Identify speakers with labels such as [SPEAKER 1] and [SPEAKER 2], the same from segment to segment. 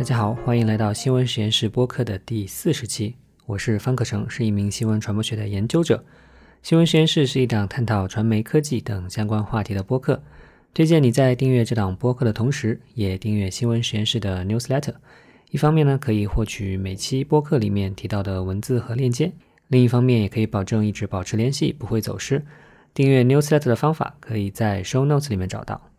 [SPEAKER 1] 大家好，欢迎来到新闻实验室播客的第四十期。我是方可成，是一名新闻传播学的研究者。新闻实验室是一档探讨传媒科技等相关话题的播客。推荐你在订阅这档播客的同时，也订阅新闻实验室的 newsletter。一方面呢，可以获取每期播客里面提到的文字和链接；另一方面，也可以保证一直保持联系，不会走失。订阅 newsletter 的方法，可以在 show notes 里面找到。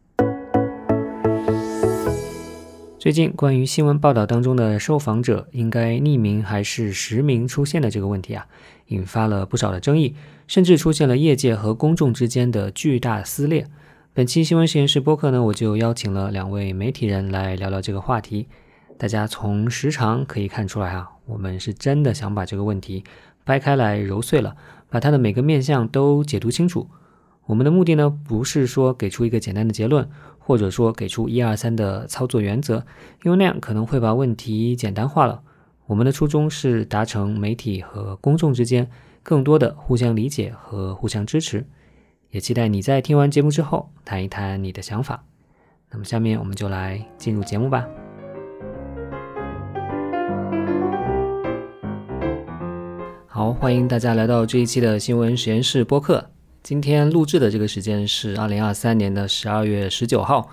[SPEAKER 1] 最近关于新闻报道当中的受访者应该匿名还是实名出现的这个问题啊，引发了不少的争议，甚至出现了业界和公众之间的巨大撕裂。本期新闻实验室播客呢，我就邀请了两位媒体人来聊聊这个话题。大家从时长可以看出来啊，我们是真的想把这个问题掰开来揉碎了，把它的每个面相都解读清楚。我们的目的呢，不是说给出一个简单的结论。或者说给出一二三的操作原则，因为那样可能会把问题简单化了。我们的初衷是达成媒体和公众之间更多的互相理解和互相支持，也期待你在听完节目之后谈一谈你的想法。那么下面我们就来进入节目吧。好，欢迎大家来到这一期的新闻实验室播客。今天录制的这个时间是二零二三年的十二月十九号，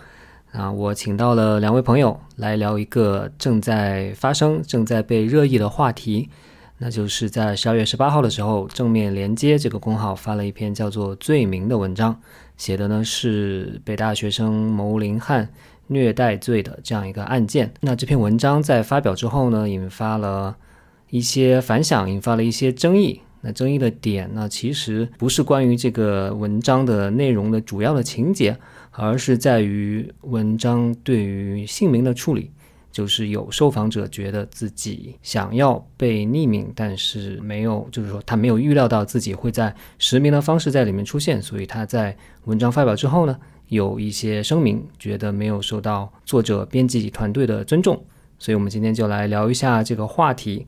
[SPEAKER 1] 啊，我请到了两位朋友来聊一个正在发生、正在被热议的话题，那就是在十二月十八号的时候，正面连接这个公号发了一篇叫做《罪名》的文章，写的呢是北大学生牟林汉虐待罪的这样一个案件。那这篇文章在发表之后呢，引发了一些反响，引发了一些争议。那争议的点呢，其实不是关于这个文章的内容的主要的情节，而是在于文章对于姓名的处理。就是有受访者觉得自己想要被匿名，但是没有，就是说他没有预料到自己会在实名的方式在里面出现，所以他在文章发表之后呢，有一些声明，觉得没有受到作者编辑团队的尊重。所以我们今天就来聊一下这个话题。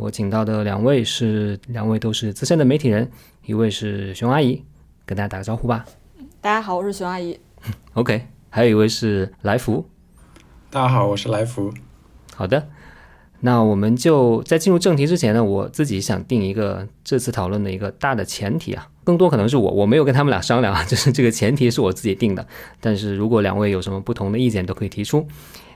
[SPEAKER 1] 我请到的两位是两位都是资深的媒体人，一位是熊阿姨，跟大家打个招呼吧。
[SPEAKER 2] 大家好，我是熊阿姨。
[SPEAKER 1] OK，还有一位是来福。
[SPEAKER 3] 大家好，我是来福。
[SPEAKER 1] 好的，那我们就在进入正题之前呢，我自己想定一个这次讨论的一个大的前提啊，更多可能是我我没有跟他们俩商量啊，就是这个前提是我自己定的。但是如果两位有什么不同的意见，都可以提出。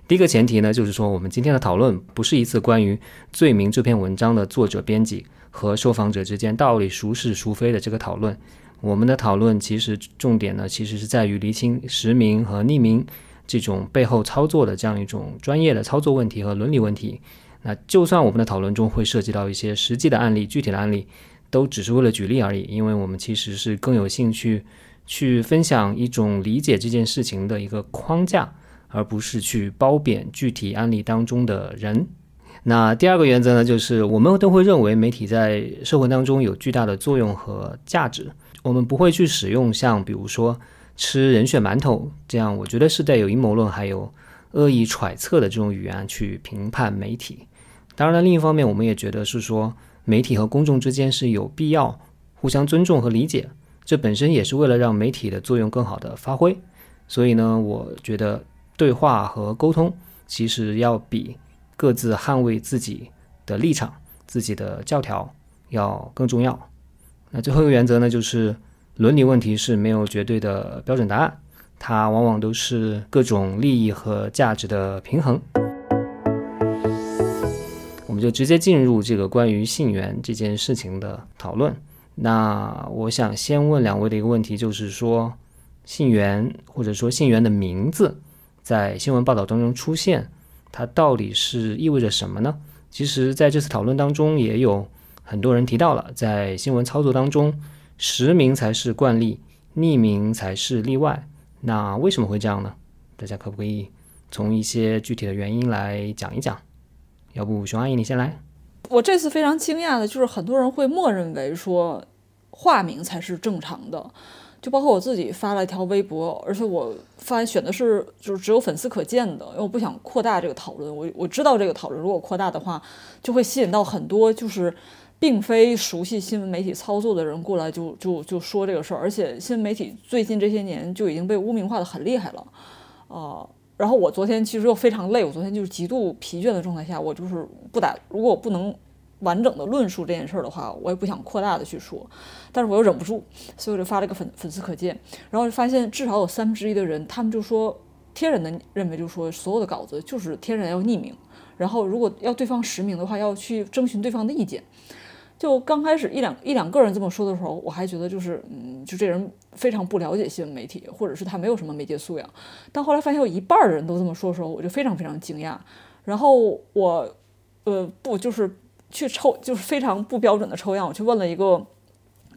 [SPEAKER 1] 第一个前提呢，就是说我们今天的讨论不是一次关于《罪名》这篇文章的作者、编辑和受访者之间到底孰是孰非的这个讨论。我们的讨论其实重点呢，其实是在于厘清实名和匿名这种背后操作的这样一种专业的操作问题和伦理问题。那就算我们的讨论中会涉及到一些实际的案例、具体的案例，都只是为了举例而已，因为我们其实是更有兴趣去分享一种理解这件事情的一个框架。而不是去褒贬具体案例当中的人。那第二个原则呢，就是我们都会认为媒体在社会当中有巨大的作用和价值。我们不会去使用像比如说吃人血馒头这样，我觉得是带有阴谋论还有恶意揣测的这种语言去评判媒体。当然了，另一方面，我们也觉得是说媒体和公众之间是有必要互相尊重和理解，这本身也是为了让媒体的作用更好的发挥。所以呢，我觉得。对话和沟通其实要比各自捍卫自己的立场、自己的教条要更重要。那最后一个原则呢，就是伦理问题是没有绝对的标准答案，它往往都是各种利益和价值的平衡。我们就直接进入这个关于信源这件事情的讨论。那我想先问两位的一个问题，就是说信源或者说信源的名字。在新闻报道当中出现，它到底是意味着什么呢？其实，在这次讨论当中，也有很多人提到了，在新闻操作当中，实名才是惯例，匿名才是例外。那为什么会这样呢？大家可不可以从一些具体的原因来讲一讲？要不，熊阿姨你先来。
[SPEAKER 2] 我这次非常惊讶的就是，很多人会默认为说，化名才是正常的。就包括我自己发了一条微博，而且我发选的是就是只有粉丝可见的，因为我不想扩大这个讨论。我我知道这个讨论如果扩大的话，就会吸引到很多就是并非熟悉新闻媒体操作的人过来就就就说这个事儿。而且新闻媒体最近这些年就已经被污名化的很厉害了，啊，然后我昨天其实又非常累，我昨天就是极度疲倦的状态下，我就是不打，如果我不能完整的论述这件事儿的话，我也不想扩大的去说，但是我又忍不住，所以我就发了个粉粉丝可见，然后就发现至少有三分之一的人，他们就说天然的认为，就是说所有的稿子就是天然要匿名，然后如果要对方实名的话，要去征询对方的意见。就刚开始一两一两个人这么说的时候，我还觉得就是嗯，就这人非常不了解新闻媒体，或者是他没有什么媒介素养。但后来发现有一半的人都这么说的时候，我就非常非常惊讶。然后我呃不就是去抽，就是非常不标准的抽样，我去问了一个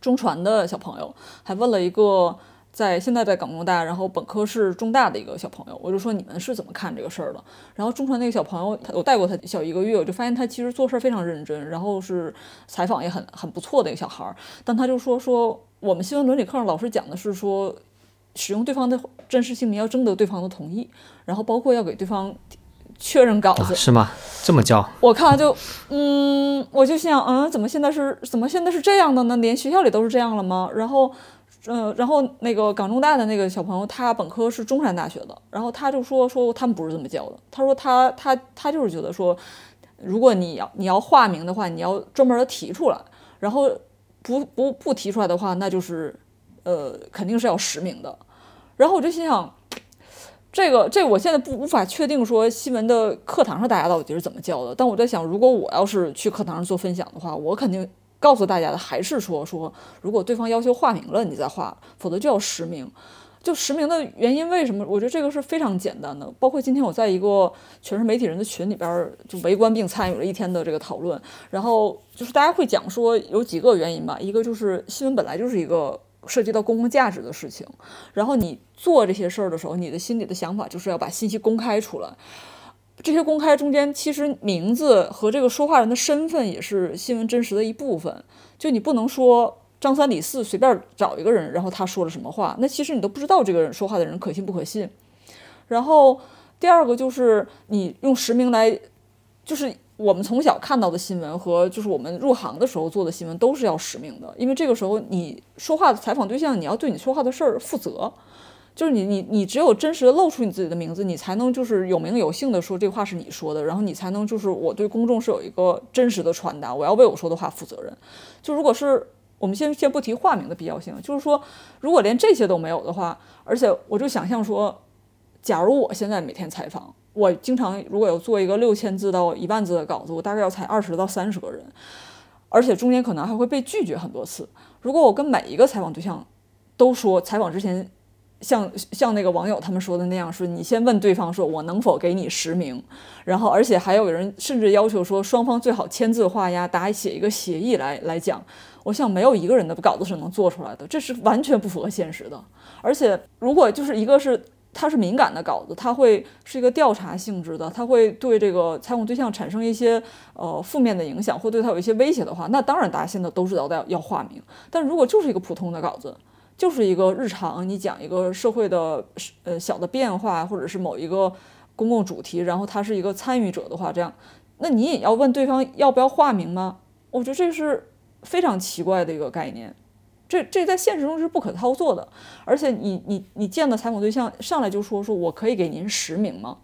[SPEAKER 2] 中传的小朋友，还问了一个。在现在在港工大，然后本科是中大的一个小朋友，我就说你们是怎么看这个事儿的？然后中传那个小朋友，他我带过他小一个月，我就发现他其实做事非常认真，然后是采访也很很不错的一个小孩儿。但他就说说我们新闻伦理课上老师讲的是说，使用对方的真实姓名要征得对方的同意，然后包括要给对方确认稿子，
[SPEAKER 1] 是吗？这么教？
[SPEAKER 2] 我看就嗯，我就想嗯，怎么现在是怎么现在是这样的呢？连学校里都是这样了吗？然后。嗯，然后那个港中大的那个小朋友，他本科是中山大学的，然后他就说说他们不是这么教的。他说他他他就是觉得说，如果你要你要化名的话，你要专门的提出来，然后不不不提出来的话，那就是呃肯定是要实名的。然后我就心想，这个这我现在不无法确定说新闻的课堂上大家到底是怎么教的，但我在想，如果我要是去课堂上做分享的话，我肯定。告诉大家的还是说说，如果对方要求化名了，你再化，否则就要实名。就实名的原因为什么？我觉得这个是非常简单的。包括今天我在一个全是媒体人的群里边，就围观并参与了一天的这个讨论。然后就是大家会讲说有几个原因吧，一个就是新闻本来就是一个涉及到公共价值的事情，然后你做这些事儿的时候，你的心里的想法就是要把信息公开出来。这些公开中间，其实名字和这个说话人的身份也是新闻真实的一部分。就你不能说张三李四随便找一个人，然后他说了什么话，那其实你都不知道这个人说话的人可信不可信。然后第二个就是你用实名来，就是我们从小看到的新闻和就是我们入行的时候做的新闻都是要实名的，因为这个时候你说话的采访对象，你要对你说话的事儿负责。就是你你你只有真实的露出你自己的名字，你才能就是有名有姓的说这话是你说的，然后你才能就是我对公众是有一个真实的传达，我要为我说的话负责任。就如果是我们先先不提化名的必要性，就是说如果连这些都没有的话，而且我就想象说，假如我现在每天采访，我经常如果有做一个六千字到一万字的稿子，我大概要采二十到三十个人，而且中间可能还会被拒绝很多次。如果我跟每一个采访对象都说采访之前。像像那个网友他们说的那样，说你先问对方说，我能否给你实名，然后而且还有人甚至要求说，双方最好签字画押，打写一个协议来来讲。我想没有一个人的稿子是能做出来的，这是完全不符合现实的。而且如果就是一个是它是敏感的稿子，它会是一个调查性质的，它会对这个采访对象产生一些呃负面的影响，或对他有一些威胁的话，那当然大家现在都知道要要化名。但如果就是一个普通的稿子，就是一个日常，你讲一个社会的呃小的变化，或者是某一个公共主题，然后他是一个参与者的话，这样，那你也要问对方要不要化名吗？我觉得这是非常奇怪的一个概念，这这在现实中是不可操作的。而且你你你见的采访对象上来就说说我可以给您实名吗？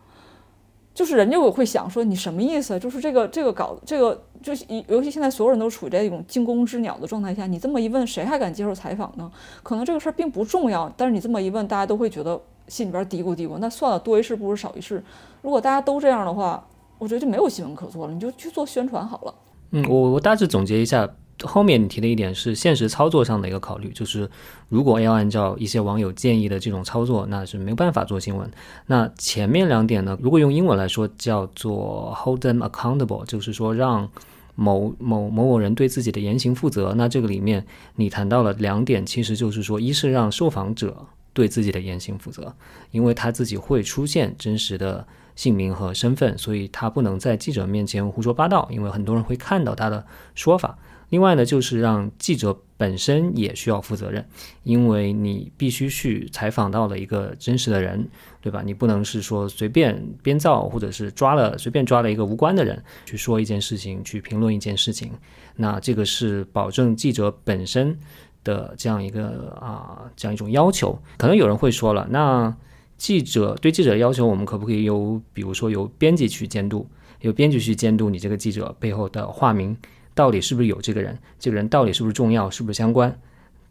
[SPEAKER 2] 就是人家我会想说你什么意思？就是这个这个搞这个。就是尤其现在所有人都处在一种惊弓之鸟的状态下，你这么一问，谁还敢接受采访呢？可能这个事儿并不重要，但是你这么一问，大家都会觉得心里边嘀咕嘀咕。那算了，多一事不如少一事。如果大家都这样的话，我觉得就没有新闻可做了，你就去做宣传好了。
[SPEAKER 1] 嗯，我我大致总结一下。后面你提的一点是现实操作上的一个考虑，就是如果要按照一些网友建议的这种操作，那是没有办法做新闻。那前面两点呢，如果用英文来说叫做 hold them accountable，就是说让某某某某人对自己的言行负责。那这个里面你谈到了两点，其实就是说，一是让受访者对自己的言行负责，因为他自己会出现真实的姓名和身份，所以他不能在记者面前胡说八道，因为很多人会看到他的说法。另外呢，就是让记者本身也需要负责任，因为你必须去采访到了一个真实的人，对吧？你不能是说随便编造，或者是抓了随便抓了一个无关的人去说一件事情，去评论一件事情。那这个是保证记者本身的这样一个啊这样一种要求。可能有人会说了，那。记者对记者的要求，我们可不可以由比如说由编辑去监督，由编辑去监督你这个记者背后的化名到底是不是有这个人，这个人到底是不是重要，是不是相关？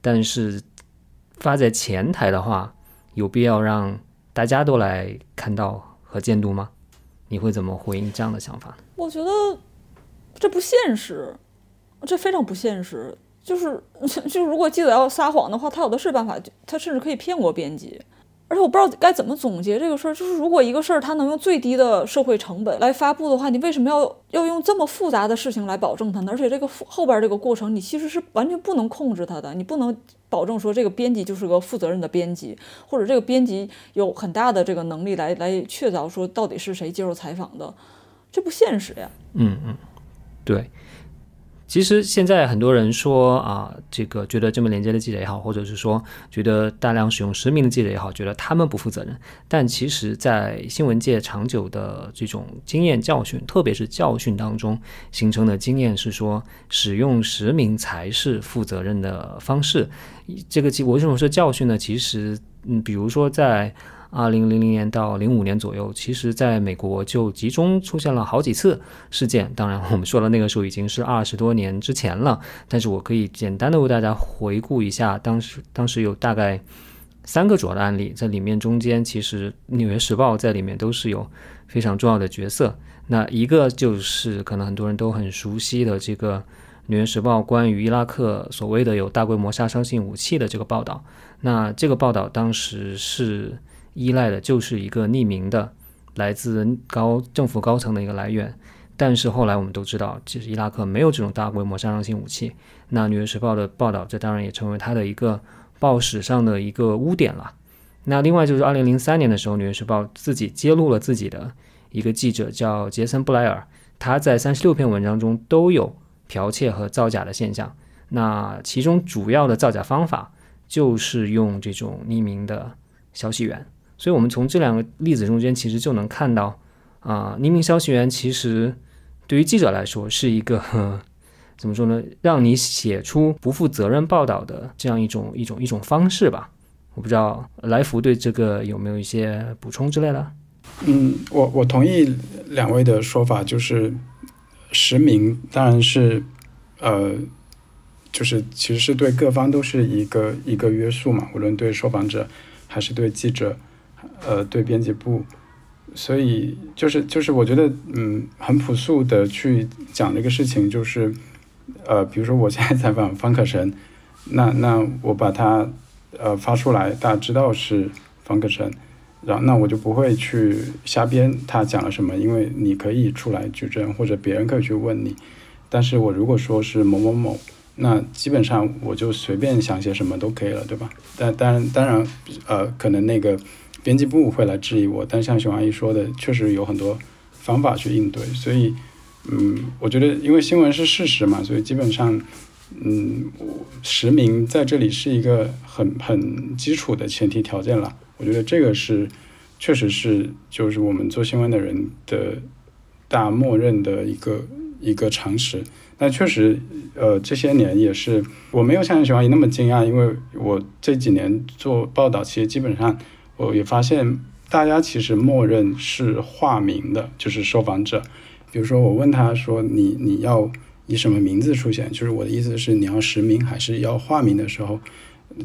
[SPEAKER 1] 但是发在前台的话，有必要让大家都来看到和监督吗？你会怎么回应这样的想法呢？
[SPEAKER 2] 我觉得这不现实，这非常不现实。就是 就如果记者要撒谎的话，他有的是办法，他甚至可以骗过编辑。而且我不知道该怎么总结这个事儿。就是如果一个事儿它能用最低的社会成本来发布的话，你为什么要要用这么复杂的事情来保证它呢？而且这个后边这个过程，你其实是完全不能控制它的。你不能保证说这个编辑就是个负责任的编辑，或者这个编辑有很大的这个能力来来确凿说到底是谁接受采访的，这不现实呀。
[SPEAKER 1] 嗯嗯，对。其实现在很多人说啊，这个觉得这么连接的记者也好，或者是说觉得大量使用实名的记者也好，觉得他们不负责任。但其实，在新闻界长久的这种经验教训，特别是教训当中形成的经验是说，使用实名才是负责任的方式。这个我为什么说教训呢？其实，嗯，比如说在。二零零零年到零五年左右，其实在美国就集中出现了好几次事件。当然，我们说的那个时候已经是二十多年之前了，但是我可以简单的为大家回顾一下，当时当时有大概三个主要的案例，在里面中间其实《纽约时报》在里面都是有非常重要的角色。那一个就是可能很多人都很熟悉的这个《纽约时报》关于伊拉克所谓的有大规模杀伤性武器的这个报道。那这个报道当时是。依赖的就是一个匿名的来自高政府高层的一个来源，但是后来我们都知道，其实伊拉克没有这种大规模杀伤性武器。那《纽约时报》的报道，这当然也成为它的一个报史上的一个污点了。那另外就是二零零三年的时候，《纽约时报》自己揭露了自己的一个记者叫杰森布莱尔，他在三十六篇文章中都有剽窃和造假的现象。那其中主要的造假方法就是用这种匿名的消息源。所以，我们从这两个例子中间，其实就能看到，啊，匿名消息源其实对于记者来说是一个 怎么说呢？让你写出不负责任报道的这样一种一种一种方式吧。我不知道来福对这个有没有一些补充之类的？
[SPEAKER 3] 嗯，我我同意两位的说法，就是实名当然是呃，就是其实是对各方都是一个一个约束嘛，无论对受访者还是对记者。呃，对编辑部，所以就是就是，我觉得嗯，很朴素的去讲这个事情，就是呃，比如说我现在 采访方可成，那那我把他呃发出来，大家知道是方可成，然后那我就不会去瞎编他讲了什么，因为你可以出来举证，或者别人可以去问你，但是我如果说是某某某，那基本上我就随便想些什么都可以了，对吧？但当然当然呃，可能那个。编辑部会来质疑我，但像熊阿姨说的，确实有很多方法去应对。所以，嗯，我觉得因为新闻是事实嘛，所以基本上，嗯，实名在这里是一个很很基础的前提条件了。我觉得这个是，确实是就是我们做新闻的人的大默认的一个一个常识。但确实，呃，这些年也是我没有像熊阿姨那么惊讶，因为我这几年做报道，其实基本上。我也发现，大家其实默认是化名的，就是受访者。比如说，我问他说：“你你要以什么名字出现？”就是我的意思是，你要实名还是要化名的时候，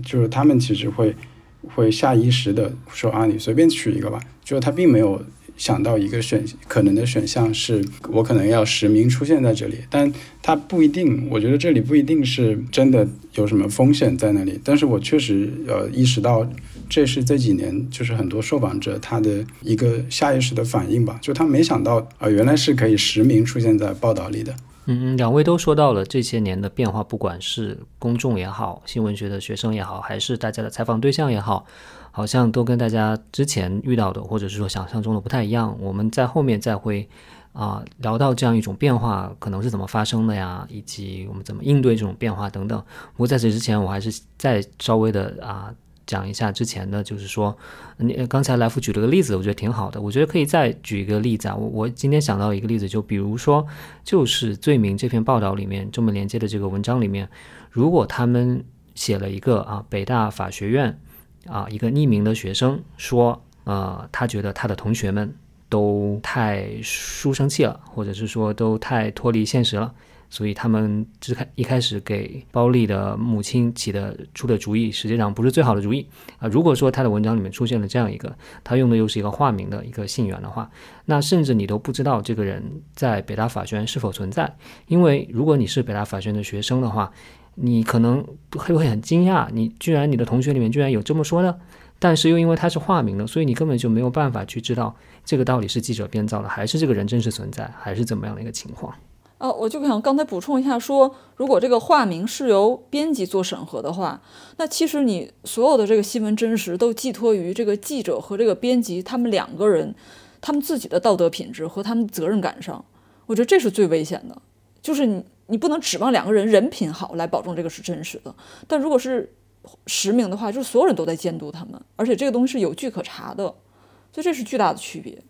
[SPEAKER 3] 就是他们其实会会下意识的说：“啊，你随便取一个吧。”就是他并没有想到一个选可能的选项是我可能要实名出现在这里，但他不一定。我觉得这里不一定是真的有什么风险在那里，但是我确实呃意识到。这是这几年就是很多受访者他的一个下意识的反应吧，就他没想到啊，原来是可以实名出现在报道里的。
[SPEAKER 1] 嗯嗯，两位都说到了这些年的变化，不管是公众也好，新闻学的学生也好，还是大家的采访对象也好，好像都跟大家之前遇到的或者是说想象中的不太一样。我们在后面再会啊聊到这样一种变化可能是怎么发生的呀，以及我们怎么应对这种变化等等。不过在此之前，我还是再稍微的啊。讲一下之前的，就是说，你刚才来福举了个例子，我觉得挺好的。我觉得可以再举一个例子啊。我我今天想到一个例子，就比如说，就是罪名这篇报道里面这么连接的这个文章里面，如果他们写了一个啊，北大法学院啊一个匿名的学生说呃，他觉得他的同学们都太书生气了，或者是说都太脱离现实了。所以他们只开一开始给包丽的母亲起的出的主意，实际上不是最好的主意啊。如果说他的文章里面出现了这样一个，他用的又是一个化名的一个信源的话，那甚至你都不知道这个人在北大法学院是否存在。因为如果你是北大法学院的学生的话，你可能会会很惊讶，你居然你的同学里面居然有这么说的，但是又因为他是化名的，所以你根本就没有办法去知道这个到底是记者编造的，还是这个人真实存在，还是怎么样的一个情况。
[SPEAKER 2] 哦，我就想刚才补充一下，说如果这个化名是由编辑做审核的话，那其实你所有的这个新闻真实都寄托于这个记者和这个编辑他们两个人，他们自己的道德品质和他们责任感上。我觉得这是最危险的，就是你你不能指望两个人人品好来保证这个是真实的。但如果是实名的话，就是所有人都在监督他们，而且这个东西是有据可查的，所以这是巨大的区别。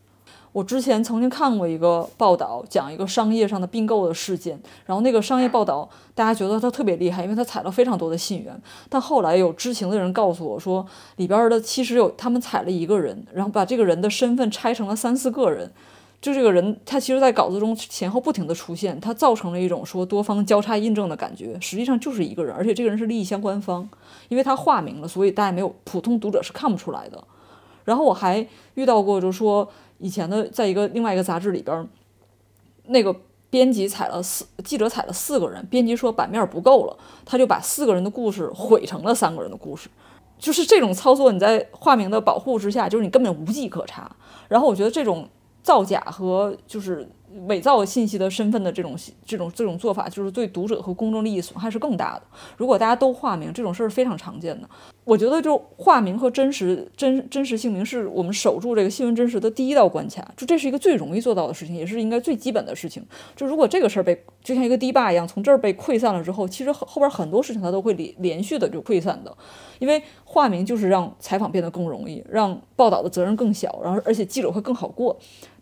[SPEAKER 2] 我之前曾经看过一个报道，讲一个商业上的并购的事件，然后那个商业报道大家觉得他特别厉害，因为他采了非常多的信源。但后来有知情的人告诉我说，里边的其实有他们采了一个人，然后把这个人的身份拆成了三四个人，就这个人他其实在稿子中前后不停的出现，他造成了一种说多方交叉印证的感觉，实际上就是一个人，而且这个人是利益相关方，因为他化名了，所以大家没有普通读者是看不出来的。然后我还遇到过，就是说。以前的，在一个另外一个杂志里边，那个编辑采了四记者采了四个人，编辑说版面不够了，他就把四个人的故事毁成了三个人的故事，就是这种操作，你在化名的保护之下，就是你根本无迹可查。然后我觉得这种造假和就是。伪造信息的身份的这种这种这种做法，就是对读者和公众利益损害是更大的。如果大家都化名，这种事儿非常常见的。我觉得，就化名和真实真真实姓名是我们守住这个新闻真实的第一道关卡。就这是一个最容易做到的事情，也是应该最基本的事情。就如果这个事儿被就像一个堤坝一样，从这儿被溃散了之后，其实后边很多事情它都会连连续的就溃散的。因为化名就是让采访变得更容易，让报道的责任更小，然后而且记者会更好过。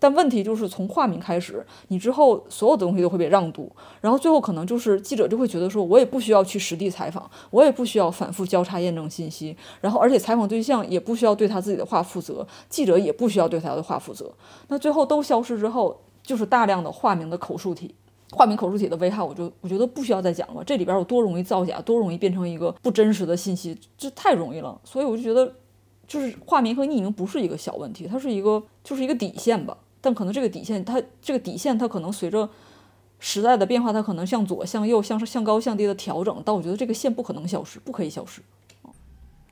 [SPEAKER 2] 但问题就是从化名开始，你之后所有的东西都会被让渡，然后最后可能就是记者就会觉得说，我也不需要去实地采访，我也不需要反复交叉验证信息，然后而且采访对象也不需要对他自己的话负责，记者也不需要对他的话负责。那最后都消失之后，就是大量的化名的口述体，化名口述体的危害，我就我觉得不需要再讲了。这里边有多容易造假，多容易变成一个不真实的信息，这太容易了。所以我就觉得，就是化名和匿名不是一个小问题，它是一个就是一个底线吧。但可能这个底线，它这个底线，它可能随着时代的变化，它可能向左、向右、向向高、向低的调整。但我觉得这个线不可能消失，不可以消失。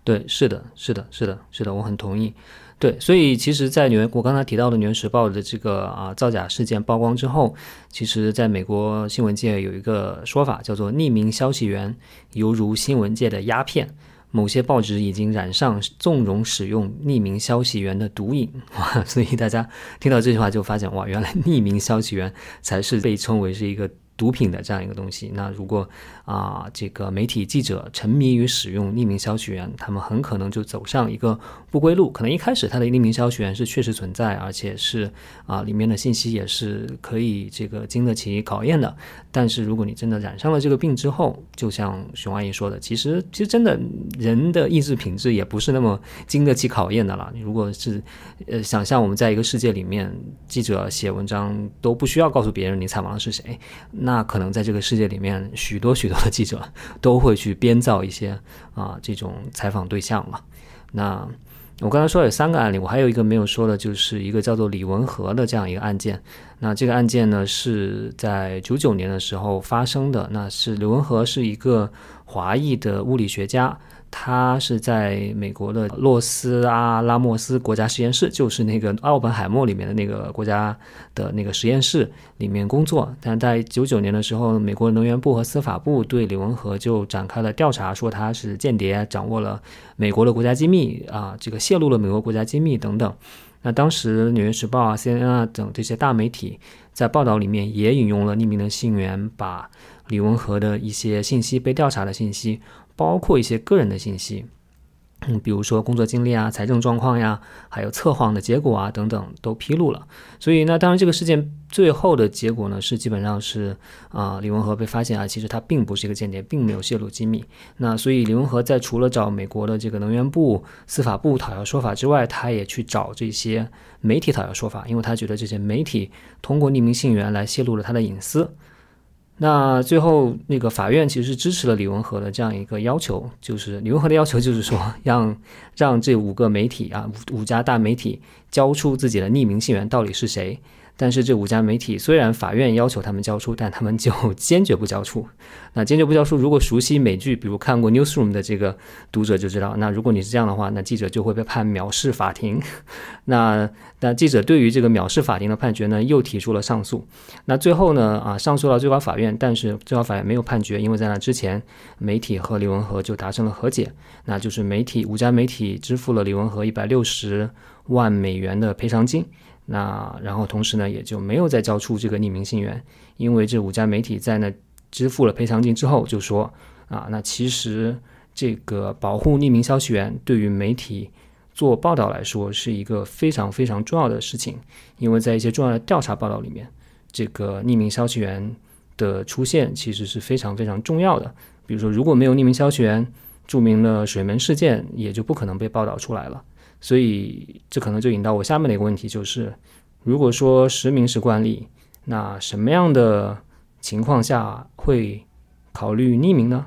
[SPEAKER 1] 对，是的，是的，是的，是的，我很同意。对，所以其实，在纽我刚才提到的《纽约时报》的这个啊造假事件曝光之后，其实在美国新闻界有一个说法，叫做“匿名消息源犹如新闻界的鸦片”。某些报纸已经染上纵容使用匿名消息源的毒瘾，哇！所以大家听到这句话就发现，哇，原来匿名消息源才是被称为是一个。毒品的这样一个东西，那如果啊，这个媒体记者沉迷于使用匿名消息源，他们很可能就走上一个不归路。可能一开始他的匿名消息源是确实存在，而且是啊，里面的信息也是可以这个经得起考验的。但是如果你真的染上了这个病之后，就像熊阿姨说的，其实其实真的人的意志品质也不是那么经得起考验的了。你如果是呃，想象我们在一个世界里面，记者写文章都不需要告诉别人你采访的是谁。那可能在这个世界里面，许多许多的记者都会去编造一些啊这种采访对象嘛。那我刚才说有三个案例，我还有一个没有说的，就是一个叫做李文和的这样一个案件。那这个案件呢是在九九年的时候发生的。那是李文和是一个华裔的物理学家。他是在美国的洛斯阿拉莫斯国家实验室，就是那个奥本海默里面的那个国家的那个实验室里面工作。但在九九年的时候，美国能源部和司法部对李文和就展开了调查，说他是间谍，掌握了美国的国家机密啊，这个泄露了美国国家机密等等。那当时《纽约时报》啊、CNN 等这些大媒体在报道里面也引用了匿名的信源，把李文和的一些信息被调查的信息。包括一些个人的信息，嗯，比如说工作经历啊、财政状况呀，还有测谎的结果啊等等都披露了。所以那当然这个事件最后的结果呢是基本上是啊李文和被发现啊，其实他并不是一个间谍，并没有泄露机密。那所以李文和在除了找美国的这个能源部、司法部讨要说法之外，他也去找这些媒体讨要说法，因为他觉得这些媒体通过匿名信源来泄露了他的隐私。那最后，那个法院其实支持了李文和的这样一个要求，就是李文和的要求就是说，让让这五个媒体啊，五五家大媒体交出自己的匿名信源到底是谁。但是这五家媒体虽然法院要求他们交出，但他们就 坚决不交出。那坚决不交出，如果熟悉美剧，比如看过《Newsroom》的这个读者就知道，那如果你是这样的话，那记者就会被判藐视法庭。那那记者对于这个藐视法庭的判决呢，又提出了上诉。那最后呢，啊，上诉到最高法院，但是最高法院没有判决，因为在那之前，媒体和李文和就达成了和解，那就是媒体五家媒体支付了李文和一百六十万美元的赔偿金。那然后同时呢，也就没有再交出这个匿名信源，因为这五家媒体在那支付了赔偿金之后，就说啊，那其实这个保护匿名消息源对于媒体做报道来说是一个非常非常重要的事情，因为在一些重要的调查报道里面，这个匿名消息源的出现其实是非常非常重要的。比如说，如果没有匿名消息源，著名的水门事件也就不可能被报道出来了。所以这可能就引到我下面的一个问题，就是如果说实名是惯例，那什么样的情况下会考虑匿名呢？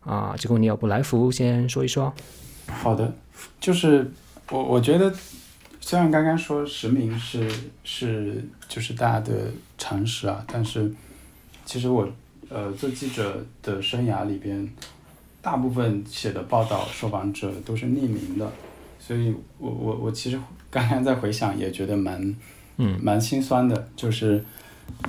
[SPEAKER 1] 啊，这个问题要不来福先说一说。
[SPEAKER 3] 好的，就是我我觉得，虽然刚刚说实名是是就是大家的常识啊，但是其实我呃做记者的生涯里边，大部分写的报道受访者都是匿名的。所以，我我我其实刚刚在回想，也觉得蛮，
[SPEAKER 1] 嗯，
[SPEAKER 3] 蛮心酸的。就是，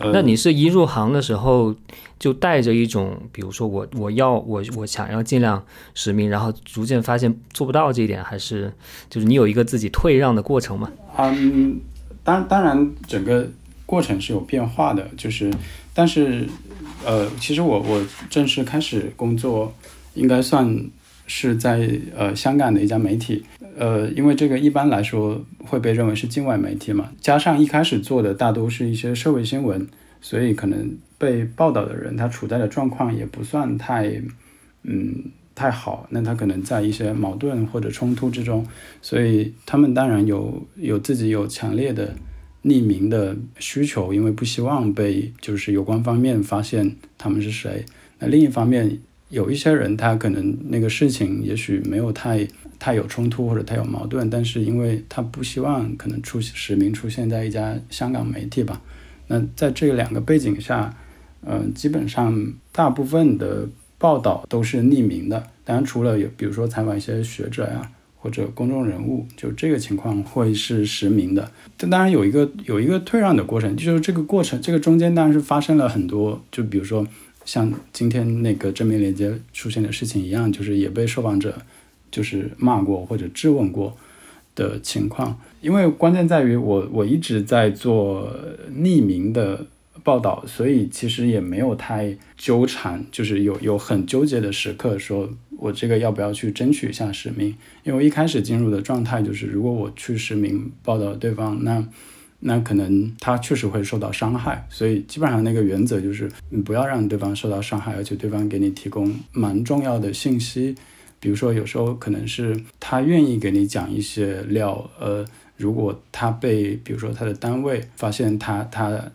[SPEAKER 3] 呃，
[SPEAKER 1] 那你是一入行的时候就带着一种，比如说我我要我我想要尽量使命，然后逐渐发现做不到这一点，还是就是你有一个自己退让的过程吗？
[SPEAKER 3] 嗯，当当然，整个过程是有变化的。就是，但是，呃，其实我我正式开始工作，应该算。是在呃香港的一家媒体，呃，因为这个一般来说会被认为是境外媒体嘛，加上一开始做的大都是一些社会新闻，所以可能被报道的人他处在的状况也不算太，嗯，太好。那他可能在一些矛盾或者冲突之中，所以他们当然有有自己有强烈的匿名的需求，因为不希望被就是有关方面发现他们是谁。那另一方面。有一些人，他可能那个事情也许没有太太有冲突或者太有矛盾，但是因为他不希望可能出实名出现在一家香港媒体吧。那在这两个背景下，嗯，基本上大部分的报道都是匿名的。当然，除了有比如说采访一些学者呀或者公众人物，就这个情况会是实名的。但当然有一个有一个退让的过程，就是这个过程这个中间当然是发生了很多，就比如说。像今天那个正面连接出现的事情一样，就是也被受访者就是骂过或者质问过的情况。因为关键在于我我一直在做匿名的报道，所以其实也没有太纠缠，就是有有很纠结的时刻，说我这个要不要去争取一下实名？因为一开始进入的状态就是，如果我去实名报道对方，那。那可能他确实会受到伤害，所以基本上那个原则就是，你不要让对方受到伤害，而且对方给你提供蛮重要的信息，比如说有时候可能是他愿意给你讲一些料，呃，如果他被比如说他的单位发现他他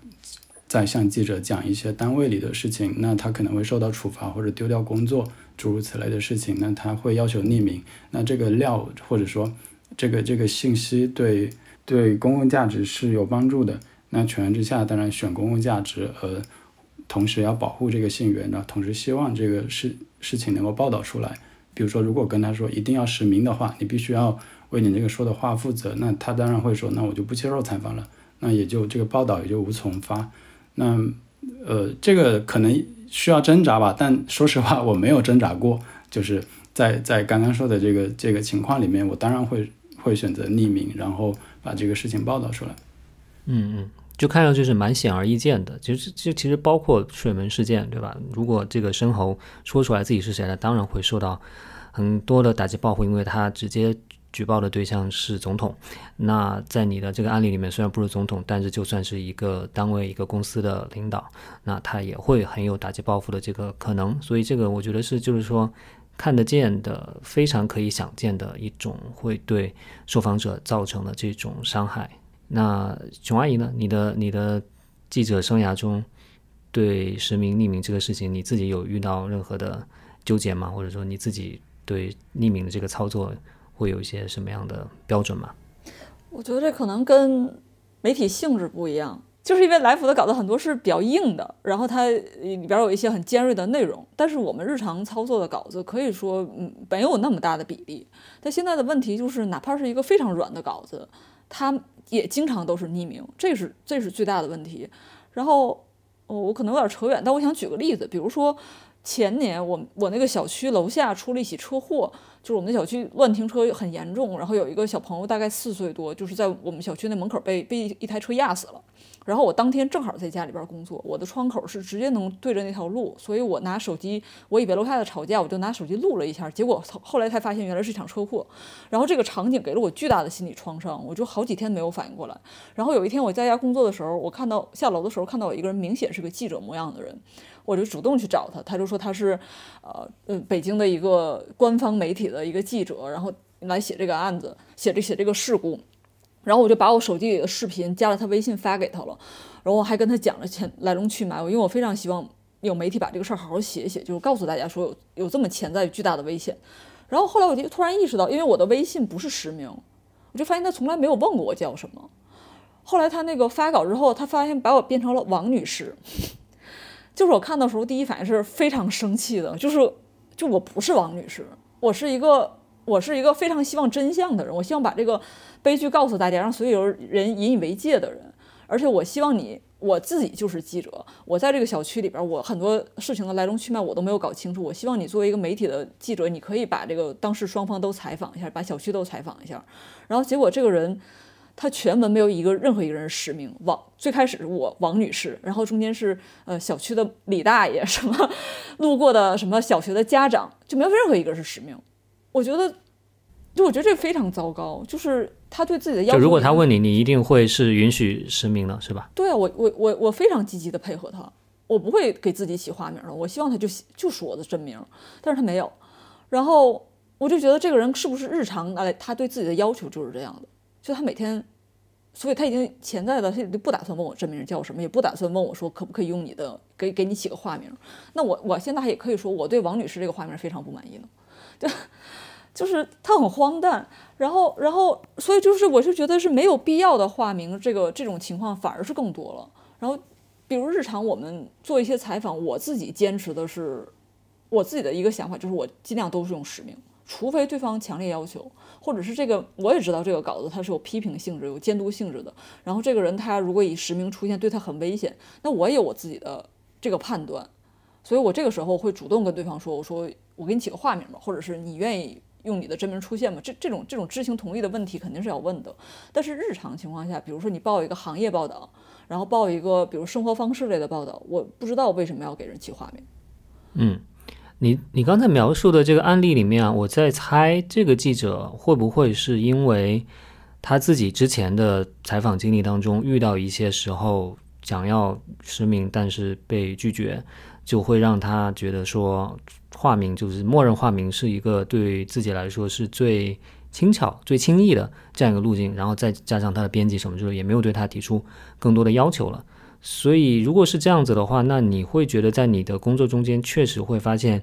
[SPEAKER 3] 在向记者讲一些单位里的事情，那他可能会受到处罚或者丢掉工作，诸如此类的事情，那他会要求匿名，那这个料或者说这个这个信息对。对公共价值是有帮助的。那权衡之下，当然选公共价值，呃，同时要保护这个信源，然后同时希望这个事事情能够报道出来。比如说，如果跟他说一定要实名的话，你必须要为你这个说的话负责，那他当然会说，那我就不接受采访了，那也就这个报道也就无从发。那呃，这个可能需要挣扎吧，但说实话，我没有挣扎过。就是在在刚刚说的这个这个情况里面，我当然会会选择匿名，然后。把这个事情报道出来，
[SPEAKER 1] 嗯嗯，就看上去是蛮显而易见的。其实，就其实包括水门事件，对吧？如果这个申猴说出来自己是谁呢，当然会受到很多的打击报复，因为他直接举报的对象是总统。那在你的这个案例里面，虽然不是总统，但是就算是一个单位、一个公司的领导，那他也会很有打击报复的这个可能。所以这个我觉得是，就是说看得见的、非常可以想见的一种会对受访者造成的这种伤害。那熊阿姨呢？你的你的记者生涯中，对实名匿名这个事情，你自己有遇到任何的纠结吗？或者说你自己对匿名的这个操作会有一些什么样的标准吗？
[SPEAKER 2] 我觉得这可能跟媒体性质不一样，就是因为来福的稿子很多是比较硬的，然后它里边有一些很尖锐的内容，但是我们日常操作的稿子可以说没有那么大的比例。但现在的问题就是，哪怕是一个非常软的稿子，它。也经常都是匿名，这是这是最大的问题。然后，哦，我可能有点扯远，但我想举个例子，比如说前年我我那个小区楼下出了一起车祸，就是我们的小区乱停车很严重，然后有一个小朋友大概四岁多，就是在我们小区那门口被被一台车压死了。然后我当天正好在家里边工作，我的窗口是直接能对着那条路，所以我拿手机，我以为楼下的吵架，我就拿手机录了一下，结果后来才发现原来是一场车祸。然后这个场景给了我巨大的心理创伤，我就好几天没有反应过来。然后有一天我在家工作的时候，我看到下楼的时候看到有一个人明显是个记者模样的人，我就主动去找他，他就说他是，呃嗯北京的一个官方媒体的一个记者，然后来写这个案子，写这写这个事故。然后我就把我手机里的视频加了他微信发给他了，然后我还跟他讲了前来龙去脉，我因为我非常希望有媒体把这个事儿好好写一写，就是告诉大家说有有这么潜在巨大的危险。然后后来我就突然意识到，因为我的微信不是实名，我就发现他从来没有问过我叫什么。后来他那个发稿之后，他发现把我变成了王女士，就是我看到时候第一反应是非常生气的，就是就我不是王女士，我是一个。我是一个非常希望真相的人，我希望把这个悲剧告诉大家，让所有人引以为戒的人。而且我希望你，我自己就是记者，我在这个小区里边，我很多事情的来龙去脉我都没有搞清楚。我希望你作为一个媒体的记者，你可以把这个当事双方都采访一下，把小区都采访一下。然后结果这个人，他全文没有一个任何一个人实名。王最开始是我王女士，然后中间是呃小区的李大爷，什么路过的什么小学的家长，就没有任何一个是实名。我觉得，就我觉得这非常糟糕，就是他对自己的要求。
[SPEAKER 1] 就如果他问你，你一定会是允许实名的，是吧？
[SPEAKER 2] 对啊，我我我我非常积极的配合他，我不会给自己起花名的，我希望他就就是我的真名，但是他没有。然后我就觉得这个人是不是日常来，他对自己的要求就是这样的，就他每天，所以他已经潜在的，他就不打算问我真名叫什么，也不打算问我说可不可以用你的给给你起个化名。那我我现在也可以说我对王女士这个化名非常不满意呢。就就是他很荒诞，然后，然后，所以就是，我就觉得是没有必要的化名，这个这种情况反而是更多了。然后，比如日常我们做一些采访，我自己坚持的是我自己的一个想法，就是我尽量都是用实名，除非对方强烈要求，或者是这个我也知道这个稿子它是有批评性质、有监督性质的。然后这个人他如果以实名出现，对他很危险，那我也有我自己的这个判断，所以我这个时候会主动跟对方说，我说。我给你起个化名吧，或者是你愿意用你的真名出现吗？这这种这种知情同意的问题肯定是要问的。但是日常情况下，比如说你报一个行业报道，然后报一个比如生活方式类的报道，我不知道为什么要给人起化名。
[SPEAKER 1] 嗯，你你刚才描述的这个案例里面啊，我在猜这个记者会不会是因为他自己之前的采访经历当中遇到一些时候想要实名，但是被拒绝。就会让他觉得说，化名就是默认化名是一个对自己来说是最轻巧、最轻易的这样一个路径，然后再加上他的编辑什么，就是也没有对他提出更多的要求了。所以，如果是这样子的话，那你会觉得在你的工作中间确实会发现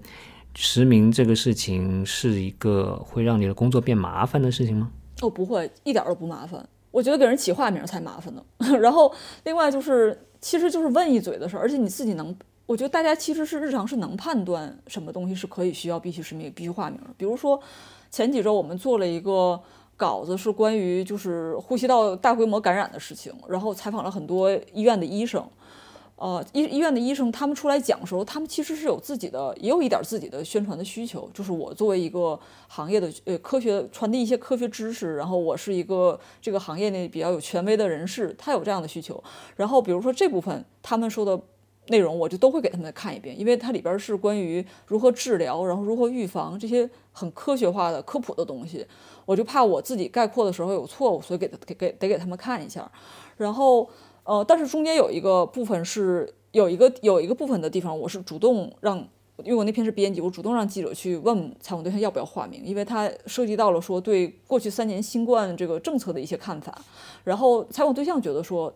[SPEAKER 1] 实名这个事情是一个会让你的工作变麻烦的事情吗？
[SPEAKER 2] 哦，不会，一点都不麻烦。我觉得给人起化名才麻烦呢。然后，另外就是，其实就是问一嘴的事儿，而且你自己能。我觉得大家其实是日常是能判断什么东西是可以需要必须实名、必须化名。比如说，前几周我们做了一个稿子，是关于就是呼吸道大规模感染的事情，然后采访了很多医院的医生。呃，医医院的医生他们出来讲的时候，他们其实是有自己的，也有一点自己的宣传的需求。就是我作为一个行业的呃科学传递一些科学知识，然后我是一个这个行业内比较有权威的人士，他有这样的需求。然后比如说这部分他们说的。内容我就都会给他们看一遍，因为它里边是关于如何治疗，然后如何预防这些很科学化的科普的东西，我就怕我自己概括的时候有错误，所以给他给给得给他们看一下。然后呃，但是中间有一个部分是有一个有一个部分的地方，我是主动让，因为我那篇是编辑，我主动让记者去问采访对象要不要化名，因为他涉及到了说对过去三年新冠这个政策的一些看法。然后采访对象觉得说。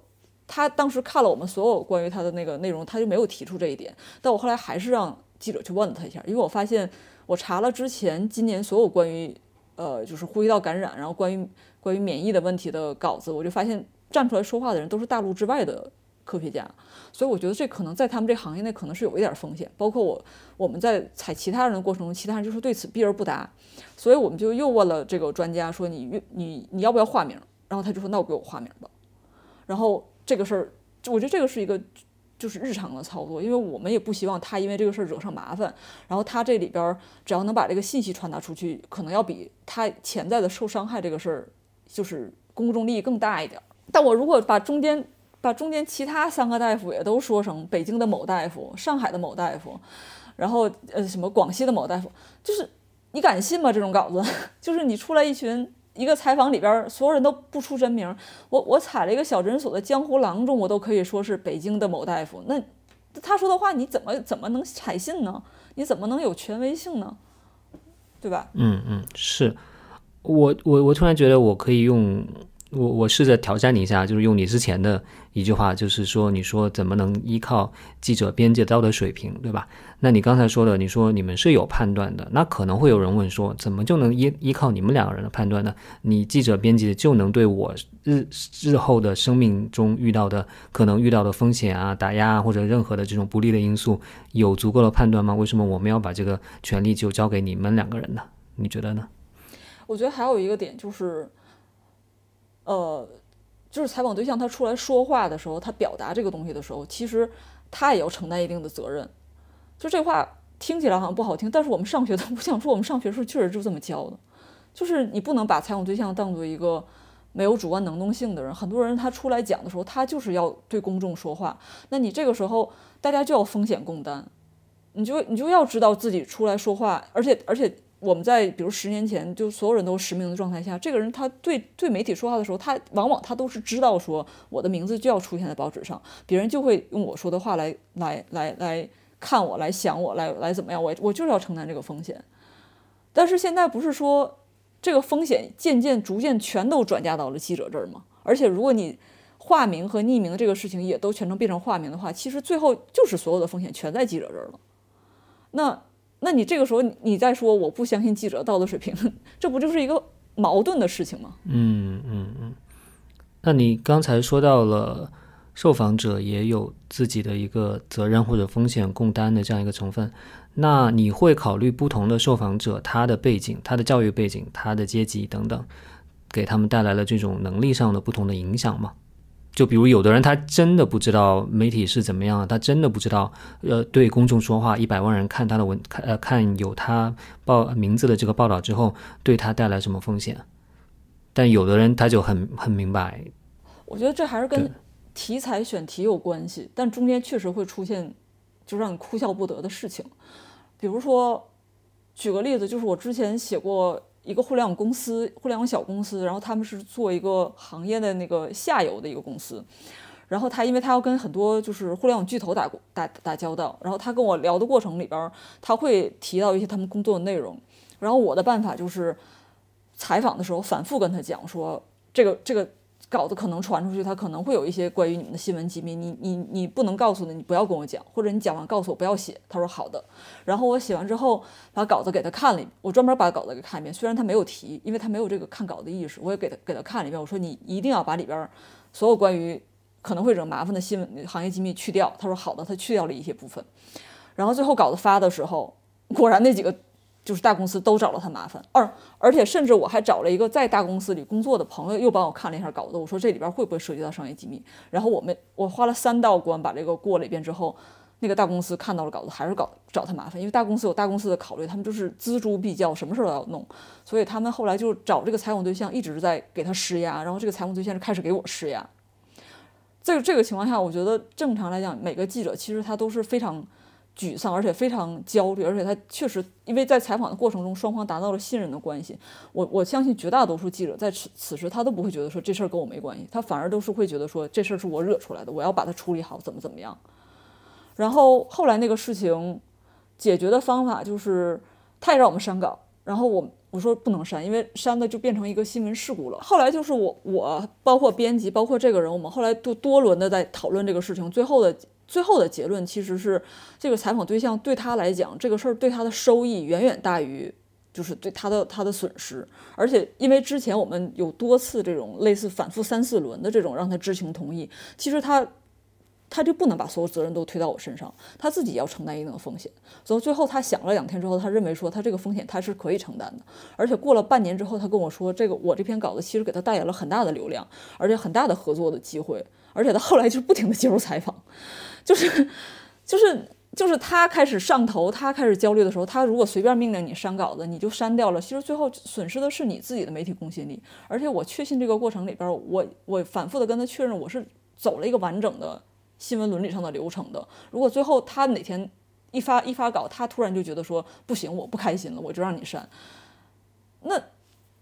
[SPEAKER 2] 他当时看了我们所有关于他的那个内容，他就没有提出这一点。但我后来还是让记者去问了他一下，因为我发现我查了之前今年所有关于呃就是呼吸道感染，然后关于关于免疫的问题的稿子，我就发现站出来说话的人都是大陆之外的科学家，所以我觉得这可能在他们这行业内可能是有一点风险。包括我我们在采其他人的过程中，其他人就是对此避而不答，所以我们就又问了这个专家说你你你要不要化名？然后他就说那我给我化名吧，然后。这个事儿，我觉得这个是一个就是日常的操作，因为我们也不希望他因为这个事儿惹上麻烦。然后他这里边只要能把这个信息传达出去，可能要比他潜在的受伤害这个事儿，就是公众利益更大一点儿。但我如果把中间把中间其他三个大夫也都说成北京的某大夫、上海的某大夫，然后呃什么广西的某大夫，就是你敢信吗？这种稿子，就是你出来一群。一个采访里边，所有人都不出真名。我我踩了一个小诊所的江湖郎中，我都可以说是北京的某大夫。那他说的话，你怎么怎么能采信呢？你怎么能有权威性呢？对吧？
[SPEAKER 1] 嗯嗯，是我我我突然觉得我可以用。我我试着挑战你一下，就是用你之前的一句话，就是说，你说怎么能依靠记者编辑道德水平，对吧？那你刚才说的，你说你们是有判断的，那可能会有人问说，怎么就能依依靠你们两个人的判断呢？你记者编辑就能对我日日后的生命中遇到的可能遇到的风险啊、打压或者任何的这种不利的因素有足够的判断吗？为什么我们要把这个权利就交给你们两个人呢？你觉得呢？
[SPEAKER 2] 我觉得还有一个点就是。呃，就是采访对象他出来说话的时候，他表达这个东西的时候，其实他也要承担一定的责任。就这话听起来好像不好听，但是我们上学的，我想说我们上学的时候确实就这么教的，就是你不能把采访对象当做一个没有主观能动性的人。很多人他出来讲的时候，他就是要对公众说话，那你这个时候大家就要风险共担，你就你就要知道自己出来说话，而且而且。我们在比如十年前，就所有人都实名的状态下，这个人他对对媒体说话的时候，他往往他都是知道说我的名字就要出现在报纸上，别人就会用我说的话来来来来看我，来想我，来来怎么样，我我就是要承担这个风险。但是现在不是说这个风险渐渐逐渐全都转嫁到了记者这儿吗？而且如果你化名和匿名的这个事情也都全程变成化名的话，其实最后就是所有的风险全在记者这儿了。那。那你这个时候你再说我不相信记者道德水平，这不就是一个矛盾的事情吗？
[SPEAKER 1] 嗯嗯嗯。那你刚才说到了受访者也有自己的一个责任或者风险共担的这样一个成分，那你会考虑不同的受访者他的背景、他的教育背景、他的阶级等等，给他们带来了这种能力上的不同的影响吗？就比如有的人他真的不知道媒体是怎么样，他真的不知道，呃，对公众说话，一百万人看他的文，看呃看有他报名字的这个报道之后，对他带来什么风险？但有的人他就很很明白。
[SPEAKER 2] 我觉得这还是跟题材选题有关系，但中间确实会出现就让你哭笑不得的事情。比如说，举个例子，就是我之前写过。一个互联网公司，互联网小公司，然后他们是做一个行业的那个下游的一个公司，然后他因为他要跟很多就是互联网巨头打打打交道，然后他跟我聊的过程里边，他会提到一些他们工作的内容，然后我的办法就是采访的时候反复跟他讲说这个这个。稿子可能传出去，他可能会有一些关于你们的新闻机密，你你你不能告诉的，你不要跟我讲，或者你讲完告诉我不要写。他说好的，然后我写完之后把稿子给他看了，我专门把稿子给看一遍，虽然他没有提，因为他没有这个看稿的意识，我也给他给他看了一遍。我说你一定要把里边所有关于可能会惹麻烦的新闻行业机密去掉。他说好的，他去掉了一些部分，然后最后稿子发的时候，果然那几个。就是大公司都找了他麻烦，二而且甚至我还找了一个在大公司里工作的朋友，又帮我看了一下稿子。我说这里边会不会涉及到商业机密？然后我们我花了三道关把这个过了一遍之后，那个大公司看到了稿子，还是搞找他麻烦，因为大公司有大公司的考虑，他们就是锱铢必较，什么事都要弄。所以他们后来就找这个采访对象，一直在给他施压，然后这个采访对象就开始给我施压。这个这个情况下，我觉得正常来讲，每个记者其实他都是非常。沮丧，而且非常焦虑，而且他确实因为在采访的过程中，双方达到了信任的关系。我我相信绝大多数记者在此此时他都不会觉得说这事儿跟我没关系，他反而都是会觉得说这事儿是我惹出来的，我要把它处理好，怎么怎么样。然后后来那个事情解决的方法就是他也让我们删稿，然后我我说不能删，因为删的就变成一个新闻事故了。后来就是我我包括编辑包括这个人，我们后来都多轮的在讨论这个事情，最后的。最后的结论其实是，这个采访对象对他来讲，这个事儿对他的收益远远大于，就是对他的他的损失。而且因为之前我们有多次这种类似反复三四轮的这种让他知情同意，其实他他就不能把所有责任都推到我身上，他自己要承担一定的风险。所以最后他想了两天之后，他认为说他这个风险他是可以承担的。而且过了半年之后，他跟我说，这个我这篇稿子其实给他带来了很大的流量，而且很大的合作的机会。而且他后来就不停的接受采访。就是，就是，就是他开始上头，他开始焦虑的时候，他如果随便命令你删稿子，你就删掉了。其实最后损失的是你自己的媒体公信力。而且我确信这个过程里边，我我反复的跟他确认，我是走了一个完整的新闻伦理上的流程的。如果最后他哪天一发一发稿，他突然就觉得说不行，我不开心了，我就让你删，那。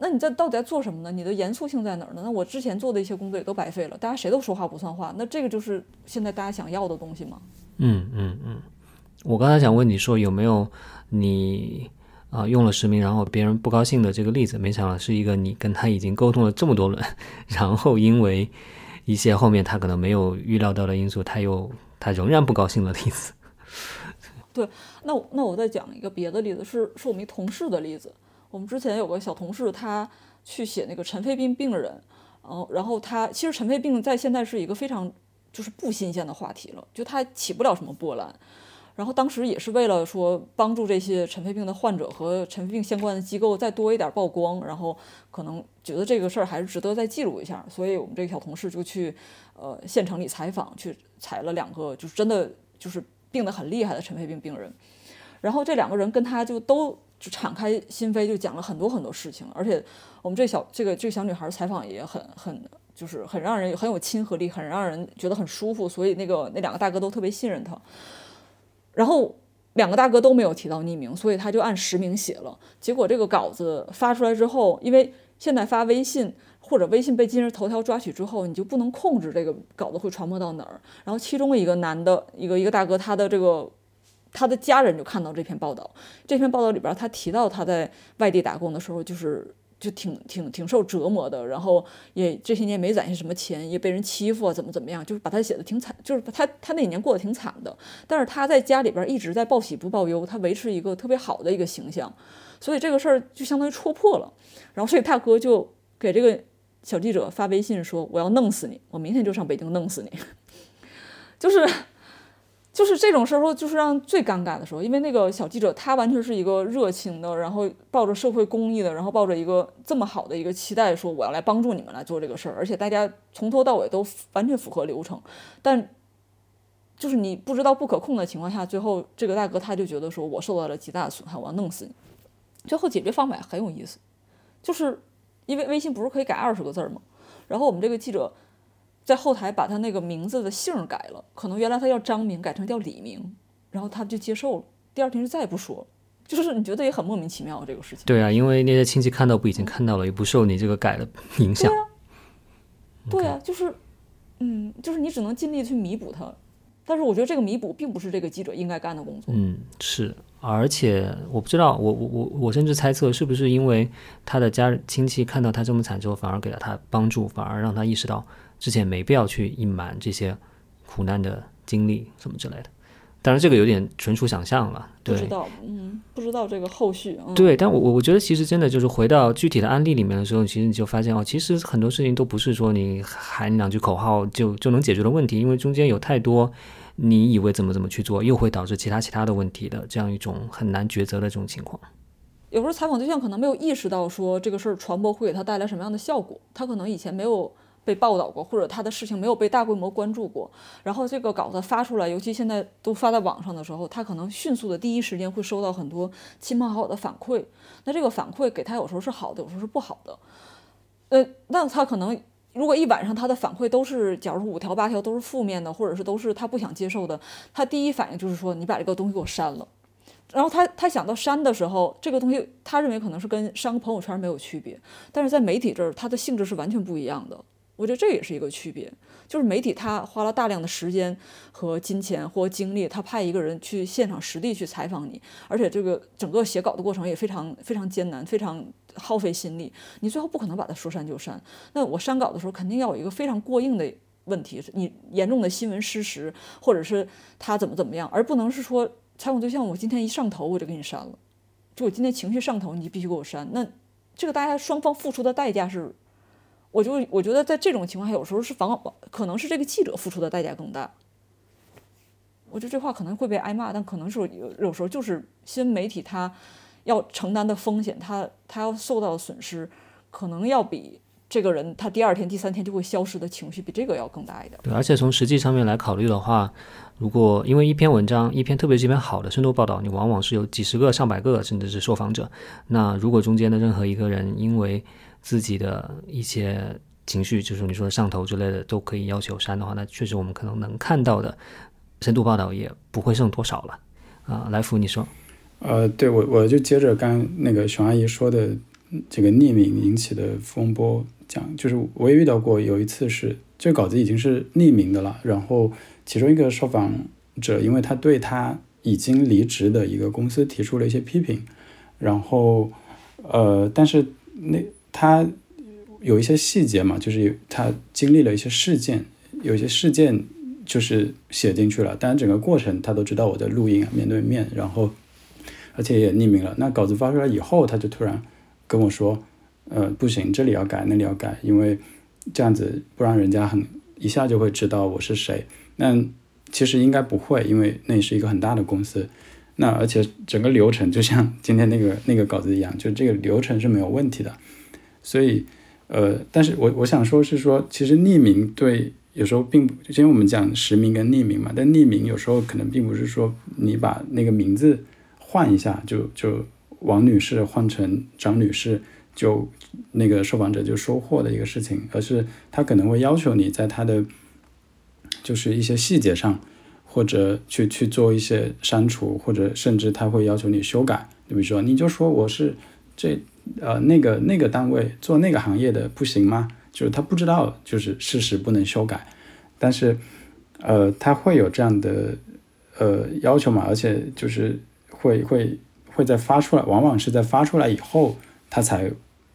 [SPEAKER 2] 那你这到底在做什么呢？你的严肃性在哪儿呢？那我之前做的一些工作也都白费了，大家谁都说话不算话，那这个就是现在大家想要的东西吗？
[SPEAKER 1] 嗯嗯嗯，我刚才想问你说有没有你啊用了实名，然后别人不高兴的这个例子，没想到是一个你跟他已经沟通了这么多轮，然后因为一些后面他可能没有预料到的因素，他又他仍然不高兴的例子。
[SPEAKER 2] 对，那那我再讲一个别的例子，是是我们一同事的例子。我们之前有个小同事，他去写那个尘肺病病人，嗯，然后他其实尘肺病在现在是一个非常就是不新鲜的话题了，就它起不了什么波澜。然后当时也是为了说帮助这些尘肺病的患者和尘肺病相关的机构再多一点曝光，然后可能觉得这个事儿还是值得再记录一下，所以我们这个小同事就去呃县城里采访，去采了两个就是真的就是病得很厉害的尘肺病病人，然后这两个人跟他就都。就敞开心扉，就讲了很多很多事情，而且我们这小这个这个小女孩采访也很很就是很让人很有亲和力，很让人觉得很舒服，所以那个那两个大哥都特别信任她。然后两个大哥都没有提到匿名，所以他就按实名写了。结果这个稿子发出来之后，因为现在发微信或者微信被今日头条抓取之后，你就不能控制这个稿子会传播到哪儿。然后其中一个男的一个一个大哥，他的这个。他的家人就看到这篇报道，这篇报道里边他提到他在外地打工的时候，就是就挺挺挺受折磨的，然后也这些年没攒下什么钱，也被人欺负啊，怎么怎么样，就是把他写的挺惨，就是他他那几年过得挺惨的。但是他在家里边一直在报喜不报忧，他维持一个特别好的一个形象，所以这个事儿就相当于戳破了。然后所以大哥就给这个小记者发微信说：“我要弄死你，我明天就上北京弄死你。”就是。就是这种时候，就是让最尴尬的时候，因为那个小记者他完全是一个热情的，然后抱着社会公益的，然后抱着一个这么好的一个期待，说我要来帮助你们来做这个事儿，而且大家从头到尾都完全符合流程。但就是你不知道不可控的情况下，最后这个大哥他就觉得说我受到了极大的损害，我要弄死你。最后解决方法很有意思，就是因为微信不是可以改二十个字吗？然后我们这个记者。在后台把他那个名字的姓改了，可能原来他叫张明，改成叫李明，然后他就接受了。第二天就再也不说了，就是你觉得也很莫名其妙这个事情。
[SPEAKER 1] 对啊，因为那些亲戚看到不已经看到了，也不受你这个改的影响。对
[SPEAKER 2] 啊，对啊，就是，嗯，就是你只能尽力去弥补他，但是我觉得这个弥补并不是这个记者应该干的工作。
[SPEAKER 1] 嗯，是，而且我不知道，我我我我甚至猜测是不是因为他的家人亲戚看到他这么惨之后，反而给了他帮助，反而让他意识到。之前没必要去隐瞒这些苦难的经历什么之类的，当然这个有点纯属想象了。不
[SPEAKER 2] 知道，嗯，不知道这个后续。
[SPEAKER 1] 对，但我我我觉得其实真的就是回到具体的案例里面的时候，其实你就发现哦，其实很多事情都不是说你喊两句口号就就能解决的问题，因为中间有太多你以为怎么怎么去做，又会导致其他其他的问题的这样一种很难抉择的这种情况。
[SPEAKER 2] 有时候采访对象可能没有意识到说这个事儿传播会给他带来什么样的效果，他可能以前没有。被报道过，或者他的事情没有被大规模关注过，然后这个稿子发出来，尤其现在都发在网上的时候，他可能迅速的第一时间会收到很多亲朋好友的反馈。那这个反馈给他有时候是好的，有时候是不好的。呃，那他可能如果一晚上他的反馈都是，假如五条八条都是负面的，或者是都是他不想接受的，他第一反应就是说你把这个东西给我删了。然后他他想到删的时候，这个东西他认为可能是跟删个朋友圈没有区别，但是在媒体这儿，它的性质是完全不一样的。我觉得这也是一个区别，就是媒体他花了大量的时间和金钱或精力，他派一个人去现场实地去采访你，而且这个整个写稿的过程也非常非常艰难，非常耗费心力。你最后不可能把它说删就删。那我删稿的时候，肯定要有一个非常过硬的问题是，你严重的新闻失实，或者是他怎么怎么样，而不能是说。采访对象，我今天一上头我就给你删了，就我今天情绪上头，你必须给我删。那这个大家双方付出的代价是，我就我觉得在这种情况下，有时候是防可能是这个记者付出的代价更大。我觉得这话可能会被挨骂，但可能是有有时候就是新闻媒体他要承担的风险，他他要受到的损失，可能要比。这个人他第二天、第三天就会消失的情绪比这个要更大一点。
[SPEAKER 1] 对，而且从实际上面来考虑的话，如果因为一篇文章、一篇特别是一篇好的深度报道，你往往是有几十个、上百个甚至是受访者。那如果中间的任何一个人因为自己的一些情绪，就是你说上头之类的，都可以要求删的话，那确实我们可能能看到的深度报道也不会剩多少了。啊，来福，你说？
[SPEAKER 3] 呃，对我我就接着刚那个熊阿姨说的这个匿名引起的风波。讲就是我也遇到过，有一次是这个稿子已经是匿名的了，然后其中一个受访者，因为他对他已经离职的一个公司提出了一些批评，然后呃，但是那他有一些细节嘛，就是他经历了一些事件，有一些事件就是写进去了，但整个过程他都知道我在录音，面对面，然后而且也匿名了。那稿子发出来以后，他就突然跟我说。呃，不行，这里要改，那里要改，因为这样子不然人家很一下就会知道我是谁。那其实应该不会，因为那是一个很大的公司。那而且整个流程就像今天那个那个稿子一样，就这个流程是没有问题的。所以，呃，但是我我想说是说，其实匿名对有时候并不，就因为我们讲实名跟匿名嘛，但匿名有时候可能并不是说你把那个名字换一下，就就王女士换成张女士。就那个受访者就收获的一个事情，而是他可能会要求你在他的就是一些细节上，或者去去做一些删除，或者甚至他会要求你修改。你比如说，你就说我是这呃那个那个单位做那个行业的，不行吗？就是他不知道，就是事实不能修改，但是呃他会有这样的呃要求嘛？而且就是会会会在发出来，往往是在发出来以后，他才。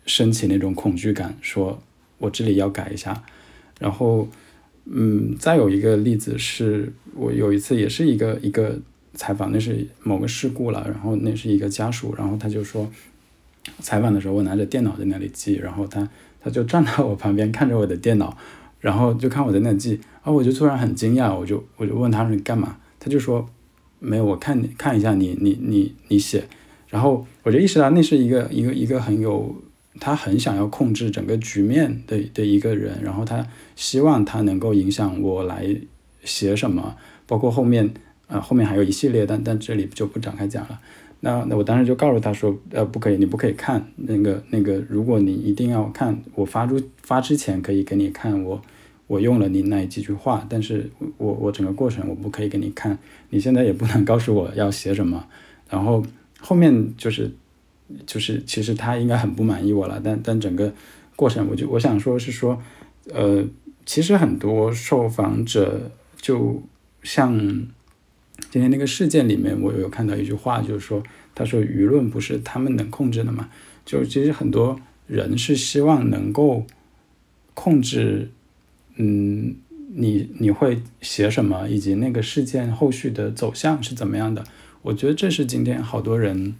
[SPEAKER 3] 升起那种恐惧感，说我这里要改一下，然后，嗯，再有一个例子是我有一次也是一个一个采访，那是某个事故了，然后那是一个家属，然后他就说，采访的时候我拿着电脑在那里记，然后他他就站到我旁边看着我的电脑，然后就看我在那记，然后我就突然很惊讶，我就我就问他说你干嘛？他就说没有，我看你看一下你你你你写，然后我就意识到那是一个一个一个很有。他很想要控制整个局面的的一个人，然后他希望他能够影响我来写什么，包括后面，呃，后面还有一系列，但但这里就不展开讲了。那那我当时就告诉他说，呃，不可以，你不可以看那个那个，如果你一定要看，我发出发之前可以给你看我我用了你那几句话，但是我我整个过程我不可以给你看，你现在也不能告诉我要写什么，然后后面就是。就是其实他应该很不满意我了，但但整个过程，我就我想说是说，呃，其实很多受访者就像今天那个事件里面，我有看到一句话，就是说，他说舆论不是他们能控制的嘛，就其实很多人是希望能够控制，嗯，你你会写什么，以及那个事件后续的走向是怎么样的，我觉得这是今天好多人。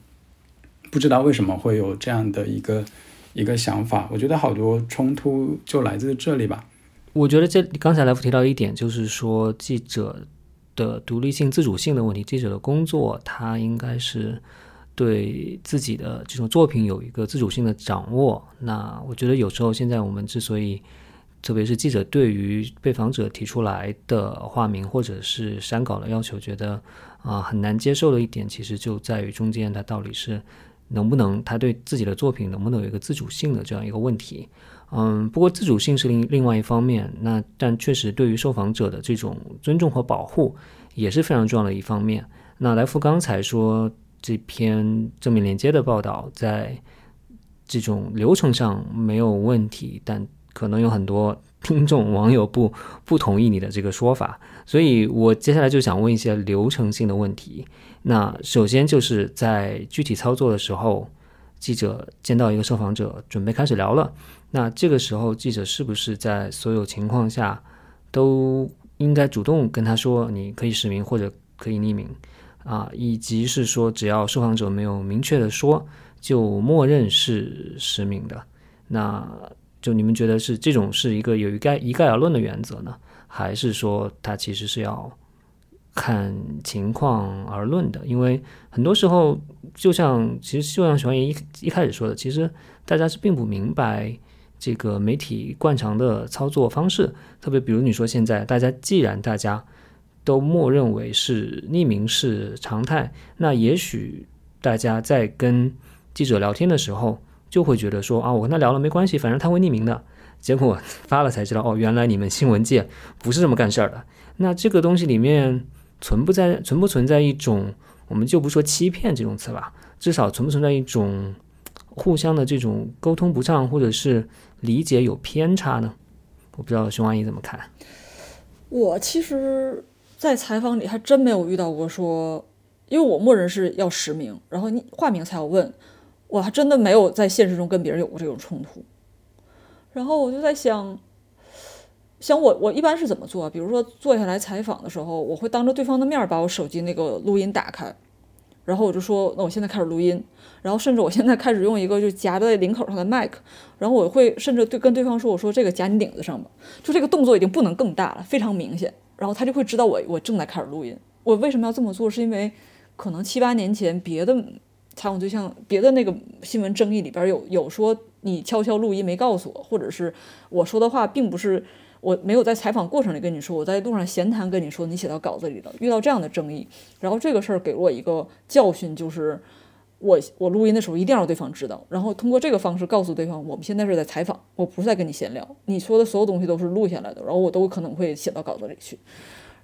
[SPEAKER 3] 不知道为什么会有这样的一个一个想法，我觉得好多冲突就来自这里吧。
[SPEAKER 1] 我觉得这刚才来福提到一点，就是说记者的独立性、自主性的问题。记者的工作，他应该是对自己的这种作品有一个自主性的掌握。那我觉得有时候现在我们之所以，特别是记者对于被访者提出来的化名或者是删稿的要求，觉得啊很难接受的一点，其实就在于中间它到底是。能不能他对自己的作品能不能有一个自主性的这样一个问题嗯，不过自主性是另另外一方面，那但确实对于受访者的这种尊重和保护也是非常重要的一方面。那来福刚才说这篇正面连接的报道在这种流程上没有问题，但可能有很多听众网友不不同意你的这个说法，所以我接下来就想问一些流程性的问题。那首先就是在具体操作的时候。记者见到一个受访者，准备开始聊了。那这个时候，记者是不是在所有情况下都应该主动跟他说，你可以实名或者可以匿名啊？以及是说，只要受访者没有明确的说，就默认是实名的？那就你们觉得是这种是一个有一概一概而论的原则呢，还是说他其实是要？看情况而论的，因为很多时候，就像其实就像徐欢一一开始说的，其实大家是并不明白这个媒体惯常的操作方式。特别比如你说现在大家既然大家都默认为是匿名是常态，那也许大家在跟记者聊天的时候就会觉得说啊，我跟他聊了没关系，反正他会匿名的。结果发了才知道，哦，原来你们新闻界不是这么干事儿的。那这个东西里面。存不在存不存在一种，我们就不说欺骗这种词吧，至少存不存在一种互相的这种沟通不畅，或者是理解有偏差呢？我不知道熊阿姨怎么看。
[SPEAKER 2] 我其实，在采访里还真没有遇到过说，因为我默认是要实名，然后你化名才要问，我还真的没有在现实中跟别人有过这种冲突。然后我就在想。想我，我一般是怎么做？比如说坐下来采访的时候，我会当着对方的面把我手机那个录音打开，然后我就说，那我现在开始录音，然后甚至我现在开始用一个就夹在领口上的麦克，然后我会甚至对跟对方说，我说这个夹你领子上吧，就这个动作已经不能更大了，非常明显，然后他就会知道我我正在开始录音。我为什么要这么做？是因为可能七八年前别的采访对象、别的那个新闻争议里边有有说你悄悄录音没告诉我，或者是我说的话并不是。我没有在采访过程里跟你说，我在路上闲谈跟你说，你写到稿子里了。遇到这样的争议，然后这个事儿给了我一个教训，就是我我录音的时候一定要让对方知道，然后通过这个方式告诉对方，我们现在是在采访，我不是在跟你闲聊，你说的所有东西都是录下来的，然后我都可能会写到稿子里去。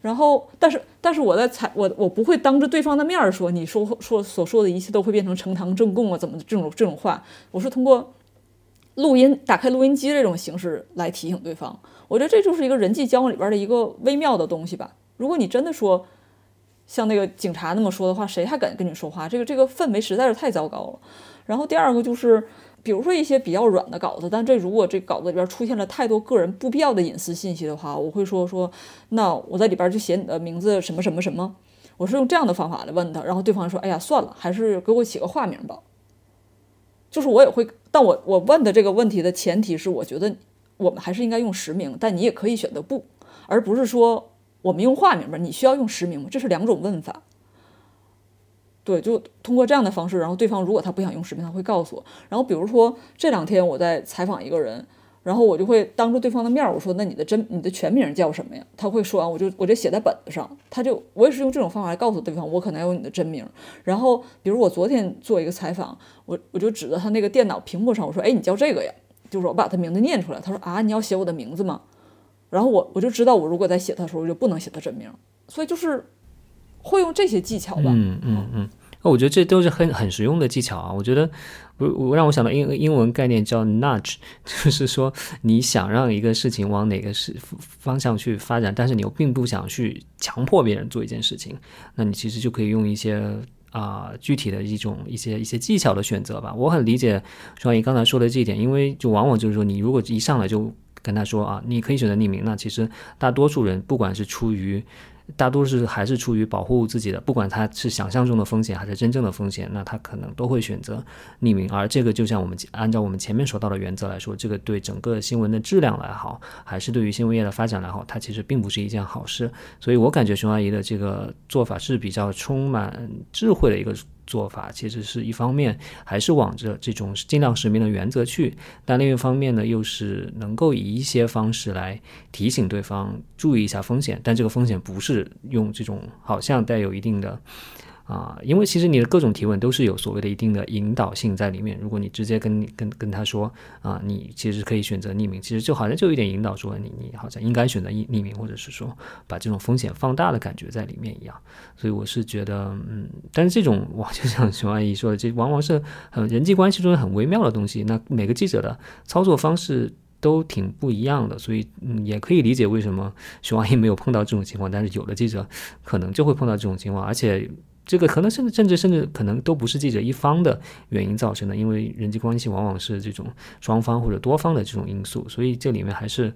[SPEAKER 2] 然后，但是但是我在采我我不会当着对方的面儿说，你说说所说的一切都会变成呈堂证供啊，怎么这种这种话，我是通过录音打开录音机这种形式来提醒对方。我觉得这就是一个人际交往里边的一个微妙的东西吧。如果你真的说像那个警察那么说的话，谁还敢跟你说话？这个这个氛围实在是太糟糕了。然后第二个就是，比如说一些比较软的稿子，但这如果这稿子里边出现了太多个人不必要的隐私信息的话，我会说说，那我在里边就写你的名字什么什么什么。我是用这样的方法来问他，然后对方说，哎呀，算了，还是给我起个化名吧。就是我也会，但我我问的这个问题的前提是，我觉得。我们还是应该用实名，但你也可以选择不，而不是说我们用化名吧？你需要用实名吗？这是两种问法。对，就通过这样的方式，然后对方如果他不想用实名，他会告诉我。然后比如说这两天我在采访一个人，然后我就会当着对方的面我说：“那你的真你的全名叫什么呀？”他会说完，我就我就写在本子上。他就我也是用这种方法来告诉对方，我可能有你的真名。然后比如我昨天做一个采访，我我就指着他那个电脑屏幕上，我说：“哎，你叫这个呀？”就是我把他名字念出来，他说啊，你要写我的名字吗？然后我我就知道，我如果在写他的时候，我就不能写他真名，所以就是会用这些技巧吧。
[SPEAKER 1] 嗯嗯嗯，那我觉得这都是很很实用的技巧啊。我觉得我我让我想到英英文概念叫 nudge，就是说你想让一个事情往哪个是方向去发展，但是你又并不想去强迫别人做一件事情，那你其实就可以用一些。啊，具体的一种一些一些技巧的选择吧，我很理解双怡刚才说的这一点，因为就往往就是说，你如果一上来就跟他说啊，你可以选择匿名，那其实大多数人不管是出于大多数还是出于保护自己的，不管他是想象中的风险还是真正的风险，那他可能都会选择匿名。而这个就像我们按照我们前面说到的原则来说，这个对整个新闻的质量来好，还是对于新闻业的发展来好，它其实并不是一件好事。所以我感觉熊阿姨的这个做法是比较充满智慧的一个。做法其实是一方面，还是往着这种尽量实名的原则去；但另一方面呢，又是能够以一些方式来提醒对方注意一下风险。但这个风险不是用这种好像带有一定的啊，因为其实你的各种提问都是有所谓的一定的引导性在里面。如果你直接跟跟跟他说啊，你其实可以选择匿名，其实就好像就有点引导说你你好像应该选择匿匿名，或者是说把这种风险放大的感觉在里面一样。所以我是觉得，嗯，但是这种哇，就像熊阿姨说的，这往往是很人际关系中很微妙的东西。那每个记者的操作方式。都挺不一样的，所以嗯，也可以理解为什么熊阿姨没有碰到这种情况，但是有的记者可能就会碰到这种情况，而且这个可能甚至甚至甚至可能都不是记者一方的原因造成的，因为人际关系往往是这种双方或者多方的这种因素，所以这里面还是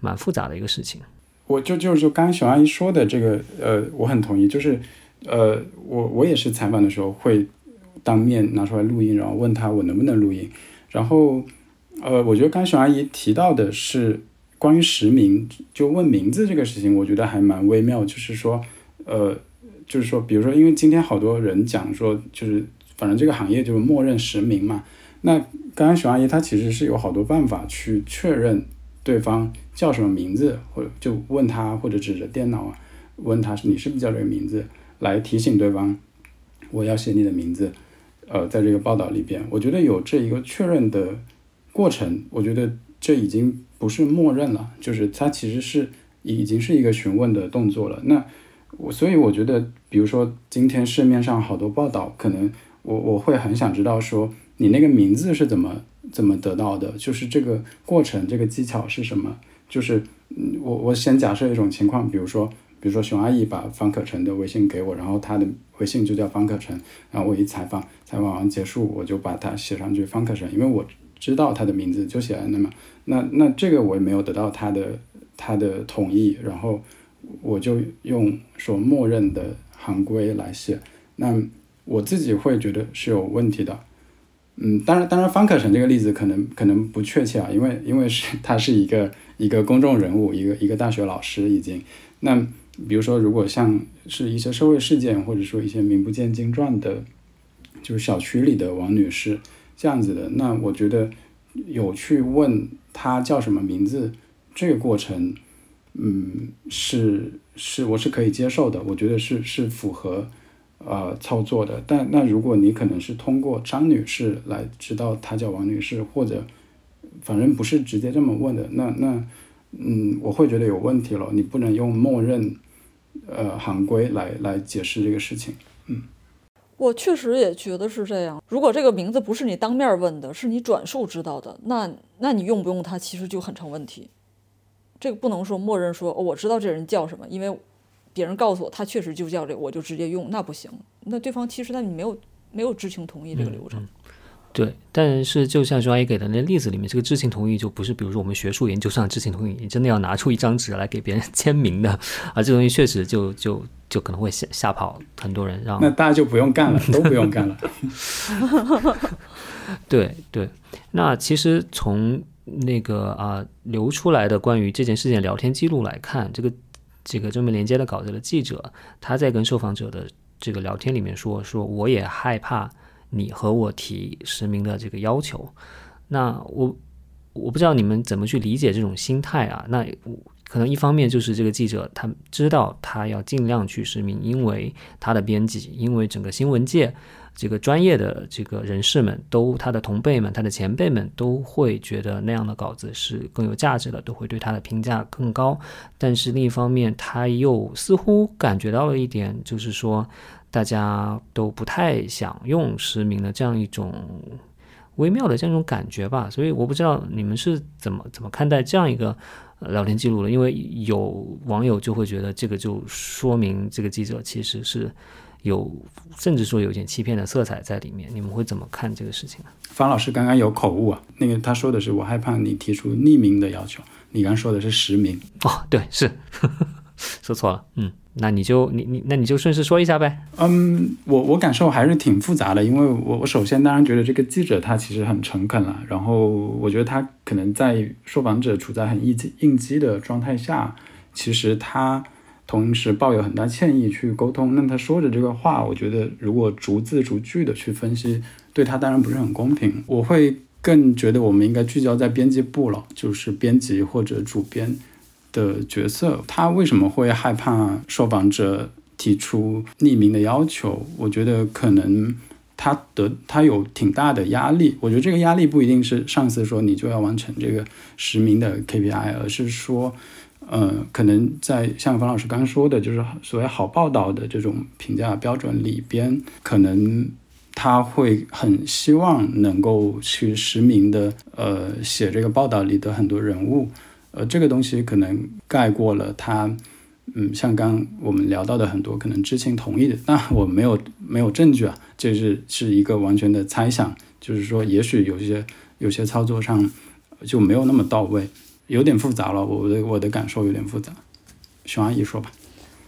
[SPEAKER 1] 蛮复杂的一个事情。
[SPEAKER 3] 我就就是就刚刚熊阿姨说的这个，呃，我很同意，就是呃，我我也是采访的时候会当面拿出来录音，然后问他我能不能录音，然后。呃，我觉得刚熊阿姨提到的是关于实名，就问名字这个事情，我觉得还蛮微妙。就是说，呃，就是说，比如说，因为今天好多人讲说，就是反正这个行业就是默认实名嘛。那刚刚熊阿姨她其实是有好多办法去确认对方叫什么名字，或者就问他，或者指着电脑啊问他是你是不是叫这个名字，来提醒对方我要写你的名字。呃，在这个报道里边，我觉得有这一个确认的。过程，我觉得这已经不是默认了，就是它其实是已经是一个询问的动作了。那我所以我觉得，比如说今天市面上好多报道，可能我我会很想知道说你那个名字是怎么怎么得到的，就是这个过程这个技巧是什么？就是嗯我我先假设一种情况，比如说比如说熊阿姨把方可成的微信给我，然后他的微信就叫方可成，然后我一采访采访完结束，我就把它写上去方可成，因为我。知道他的名字就写在那嘛，那那这个我也没有得到他的他的同意，然后我就用说默认的行规来写，那我自己会觉得是有问题的，嗯，当然当然方可成这个例子可能可能不确切啊，因为因为是他是一个一个公众人物，一个一个大学老师已经，那比如说如果像是一些社会事件或者说一些名不见经传的，就是小区里的王女士。这样子的，那我觉得有去问他叫什么名字，这个过程，嗯，是是我是可以接受的，我觉得是是符合呃操作的。但那如果你可能是通过张女士来知道她叫王女士，或者反正不是直接这么问的，那那嗯，我会觉得有问题了。你不能用默认呃行规来来解释这个事情，嗯。
[SPEAKER 2] 我确实也觉得是这样。如果这个名字不是你当面问的，是你转述知道的，那那你用不用它，其实就很成问题。这个不能说默认说，哦，我知道这人叫什么，因为别人告诉我他确实就叫这个，我就直接用，那不行。那对方其实那你没有没有知情同意这个流程。
[SPEAKER 1] 对，但是就像阿姨给的那例子里面，这个知情同意就不是，比如说我们学术研究上知情同意，你真的要拿出一张纸来给别人 签名的，啊，这东西确实就就就可能会吓吓跑很多人，让
[SPEAKER 3] 那大家就不用干了，都不用干了。
[SPEAKER 1] 对对，那其实从那个啊流出来的关于这件事件聊天记录来看，这个这个正面连接的稿子的记者，他在跟受访者的这个聊天里面说说，我也害怕。你和我提实名的这个要求，那我我不知道你们怎么去理解这种心态啊？那可能一方面就是这个记者他知道他要尽量去实名，因为他的编辑，因为整个新闻界这个专业的这个人士们都他的同辈们、他的前辈们都会觉得那样的稿子是更有价值的，都会对他的评价更高。但是另一方面，他又似乎感觉到了一点，就是说。大家都不太想用实名的这样一种微妙的这样一种感觉吧，所以我不知道你们是怎么怎么看待这样一个聊天记录的，因为有网友就会觉得这个就说明这个记者其实是有甚至说有点欺骗的色彩在里面，你们会怎么看这个事情呢？
[SPEAKER 3] 方老师刚刚有口误啊，那个他说的是我害怕你提出匿名的要求，你刚说的是实名
[SPEAKER 1] 哦，对，是 说错了，嗯。那你就你你那你就顺势说一下呗。
[SPEAKER 3] 嗯，我我感受还是挺复杂的，因为我我首先当然觉得这个记者他其实很诚恳了，然后我觉得他可能在受访者处在很应激应激的状态下，其实他同时抱有很大歉意去沟通。那他说着这个话，我觉得如果逐字逐句的去分析，对他当然不是很公平。我会更觉得我们应该聚焦在编辑部了，就是编辑或者主编。的角色，他为什么会害怕受访者提出匿名的要求，我觉得可能他的他有挺大的压力。我觉得这个压力不一定是上司说你就要完成这个实名的 KPI，而是说，呃，可能在像方老师刚说的，就是所谓好报道的这种评价标准里边，可能。他会很希望能够去实名的，呃，写这个报道里的很多人物，呃，这个东西可能盖过了他，嗯，像刚我们聊到的很多可能知情同意的，那我没有没有证据啊，这是是一个完全的猜想，就是说也许有些有些操作上就没有那么到位，有点复杂了，我的我的感受有点复杂，熊阿姨说吧，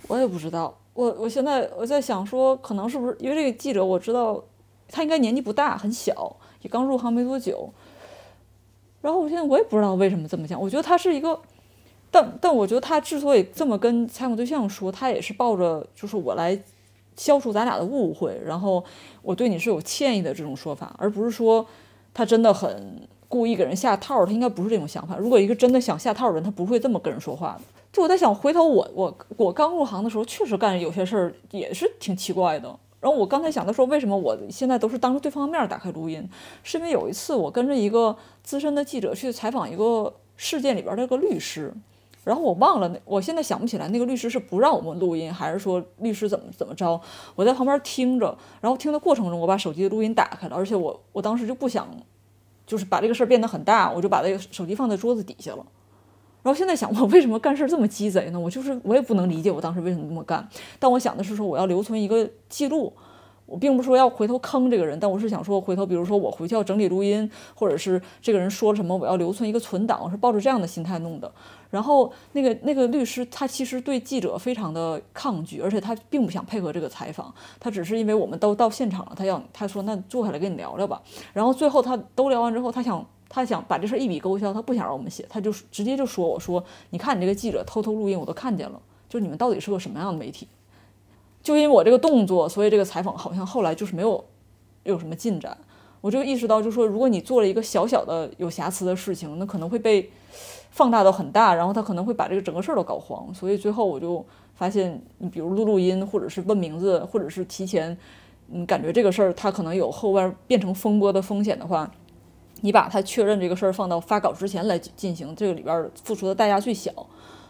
[SPEAKER 2] 我也不知道，我我现在我在想说，可能是不是因为这个记者我知道。他应该年纪不大，很小，也刚入行没多久。然后我现在我也不知道为什么这么讲。我觉得他是一个，但但我觉得他之所以这么跟采访对象说，他也是抱着就是我来消除咱俩的误会，然后我对你是有歉意的这种说法，而不是说他真的很故意给人下套。他应该不是这种想法。如果一个真的想下套的人，他不会这么跟人说话的。就我在想，回头我我我刚入行的时候，确实干有些事儿也是挺奇怪的。然后我刚才想到说，为什么我现在都是当着对方的面打开录音？是因为有一次我跟着一个资深的记者去采访一个事件里边的一个律师，然后我忘了那，我现在想不起来那个律师是不让我们录音，还是说律师怎么怎么着？我在旁边听着，然后听的过程中，我把手机的录音打开了，而且我我当时就不想，就是把这个事儿变得很大，我就把这个手机放在桌子底下了。然后现在想，我为什么干事这么鸡贼呢？我就是我也不能理解我当时为什么这么干。但我想的是说，我要留存一个记录。我并不是说要回头坑这个人，但我是想说，回头比如说我回去要整理录音，或者是这个人说了什么，我要留存一个存档，我是抱着这样的心态弄的。然后那个那个律师他其实对记者非常的抗拒，而且他并不想配合这个采访，他只是因为我们都到现场了，他要他说那坐下来跟你聊聊吧。然后最后他都聊完之后，他想。他想把这事一笔勾销，他不想让我们写，他就直接就说：“我说，你看你这个记者偷偷录音，我都看见了，就你们到底是个什么样的媒体？就因为我这个动作，所以这个采访好像后来就是没有有什么进展。我就意识到，就说如果你做了一个小小的有瑕疵的事情，那可能会被放大到很大，然后他可能会把这个整个事儿都搞黄。所以最后我就发现，你比如录录音，或者是问名字，或者是提前，你，感觉这个事儿他可能有后边变成风波的风险的话。”你把他确认这个事儿放到发稿之前来进行，这个里边付出的代价最小。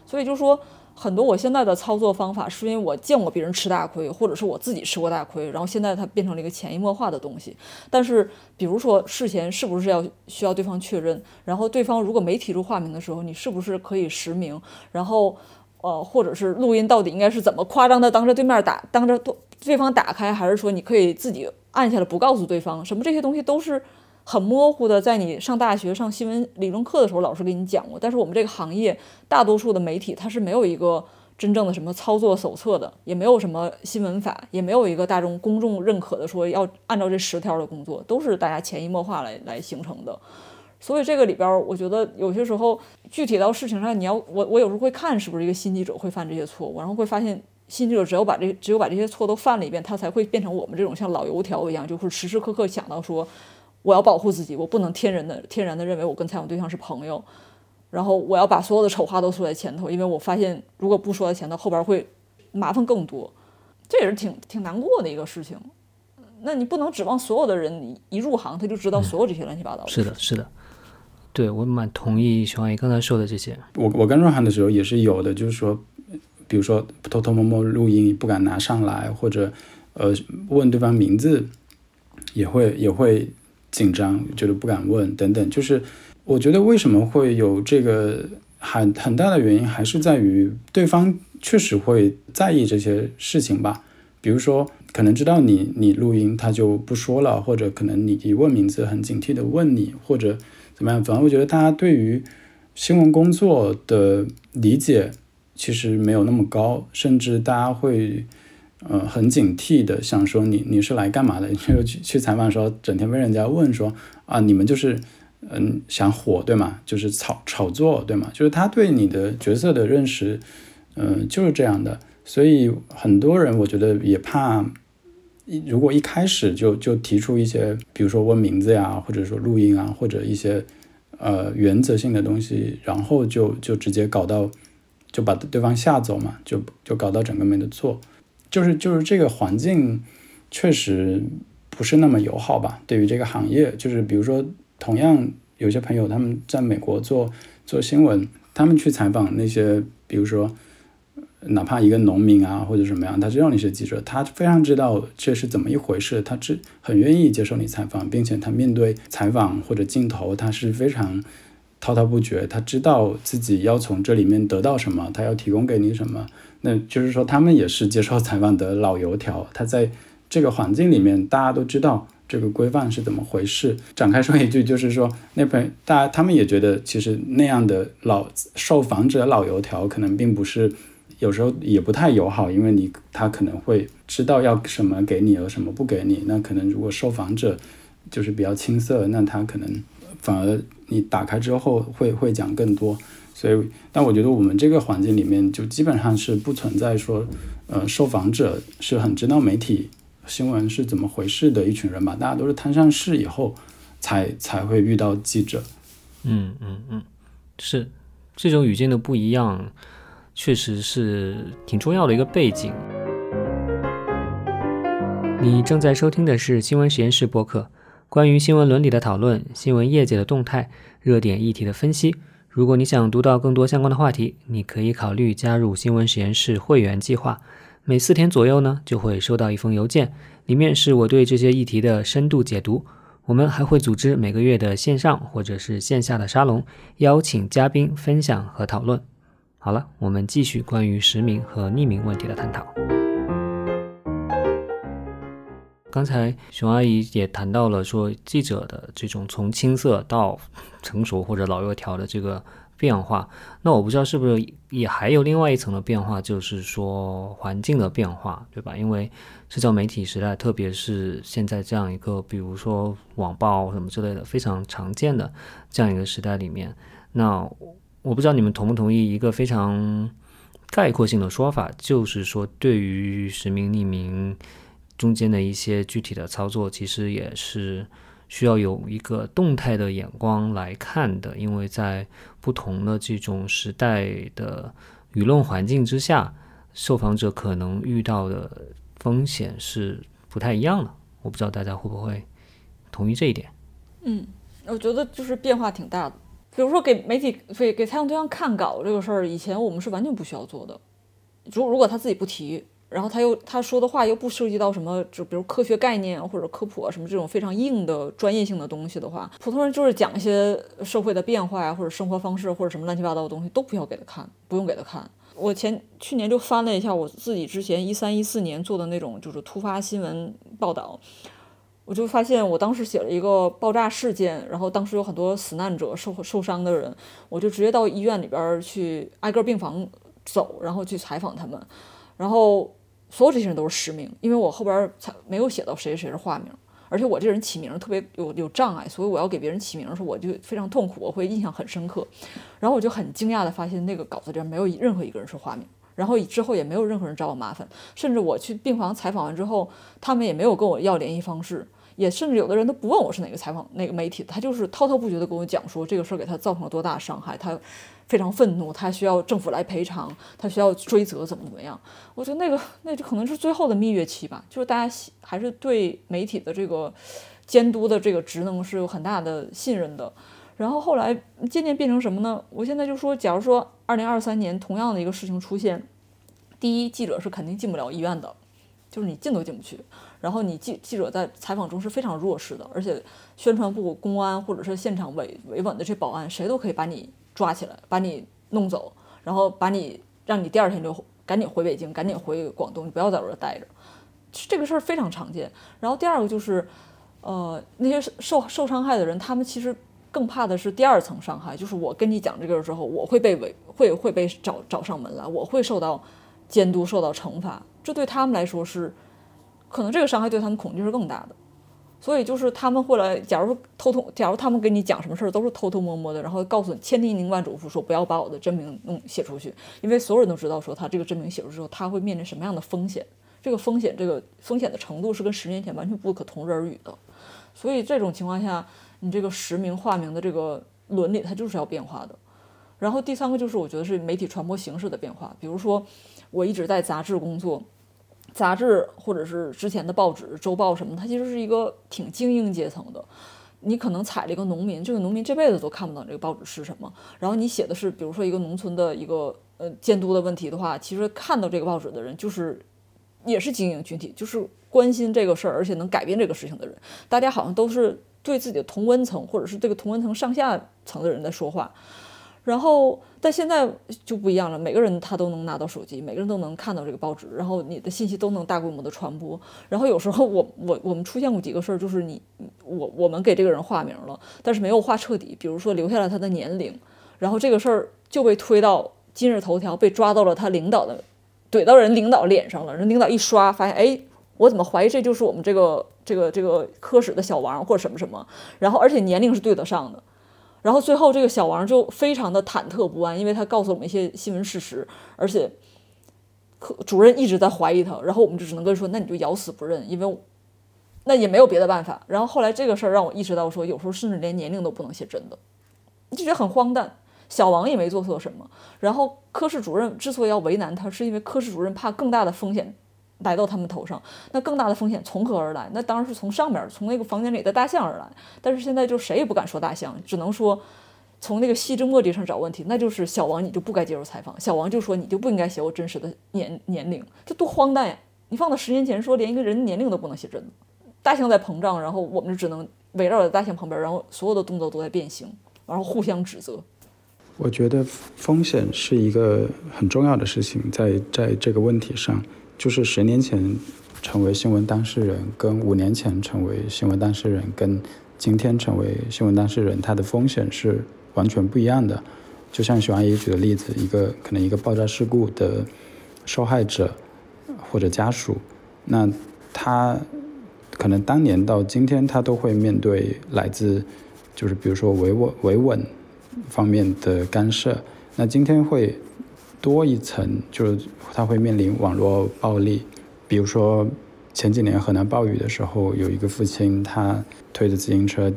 [SPEAKER 2] 所以就说很多我现在的操作方法，是因为我见过别人吃大亏，或者是我自己吃过大亏，然后现在它变成了一个潜移默化的东西。但是比如说事前是不是要需要对方确认，然后对方如果没提出化名的时候，你是不是可以实名？然后呃，或者是录音到底应该是怎么夸张的当着对面打，当着对方打开，还是说你可以自己按下来不告诉对方？什么这些东西都是。很模糊的，在你上大学上新闻理论课的时候，老师给你讲过。但是我们这个行业大多数的媒体，它是没有一个真正的什么操作手册的，也没有什么新闻法，也没有一个大众公众认可的说要按照这十条的工作，都是大家潜移默化来来形成的。所以这个里边，我觉得有些时候具体到事情上，你要我我有时候会看是不是一个新记者会犯这些错误，然后会发现新记者只有把这只有把这些错都犯了一遍，他才会变成我们这种像老油条一样，就会时时刻刻想到说。我要保护自己，我不能天然的天然的认为我跟采访对象是朋友，然后我要把所有的丑话都说在前头，因为我发现如果不说在前头，后边会麻烦更多，这也是挺挺难过的一个事情。那你不能指望所有的人一入行他就知道所有这些乱七八糟。
[SPEAKER 1] 是的，是的，对我蛮同意熊阿姨刚才说的这些。
[SPEAKER 3] 我我刚入行的时候也是有的，就是说，比如说偷偷摸摸录音不敢拿上来，或者呃问对方名字，也会也会。紧张，觉得不敢问，等等，就是我觉得为什么会有这个很很大的原因，还是在于对方确实会在意这些事情吧。比如说，可能知道你你录音，他就不说了，或者可能你一问名字，很警惕的问你，或者怎么样。反正我觉得大家对于新闻工作的理解其实没有那么高，甚至大家会。呃，很警惕的，想说你你是来干嘛的？就去 去采访的时候，整天被人家问说啊，你们就是嗯想火对吗？就是炒炒作对吗？就是他对你的角色的认识，嗯就是这样的。所以很多人我觉得也怕，如果一开始就就提出一些，比如说问名字呀，或者说录音啊，或者一些呃原则性的东西，然后就就直接搞到就把对方吓走嘛，就就搞到整个没得做。就是就是这个环境确实不是那么友好吧？对于这个行业，就是比如说，同样有些朋友他们在美国做做新闻，他们去采访那些，比如说。哪怕一个农民啊，或者什么样，他知道你是记者，他非常知道这是怎么一回事，他知很愿意接受你采访，并且他面对采访或者镜头，他是非常滔滔不绝，他知道自己要从这里面得到什么，他要提供给你什么。那就是说，他们也是接受采访的老油条，他在这个环境里面，大家都知道这个规范是怎么回事。展开说一句，就是说，那朋大家他们也觉得，其实那样的老受访者老油条，可能并不是。有时候也不太友好，因为你他可能会知道要什么给你，而什么不给你。那可能如果受访者就是比较青涩，那他可能反而你打开之后会会讲更多。所以，但我觉得我们这个环境里面就基本上是不存在说，呃，受访者是很知道媒体新闻是怎么回事的一群人吧。大家都是摊上事以后才才会遇到记者。
[SPEAKER 1] 嗯嗯嗯，是这种语境的不一样。确实是挺重要的一个背景。你正在收听的是新闻实验室播客，关于新闻伦理的讨论、新闻业界的动态、热点议题的分析。如果你想读到更多相关的话题，你可以考虑加入新闻实验室会员计划。每四天左右呢，就会收到一封邮件，里面是我对这些议题的深度解读。我们还会组织每个月的线上或者是线下的沙龙，邀请嘉宾分享和讨论。好了，我们继续关于实名和匿名问题的探讨。刚才熊阿姨也谈到了说记者的这种从青涩到成熟或者老油条的这个变化，那我不知道是不是也还有另外一层的变化，就是说环境的变化，对吧？因为社交媒体时代，特别是现在这样一个，比如说网暴什么之类的非常常见的这样一个时代里面，那。我不知道你们同不同意一个非常概括性的说法，就是说，对于实名匿名中间的一些具体的操作，其实也是需要有一个动态的眼光来看的，因为在不同的这种时代的舆论环境之下，受访者可能遇到的风险是不太一样的。我不知道大家会不会同意这一点？
[SPEAKER 2] 嗯，我觉得就是变化挺大的。比如说给媒体给给采访对象看稿这个事儿，以前我们是完全不需要做的。如如果他自己不提，然后他又他说的话又不涉及到什么，就比如科学概念或者科普啊什么这种非常硬的专业性的东西的话，普通人就是讲一些社会的变化呀，或者生活方式或者什么乱七八糟的东西，都不要给他看，不用给他看。我前去年就翻了一下我自己之前一三一四年做的那种就是突发新闻报道。我就发现，我当时写了一个爆炸事件，然后当时有很多死难者、受受伤的人，我就直接到医院里边去挨个病房走，然后去采访他们，然后所有这些人都是实名，因为我后边才没有写到谁谁是化名，而且我这人起名特别有有障碍，所以我要给别人起名的时候我就非常痛苦，我会印象很深刻，然后我就很惊讶的发现那个稿子里边没有任何一个人是化名。然后之后也没有任何人找我麻烦，甚至我去病房采访完之后，他们也没有跟我要联系方式。也甚至有的人都不问我是哪个采访哪个媒体，他就是滔滔不绝的跟我讲说这个事儿给他造成了多大伤害，他非常愤怒，他需要政府来赔偿，他需要追责怎么怎么样。我觉得那个那就可能是最后的蜜月期吧，就是大家还是对媒体的这个监督的这个职能是有很大的信任的。然后后来渐渐变成什么呢？我现在就说，假如说二零二三年同样的一个事情出现，第一，记者是肯定进不了医院的，就是你进都进不去。然后你记记者在采访中是非常弱势的，而且宣传部、公安或者是现场维维稳的这保安，谁都可以把你抓起来，把你弄走，然后把你让你第二天就赶紧回北京，赶紧回广东，你不要在这儿待着。这个事儿非常常见。然后第二个就是，呃，那些受受伤害的人，他们其实更怕的是第二层伤害，就是我跟你讲这个之后，我会被维会会被找找上门来，我会受到监督、受到惩罚，这对他们来说是。可能这个伤害对他们恐惧是更大的，所以就是他们会来，假如偷偷，假如他们跟你讲什么事儿都是偷偷摸摸的，然后告诉你千叮咛万嘱咐说不要把我的真名弄写出去，因为所有人都知道说他这个真名写出之后他会面临什么样的风险，这个风险这个风险的程度是跟十年前完全不可同日而语的，所以这种情况下，你这个实名化名的这个伦理它就是要变化的。然后第三个就是我觉得是媒体传播形式的变化，比如说我一直在杂志工作。杂志或者是之前的报纸、周报什么，它其实是一个挺精英阶层的。你可能踩了一个农民，这个农民这辈子都看不懂这个报纸是什么。然后你写的是，比如说一个农村的一个呃监督的问题的话，其实看到这个报纸的人就是也是精英群体，就是关心这个事儿，而且能改变这个事情的人。大家好像都是对自己的同温层或者是这个同温层上下层的人在说话。然后，但现在就不一样了，每个人他都能拿到手机，每个人都能看到这个报纸，然后你的信息都能大规模的传播。然后有时候我我我们出现过几个事儿，就是你我我们给这个人化名了，但是没有化彻底，比如说留下了他的年龄，然后这个事儿就被推到今日头条，被抓到了他领导的，怼到人领导脸上了。人领导一刷，发现哎，我怎么怀疑这就是我们这个这个这个科室的小王或者什么什么，然后而且年龄是对得上的。然后最后这个小王就非常的忐忑不安，因为他告诉我们一些新闻事实，而且科主任一直在怀疑他，然后我们就只能跟他说，那你就咬死不认，因为那也没有别的办法。然后后来这个事儿让我意识到，说有时候甚至连年龄都不能写真的，就觉得很荒诞。小王也没做错什么，然后科室主任之所以要为难他，是因为科室主任怕更大的风险。来到他们头上，那更大的风险从何而来？那当然是从上面，从那个房间里的大象而来。但是现在就谁也不敢说大象，只能说从那个细枝末节上找问题。那就是小王，你就不该接受采访。小王就说你就不应该写我真实的年年龄，这多荒诞呀！你放到十年前说连一个人年龄都不能写真的，大象在膨胀，然后我们就只能围绕在大象旁边，然后所有的动作都在变形，然后互相指责。
[SPEAKER 3] 我觉得风险是一个很重要的事情，在在这个问题上。就是十年前成为新闻当事人，跟五年前成为新闻当事人，跟今天成为新闻当事人，它的风险是完全不一样的。就像许阿姨举的例子，一个可能一个爆炸事故的受害者或者家属，那他可能当年到今天，他都会面对来自就是比如说维稳维稳方面的干涉，那今天会。多一层，就是他会面临网络暴力，比如说前几年河南暴雨的时候，有一个父亲他推着自行车，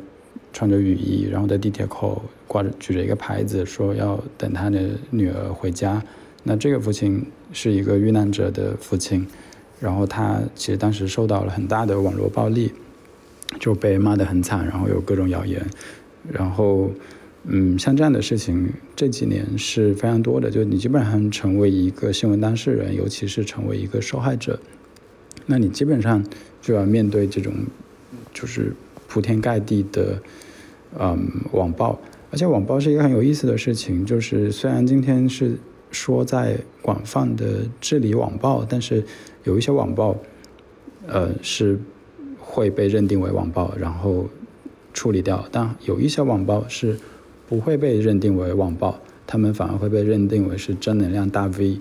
[SPEAKER 3] 穿着雨衣，然后在地铁口挂着举着一个牌子，说要等他的女儿回家。那这个父亲是一个遇难者的父亲，然后他其实当时受到了很大的网络暴力，就被骂得很惨，然后有各种谣言，然后。嗯，像这样的事情这几年是非常多的，就你基本上成为一个新闻当事人，尤其是成为一个受害者，那你基本上就要面对这种就是铺天盖地的嗯网暴，而且网暴是一个很有意思的事情，就是虽然今天是说在广泛的治理网暴，但是有一些网暴呃是会被认定为网暴，然后处理掉，但有一些网暴是。不会被认定为网暴，他们反而会被认定为是正能量大 V，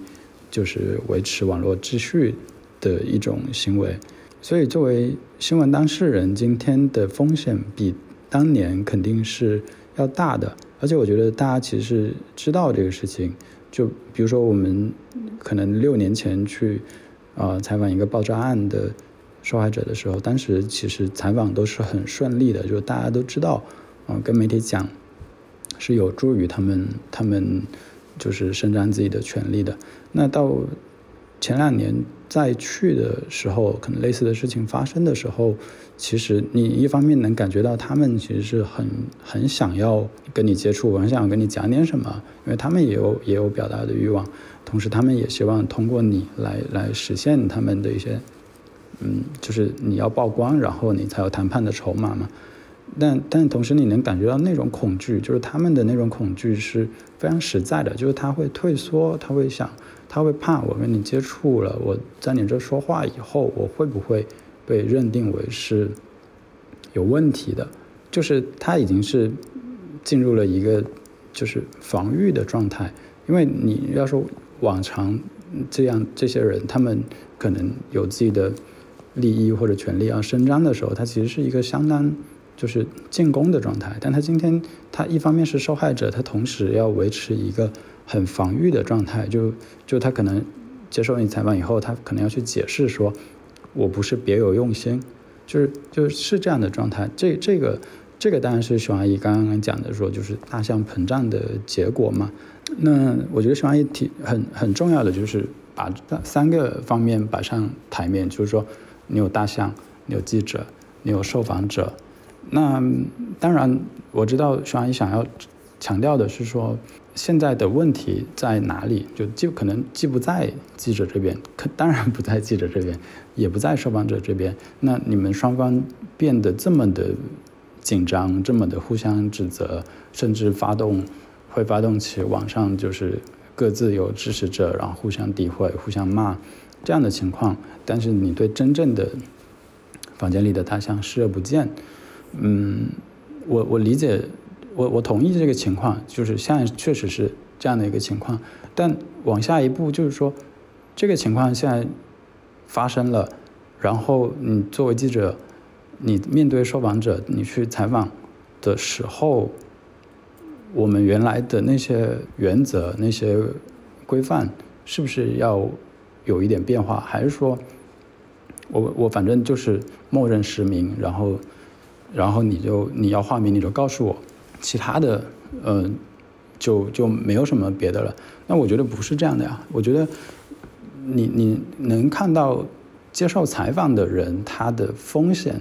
[SPEAKER 3] 就是维持网络秩序的一种行为。所以，作为新闻当事人，今天的风险比当年肯定是要大的。而且，我觉得大家其实知道这个事情。就比如说，我们可能六年前去啊采访一个爆炸案的受害者的时候，当时其实采访都是很顺利的，就大家都知道，跟媒体讲。是有助于他们，他们就是伸张自己的权利的。那到前两年再去的时候，可能类似的事情发生的时候，其实你一方面能感觉到他们其实是很很想要跟你接触，很想跟你讲点什么，因为他们也有也有表达的欲望，同时他们也希望通过你来来实现他们的一些，嗯，就是你要曝光，然后你才有谈判的筹码嘛。但但同时，你能感觉到那种恐惧，就是他们的那种恐惧是非常实在的，就是他会退缩，他会想，他会怕我跟你接触了，我在你这说话以后，我会不会被认定为是有问题的？就是他已经是进入了一个就是防御的状态，因为你要说往常这样这些人，他们可能有自己的利益或者权利要伸张的时候，他其实是一个相当。就是进攻的状态，但他今天他一方面是受害者，他同时要维持一个很防御的状态，就就他可能接受你采访以后，他可能要去解释说，我不是别有用心，就是就是这样的状态。这这个这个当然是熊阿姨刚刚讲的说，就是大象膨胀的结果嘛。那我觉得熊阿姨提很很重要的就是把三个方面摆上台面，就是说你有大象，你有记者，你有受访者。那当然我知道徐阿姨想要强调的是说。现在的问题在哪里？就既可能既不在记者这边，可当然不在记者这边，也不在受访者这边。那你们双方变得这么的紧张，这么的互相指责，甚至发动会发动起网上就是各自有支持者，然后互相诋毁、互相骂这样的情况。但是你对真正的房间里的他像视而不见。嗯，我我理解。我我同意这个情况，就是现在确实是这样的一个情况，但往下一步就是说，这个情况现在发生了，然后你作为记者，你面对受访者，你去采访的时候，我们原来的那些原则、那些规范，是不是要有一点变化？还是说，我我反正就是默认实名，然后然后你就你要化名，你就告诉我。其他的，嗯，就就没有什么别的了。那我觉得不是这样的呀。我觉得，你你能看到接受采访的人他的风险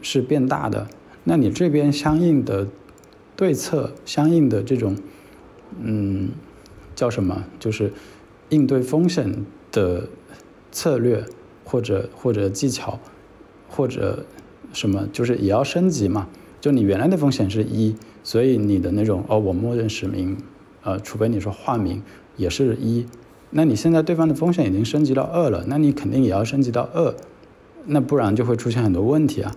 [SPEAKER 3] 是变大的。那你这边相应的对策、相应的这种，嗯，叫什么？就是应对风险的策略或者或者技巧或者什么，就是也要升级嘛。就你原来的风险是一，所以你的那种哦，我默认实名，呃，除非你说化名也是一，那你现在对方的风险已经升级到二了，那你肯定也要升级到二，那不然就会出现很多问题啊。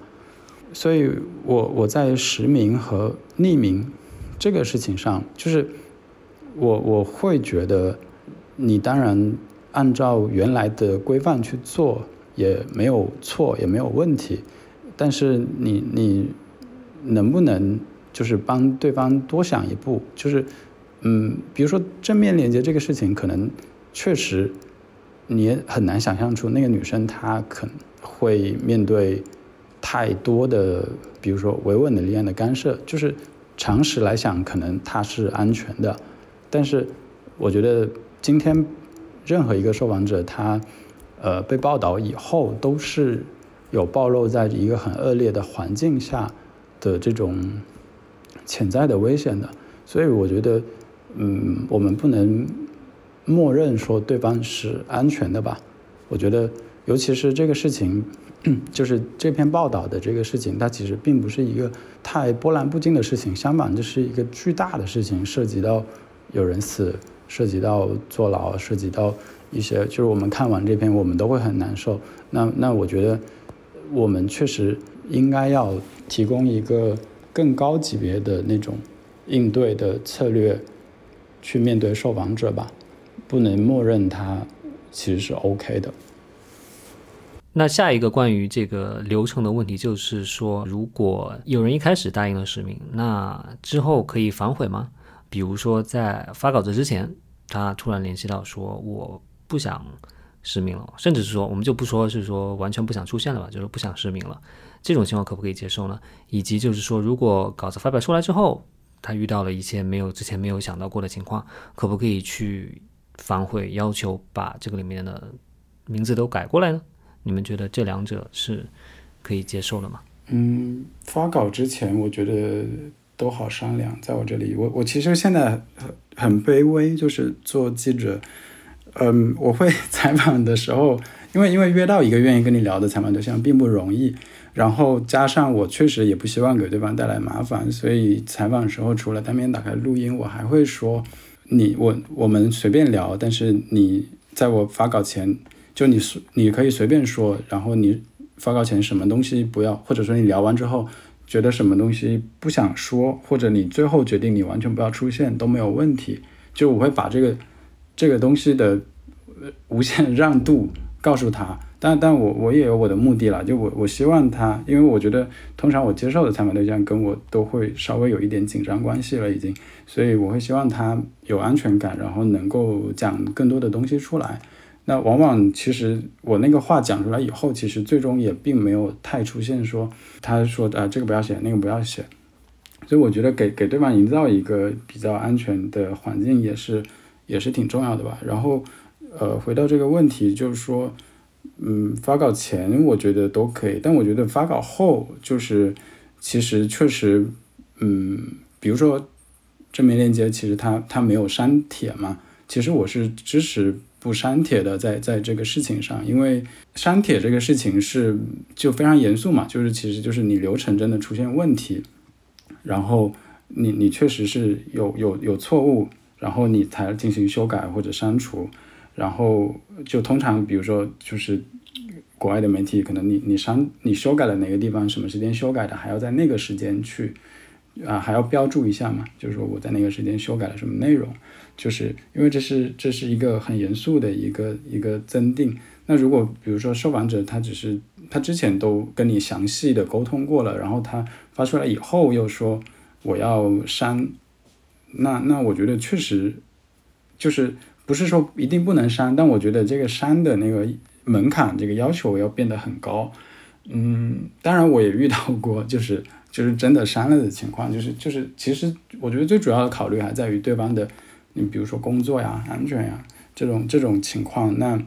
[SPEAKER 3] 所以我我在实名和匿名这个事情上，就是我我会觉得，你当然按照原来的规范去做也没有错，也没有问题，但是你你。能不能就是帮对方多想一步？就是，嗯，比如说正面连接这个事情，可能确实你也很难想象出那个女生她可能会面对太多的，比如说维稳的力量的干涉。就是常识来想，可能她是安全的，但是我觉得今天任何一个受访者，他呃被报道以后，都是有暴露在一个很恶劣的环境下。的这种潜在的危险的，所以我觉得，嗯，我们不能默认说对方是安全的吧？我觉得，尤其是这个事情，就是这篇报道的这个事情，它其实并不是一个太波澜不惊的事情，相反，这是一个巨大的事情，涉及到有人死，涉及到坐牢，涉及到一些，就是我们看完这篇，我们都会很难受。那那我觉得，我们确实应该要。提供一个更高级别的那种应对的策略，去面对受访者吧，不能默认他其实是 OK 的。
[SPEAKER 1] 那下一个关于这个流程的问题就是说，如果有人一开始答应了实名，那之后可以反悔吗？比如说在发稿子之前，他突然联系到说我不想实名了，甚至是说我们就不说是说完全不想出现了吧，就是不想实名了。这种情况可不可以接受呢？以及就是说，如果稿子发表出来之后，他遇到了一些没有之前没有想到过的情况，可不可以去反悔，要求把这个里面的名字都改过来呢？你们觉得这两者是可以接受的吗？
[SPEAKER 3] 嗯，发稿之前我觉得都好商量。在我这里，我我其实现在很很卑微，就是做记者，嗯，我会 采访的时候，因为因为约到一个愿意跟你聊的采访对象并不容易。然后加上我确实也不希望给对方带来麻烦，所以采访的时候除了单面打开录音，我还会说你我我们随便聊，但是你在我发稿前就你你可以随便说，然后你发稿前什么东西不要，或者说你聊完之后觉得什么东西不想说，或者你最后决定你完全不要出现都没有问题，就我会把这个这个东西的无限让渡告诉他。但但我我也有我的目的了，就我我希望他，因为我觉得通常我接受的采访对象跟我都会稍微有一点紧张关系了已经，所以我会希望他有安全感，然后能够讲更多的东西出来。那往往其实我那个话讲出来以后，其实最终也并没有太出现说他说啊这个不要写，那个不要写。所以我觉得给给对方营造一个比较安全的环境也是也是挺重要的吧。然后。呃，回到这个问题，就是说，嗯，发稿前我觉得都可以，但我觉得发稿后就是其实确实，嗯，比如说正面链接，其实它它没有删帖嘛，其实我是支持不删帖的，在在这个事情上，因为删帖这个事情是就非常严肃嘛，就是其实就是你流程真的出现问题，然后你你确实是有有有错误。然后你才进行修改或者删除，然后就通常比如说就是国外的媒体，可能你你删你修改了哪个地方，什么时间修改的，还要在那个时间去啊还要标注一下嘛，就是说我在那个时间修改了什么内容，就是因为这是这是一个很严肃的一个一个增定。那如果比如说受访者他只是他之前都跟你详细的沟通过了，然后他发出来以后又说我要删。那那我觉得确实，就是不是说一定不能删，但我觉得这个删的那个门槛，这个要求要变得很高。嗯，当然我也遇到过，就是就是真的删了的情况，就是就是其实我觉得最主要的考虑还在于对方的，你比如说工作呀、安全呀这种这种情况。那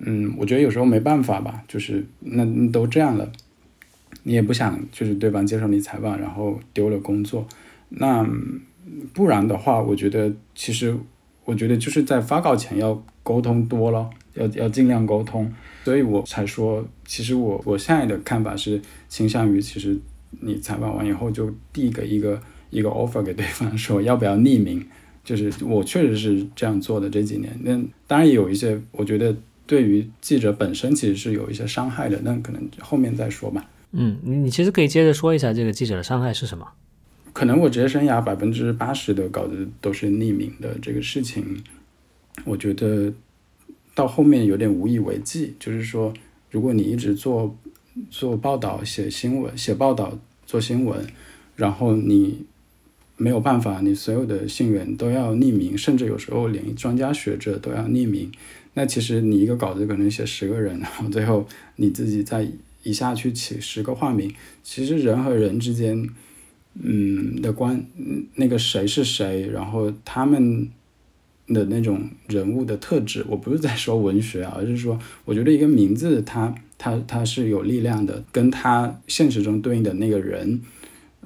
[SPEAKER 3] 嗯，我觉得有时候没办法吧，就是那都这样了，你也不想就是对方接受你采访，然后丢了工作，那。不然的话，我觉得其实，我觉得就是在发稿前要沟通多了，要要尽量沟通，所以我才说，其实我我现在的看法是倾向于，其实你采访完以后就递给一个一个 offer 给对方，说要不要匿名，就是我确实是这样做的这几年。那当然也有一些，我觉得对于记者本身其实是有一些伤害的，那可能后面再说吧。
[SPEAKER 1] 嗯，你你其实可以接着说一下这个记者的伤害是什么。
[SPEAKER 3] 可能我职业生涯百分之八十的稿子都是匿名的，这个事情，我觉得到后面有点无以为继。就是说，如果你一直做做报道、写新闻、写报道、做新闻，然后你没有办法，你所有的信源都要匿名，甚至有时候连专家学者都要匿名，那其实你一个稿子可能写十个人，然后最后你自己再一下去起十个化名，其实人和人之间。嗯的关，那个谁是谁，然后他们的那种人物的特质，我不是在说文学啊，而是说，我觉得一个名字，它它它是有力量的，跟他现实中对应的那个人，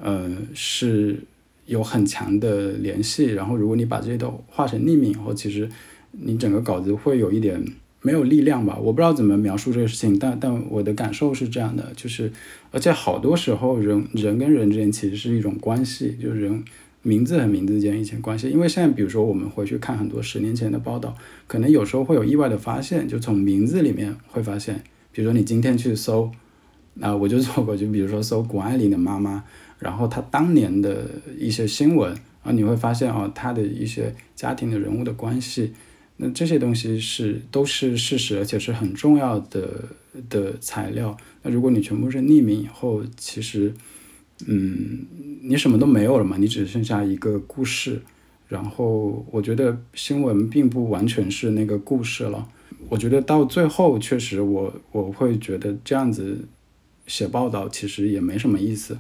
[SPEAKER 3] 呃，是有很强的联系。然后，如果你把这些都画成匿名以后，其实你整个稿子会有一点。没有力量吧？我不知道怎么描述这个事情，但但我的感受是这样的，就是，而且好多时候人人跟人之间其实是一种关系，就是人名字和名字之间一些关系。因为现在比如说我们回去看很多十年前的报道，可能有时候会有意外的发现，就从名字里面会发现，比如说你今天去搜，啊，我就做过，就比如说搜谷爱凌的妈妈，然后她当年的一些新闻啊，你会发现哦，她的一些家庭的人物的关系。那这些东西是都是事实，而且是很重要的的材料。那如果你全部是匿名以后，其实，嗯，你什么都没有了嘛，你只剩下一个故事。然后我觉得新闻并不完全是那个故事了。我觉得到最后，确实我我会觉得这样子写报道其实也没什么意思。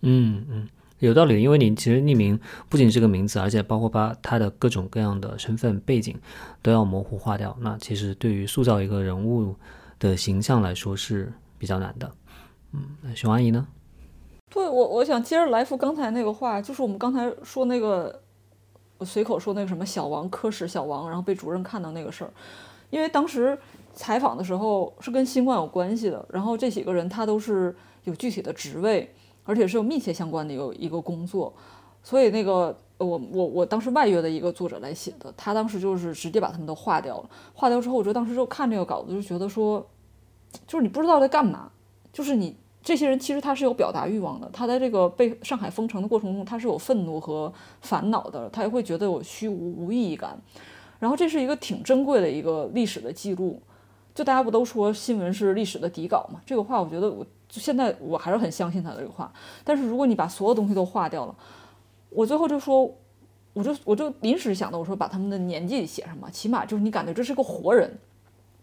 [SPEAKER 1] 嗯嗯。有道理，因为你其实匿名不仅是个名字，而且包括把他的各种各样的身份背景都要模糊化掉。那其实对于塑造一个人物的形象来说是比较难的。嗯，那熊阿姨呢？
[SPEAKER 2] 对我，我想接着来福刚才那个话，就是我们刚才说那个，我随口说那个什么小王科室小王，然后被主任看到那个事儿，因为当时采访的时候是跟新冠有关系的，然后这几个人他都是有具体的职位。而且是有密切相关的一个一个工作，所以那个我我我当时外约的一个作者来写的，他当时就是直接把他们都划掉了。划掉之后，我就当时就看这个稿子，就觉得说，就是你不知道在干嘛，就是你这些人其实他是有表达欲望的，他在这个被上海封城的过程中，他是有愤怒和烦恼的，他也会觉得有虚无无意义感。然后这是一个挺珍贵的一个历史的记录，就大家不都说新闻是历史的底稿嘛？这个话我觉得我。就现在我还是很相信他这个话，但是如果你把所有东西都划掉了，我最后就说，我就我就临时想的，我说把他们的年纪写上吧，起码就是你感觉这是个活人，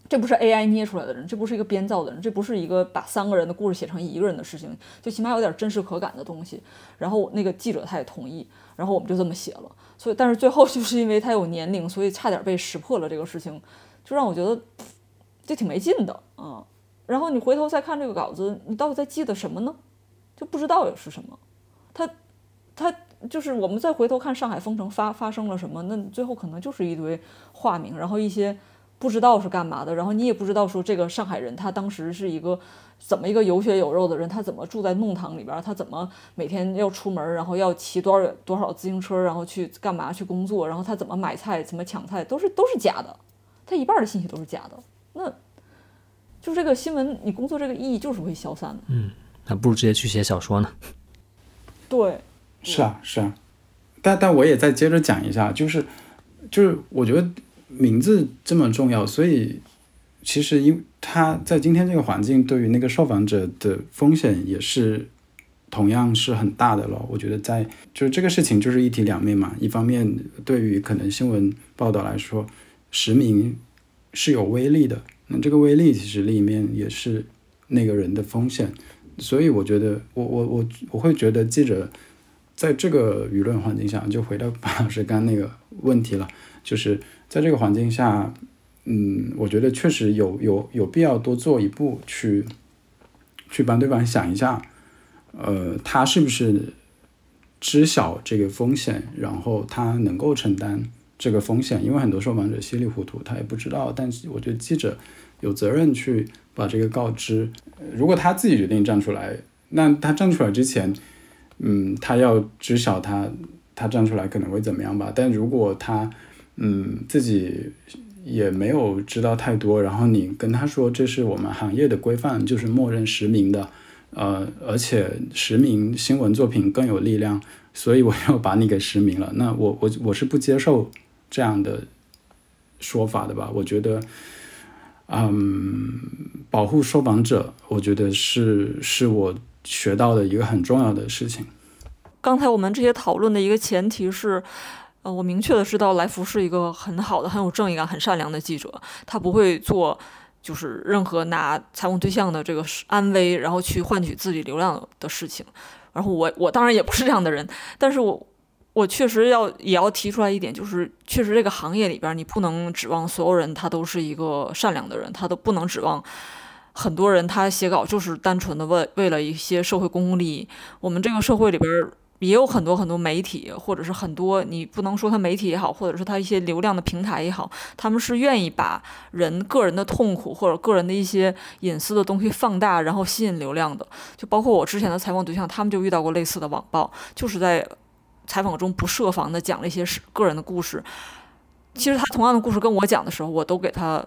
[SPEAKER 2] 这不是 AI 捏出来的人，这不是一个编造的人，这不是一个把三个人的故事写成一个人的事情，就起码有点真实可感的东西。然后那个记者他也同意，然后我们就这么写了。所以，但是最后就是因为他有年龄，所以差点被识破了这个事情，就让我觉得就挺没劲的啊。然后你回头再看这个稿子，你到底在记得什么呢？就不知道是什么。他他就是我们再回头看上海封城发发生了什么，那最后可能就是一堆化名，然后一些。不知道是干嘛的，然后你也不知道说这个上海人他当时是一个怎么一个有血有肉的人，他怎么住在弄堂里边，他怎么每天要出门，然后要骑多少多少自行车，然后去干嘛去工作，然后他怎么买菜，怎么抢菜，都是都是假的，他一半的信息都是假的，那就这个新闻，你工作这个意义就是会消散的。
[SPEAKER 1] 嗯，还不如直接去写小说呢？
[SPEAKER 2] 对，
[SPEAKER 3] 是啊是啊，但但我也再接着讲一下，就是就是我觉得。名字这么重要，所以其实因他在今天这个环境，对于那个受访者的风险也是同样是很大的了。我觉得在就是这个事情就是一体两面嘛。一方面，对于可能新闻报道来说，实名是有威力的，那这个威力其实里面也是那个人的风险。所以我觉得，我我我我会觉得记者在这个舆论环境下，就回到 巴老师刚那个问题了，就是。在这个环境下，嗯，我觉得确实有有有必要多做一步，去去帮对方想一下，呃，他是不是知晓这个风险，然后他能够承担这个风险？因为很多受访者稀里糊涂，他也不知道。但是我觉得记者有责任去把这个告知。如果他自己决定站出来，那他站出来之前，嗯，他要知晓他他站出来可能会怎么样吧。但如果他嗯，自己也没有知道太多，然后你跟他说这是我们行业的规范，就是默认实名的，呃，而且实名新闻作品更有力量，所以我要把你给实名了。那我我我是不接受这样的说法的吧？我觉得，嗯，保护受访者，我觉得是是我学到的一个很重要的事情。
[SPEAKER 2] 刚才我们这些讨论的一个前提是。呃，我明确的知道来福是一个很好的、很有正义感、很善良的记者，他不会做就是任何拿采访对象的这个安危，然后去换取自己流量的事情。然后我我当然也不是这样的人，但是我我确实要也要提出来一点，就是确实这个行业里边，你不能指望所有人他都是一个善良的人，他都不能指望很多人他写稿就是单纯的为为了一些社会公共利益。我们这个社会里边。也有很多很多媒体，或者是很多你不能说他媒体也好，或者是他一些流量的平台也好，他们是愿意把人个人的痛苦或者个人的一些隐私的东西放大，然后吸引流量的。就包括我之前的采访对象，他们就遇到过类似的网暴，就是在采访中不设防的讲了一些个人的故事。其实他同样的故事跟我讲的时候，我都给他。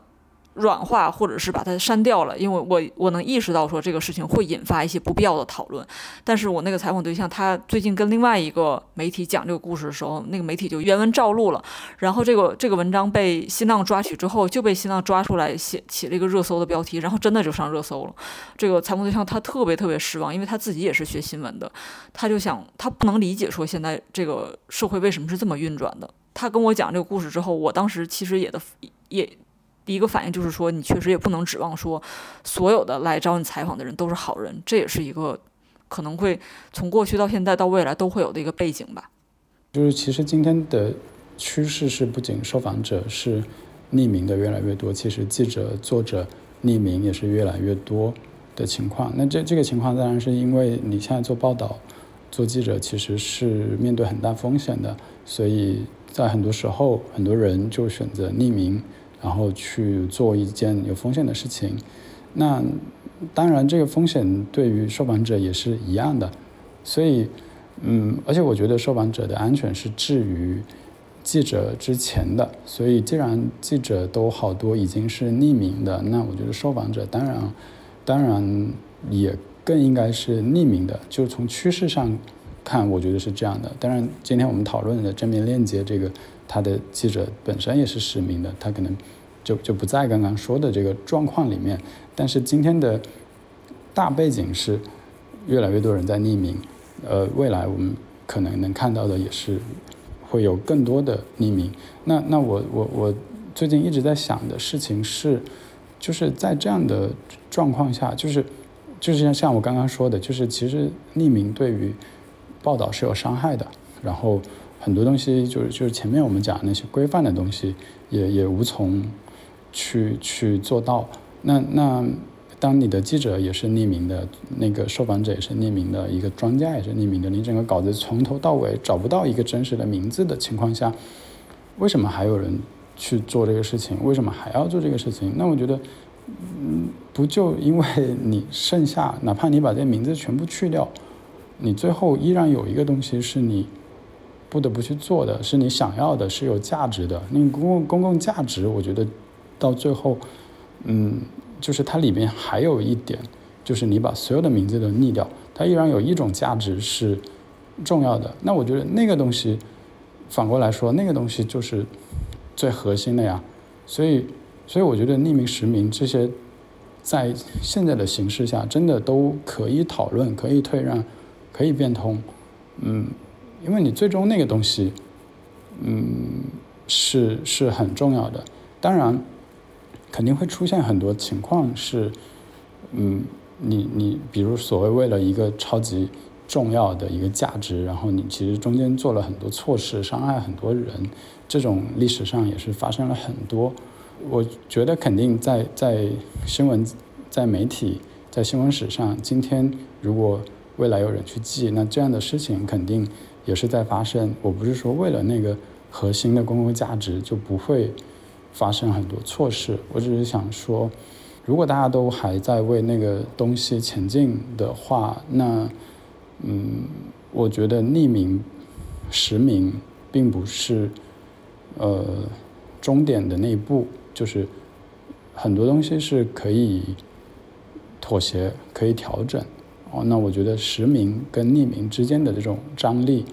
[SPEAKER 2] 软化，或者是把它删掉了，因为我我能意识到说这个事情会引发一些不必要的讨论。但是我那个采访对象，他最近跟另外一个媒体讲这个故事的时候，那个媒体就原文照录了，然后这个这个文章被新浪抓取之后，就被新浪抓出来写起了一个热搜的标题，然后真的就上热搜了。这个采访对象他特别特别失望，因为他自己也是学新闻的，他就想他不能理解说现在这个社会为什么是这么运转的。他跟我讲这个故事之后，我当时其实也的也。第一个反应就是说，你确实也不能指望说，所有的来找你采访的人都是好人，这也是一个可能会从过去到现在到未来都会有的一个背景吧。
[SPEAKER 3] 就是其实今天的趋势是，不仅受访者是匿名的越来越多，其实记者、作者匿名也是越来越多的情况。那这这个情况当然是因为你现在做报道、做记者其实是面对很大风险的，所以在很多时候，很多人就选择匿名。然后去做一件有风险的事情，那当然这个风险对于受访者也是一样的，所以嗯，而且我觉得受访者的安全是置于记者之前的，所以既然记者都好多已经是匿名的，那我觉得受访者当然当然也更应该是匿名的，就从趋势上看，我觉得是这样的。当然，今天我们讨论的正面链接这个。他的记者本身也是实名的，他可能就就不在刚刚说的这个状况里面。但是今天的大背景是越来越多人在匿名，呃，未来我们可能能看到的也是会有更多的匿名。那那我我我最近一直在想的事情是，就是在这样的状况下，就是就是像像我刚刚说的，就是其实匿名对于报道是有伤害的，然后很多东西就是就是前面我们讲那些规范的东西也也无从去去做到。那那当你的记者也是匿名的，那个受访者也是匿名的，一个专家也是匿名的，你整个稿子从头到尾找不到一个真实的名字的情况下，为什么还有人？去做这个事情，为什么还要做这个事情？那我觉得，嗯，不就因为你剩下，哪怕你把这些名字全部去掉，你最后依然有一个东西是你不得不去做的，是你想要的，是有价值的。那公共公共价值，我觉得到最后，嗯，就是它里面还有一点，就是你把所有的名字都匿掉，它依然有一种价值是重要的。那我觉得那个东西，反过来说，那个东西就是。最核心的呀，所以，所以我觉得匿名、实名这些，在现在的形势下，真的都可以讨论、可以退让、可以变通，嗯，因为你最终那个东西，嗯，是是很重要的。当然，肯定会出现很多情况是，嗯，你你比如所谓为了一个超级重要的一个价值，然后你其实中间做了很多错事，伤害很多人。这种历史上也是发生了很多，我觉得肯定在在新闻、在媒体、在新闻史上，今天如果未来有人去记，那这样的事情肯定也是在发生。我不是说为了那个核心的公共价值就不会发生很多错事，我只是想说，如果大家都还在为那个东西前进的话，那嗯，我觉得匿名、实名并不是。呃，终点的那一步，就是很多东西是可以妥协、可以调整。哦，那我觉得实名跟匿名之间的这种张力，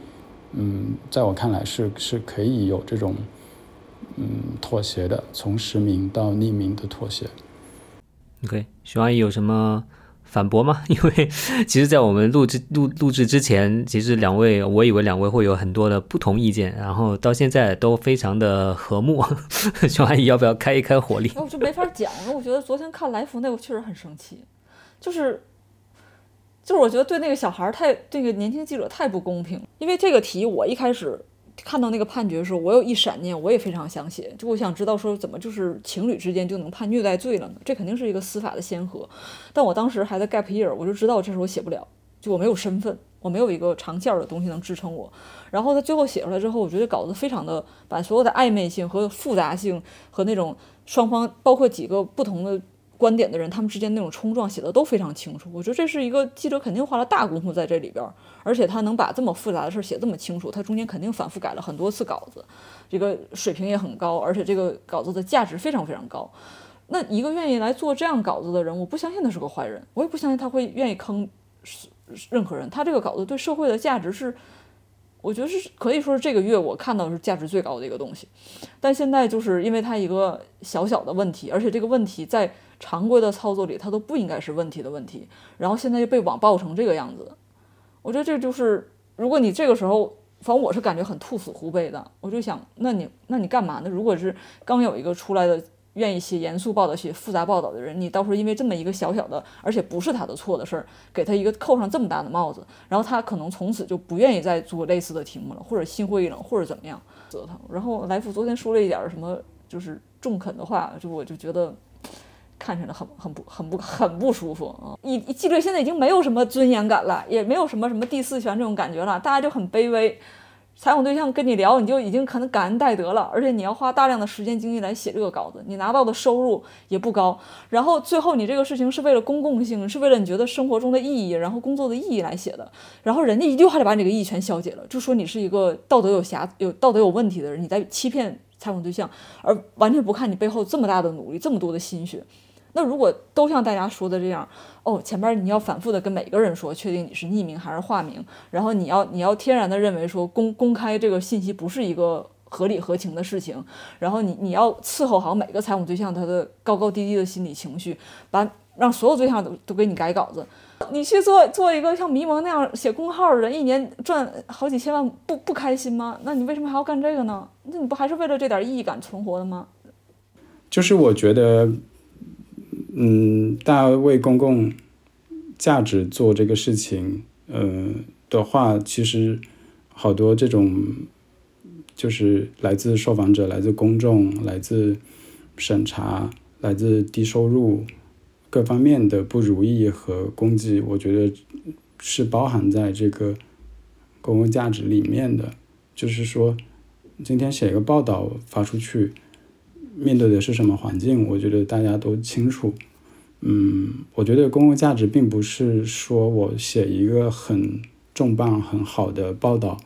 [SPEAKER 3] 嗯，在我看来是是可以有这种嗯妥协的，从实名到匿名的妥协。
[SPEAKER 1] OK，徐阿姨有什么？反驳吗？因为其实，在我们录制录录制之前，其实两位我以为两位会有很多的不同意见，然后到现在都非常的和睦。熊阿姨要不要开一开火力？
[SPEAKER 2] 我就没法讲了。我觉得昨天看来福那我确实很生气，就是就是我觉得对那个小孩太，这个年轻记者太不公平。因为这个题我一开始。看到那个判决的时候，我有一闪念，我也非常想写，就我想知道说怎么就是情侣之间就能判虐待罪了呢？这肯定是一个司法的先河。但我当时还在 gap year，我就知道这时候我写不了，就我没有身份，我没有一个长线的东西能支撑我。然后他最后写出来之后，我觉得稿子非常的把所有的暧昧性和复杂性和那种双方包括几个不同的。观点的人，他们之间那种冲撞写的都非常清楚。我觉得这是一个记者肯定花了大功夫在这里边，而且他能把这么复杂的事写这么清楚，他中间肯定反复改了很多次稿子，这个水平也很高，而且这个稿子的价值非常非常高。那一个愿意来做这样稿子的人，我不相信他是个坏人，我也不相信他会愿意坑任何人。他这个稿子对社会的价值是。我觉得是可以说是这个月我看到是价值最高的一个东西，但现在就是因为他一个小小的问题，而且这个问题在常规的操作里它都不应该是问题的问题，然后现在又被网爆成这个样子，我觉得这就是如果你这个时候，反正我是感觉很兔死狐悲的，我就想，那你那你干嘛呢？如果是刚有一个出来的。愿意写严肃报道、写复杂报道的人，你到时候因为这么一个小小的，而且不是他的错的事儿，给他一个扣上这么大的帽子，然后他可能从此就不愿意再做类似的题目了，或者心灰意冷，或者怎么样折腾。然后来福昨天说了一点什么，就是中肯的话，就我就觉得看起来很很不很不很不舒服啊！一记者现在已经没有什么尊严感了，也没有什么什么第四权这种感觉了，大家就很卑微。采访对象跟你聊，你就已经可能感恩戴德了，而且你要花大量的时间精力来写这个稿子，你拿到的收入也不高。然后最后你这个事情是为了公共性，是为了你觉得生活中的意义，然后工作的意义来写的。然后人家一句话就把你这个意义全消解了，就说你是一个道德有瑕、有道德有问题的人，你在欺骗采访对象，而完全不看你背后这么大的努力，这么多的心血。那如果都像大家说的这样，哦，前面你要反复的跟每个人说，确定你是匿名还是化名，然后你要你要天然的认为说公公开这个信息不是一个合理合情的事情，然后你你要伺候好每个采访对象他的高高低低的心理情绪，把让所有对象都都给你改稿子，你去做做一个像迷蒙那样写公号的人，一年赚好几千万，不不开心吗？那你为什么还要干这个呢？那你不还是为了这点意义感存活的吗？
[SPEAKER 3] 就是我觉得。嗯，大家为公共价值做这个事情，呃的话，其实好多这种就是来自受访者、来自公众、来自审查、来自低收入各方面的不如意和攻击，我觉得是包含在这个公共价值里面的。就是说，今天写一个报道发出去，面对的是什么环境，我觉得大家都清楚。嗯，我觉得公共价值并不是说我写一个很重磅、很好的报道，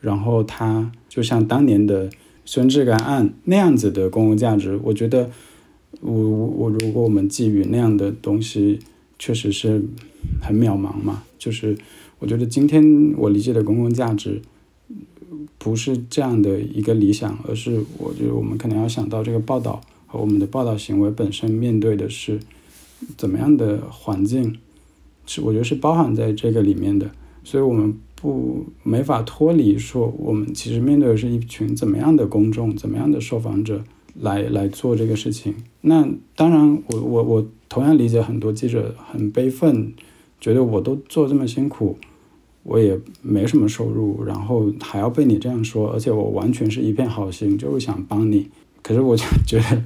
[SPEAKER 3] 然后它就像当年的孙志干案那样子的公共价值。我觉得，我我如果我们寄予那样的东西，确实是很渺茫嘛。就是我觉得今天我理解的公共价值，不是这样的一个理想，而是我觉得我们可能要想到这个报道和我们的报道行为本身面对的是。怎么样的环境是我觉得是包含在这个里面的，所以我们不没法脱离说我们其实面对的是一群怎么样的公众，怎么样的受访者来来做这个事情。那当然，我我我同样理解很多记者很悲愤，觉得我都做这么辛苦，我也没什么收入，然后还要被你这样说，而且我完全是一片好心，就是想帮你。可是我就觉得。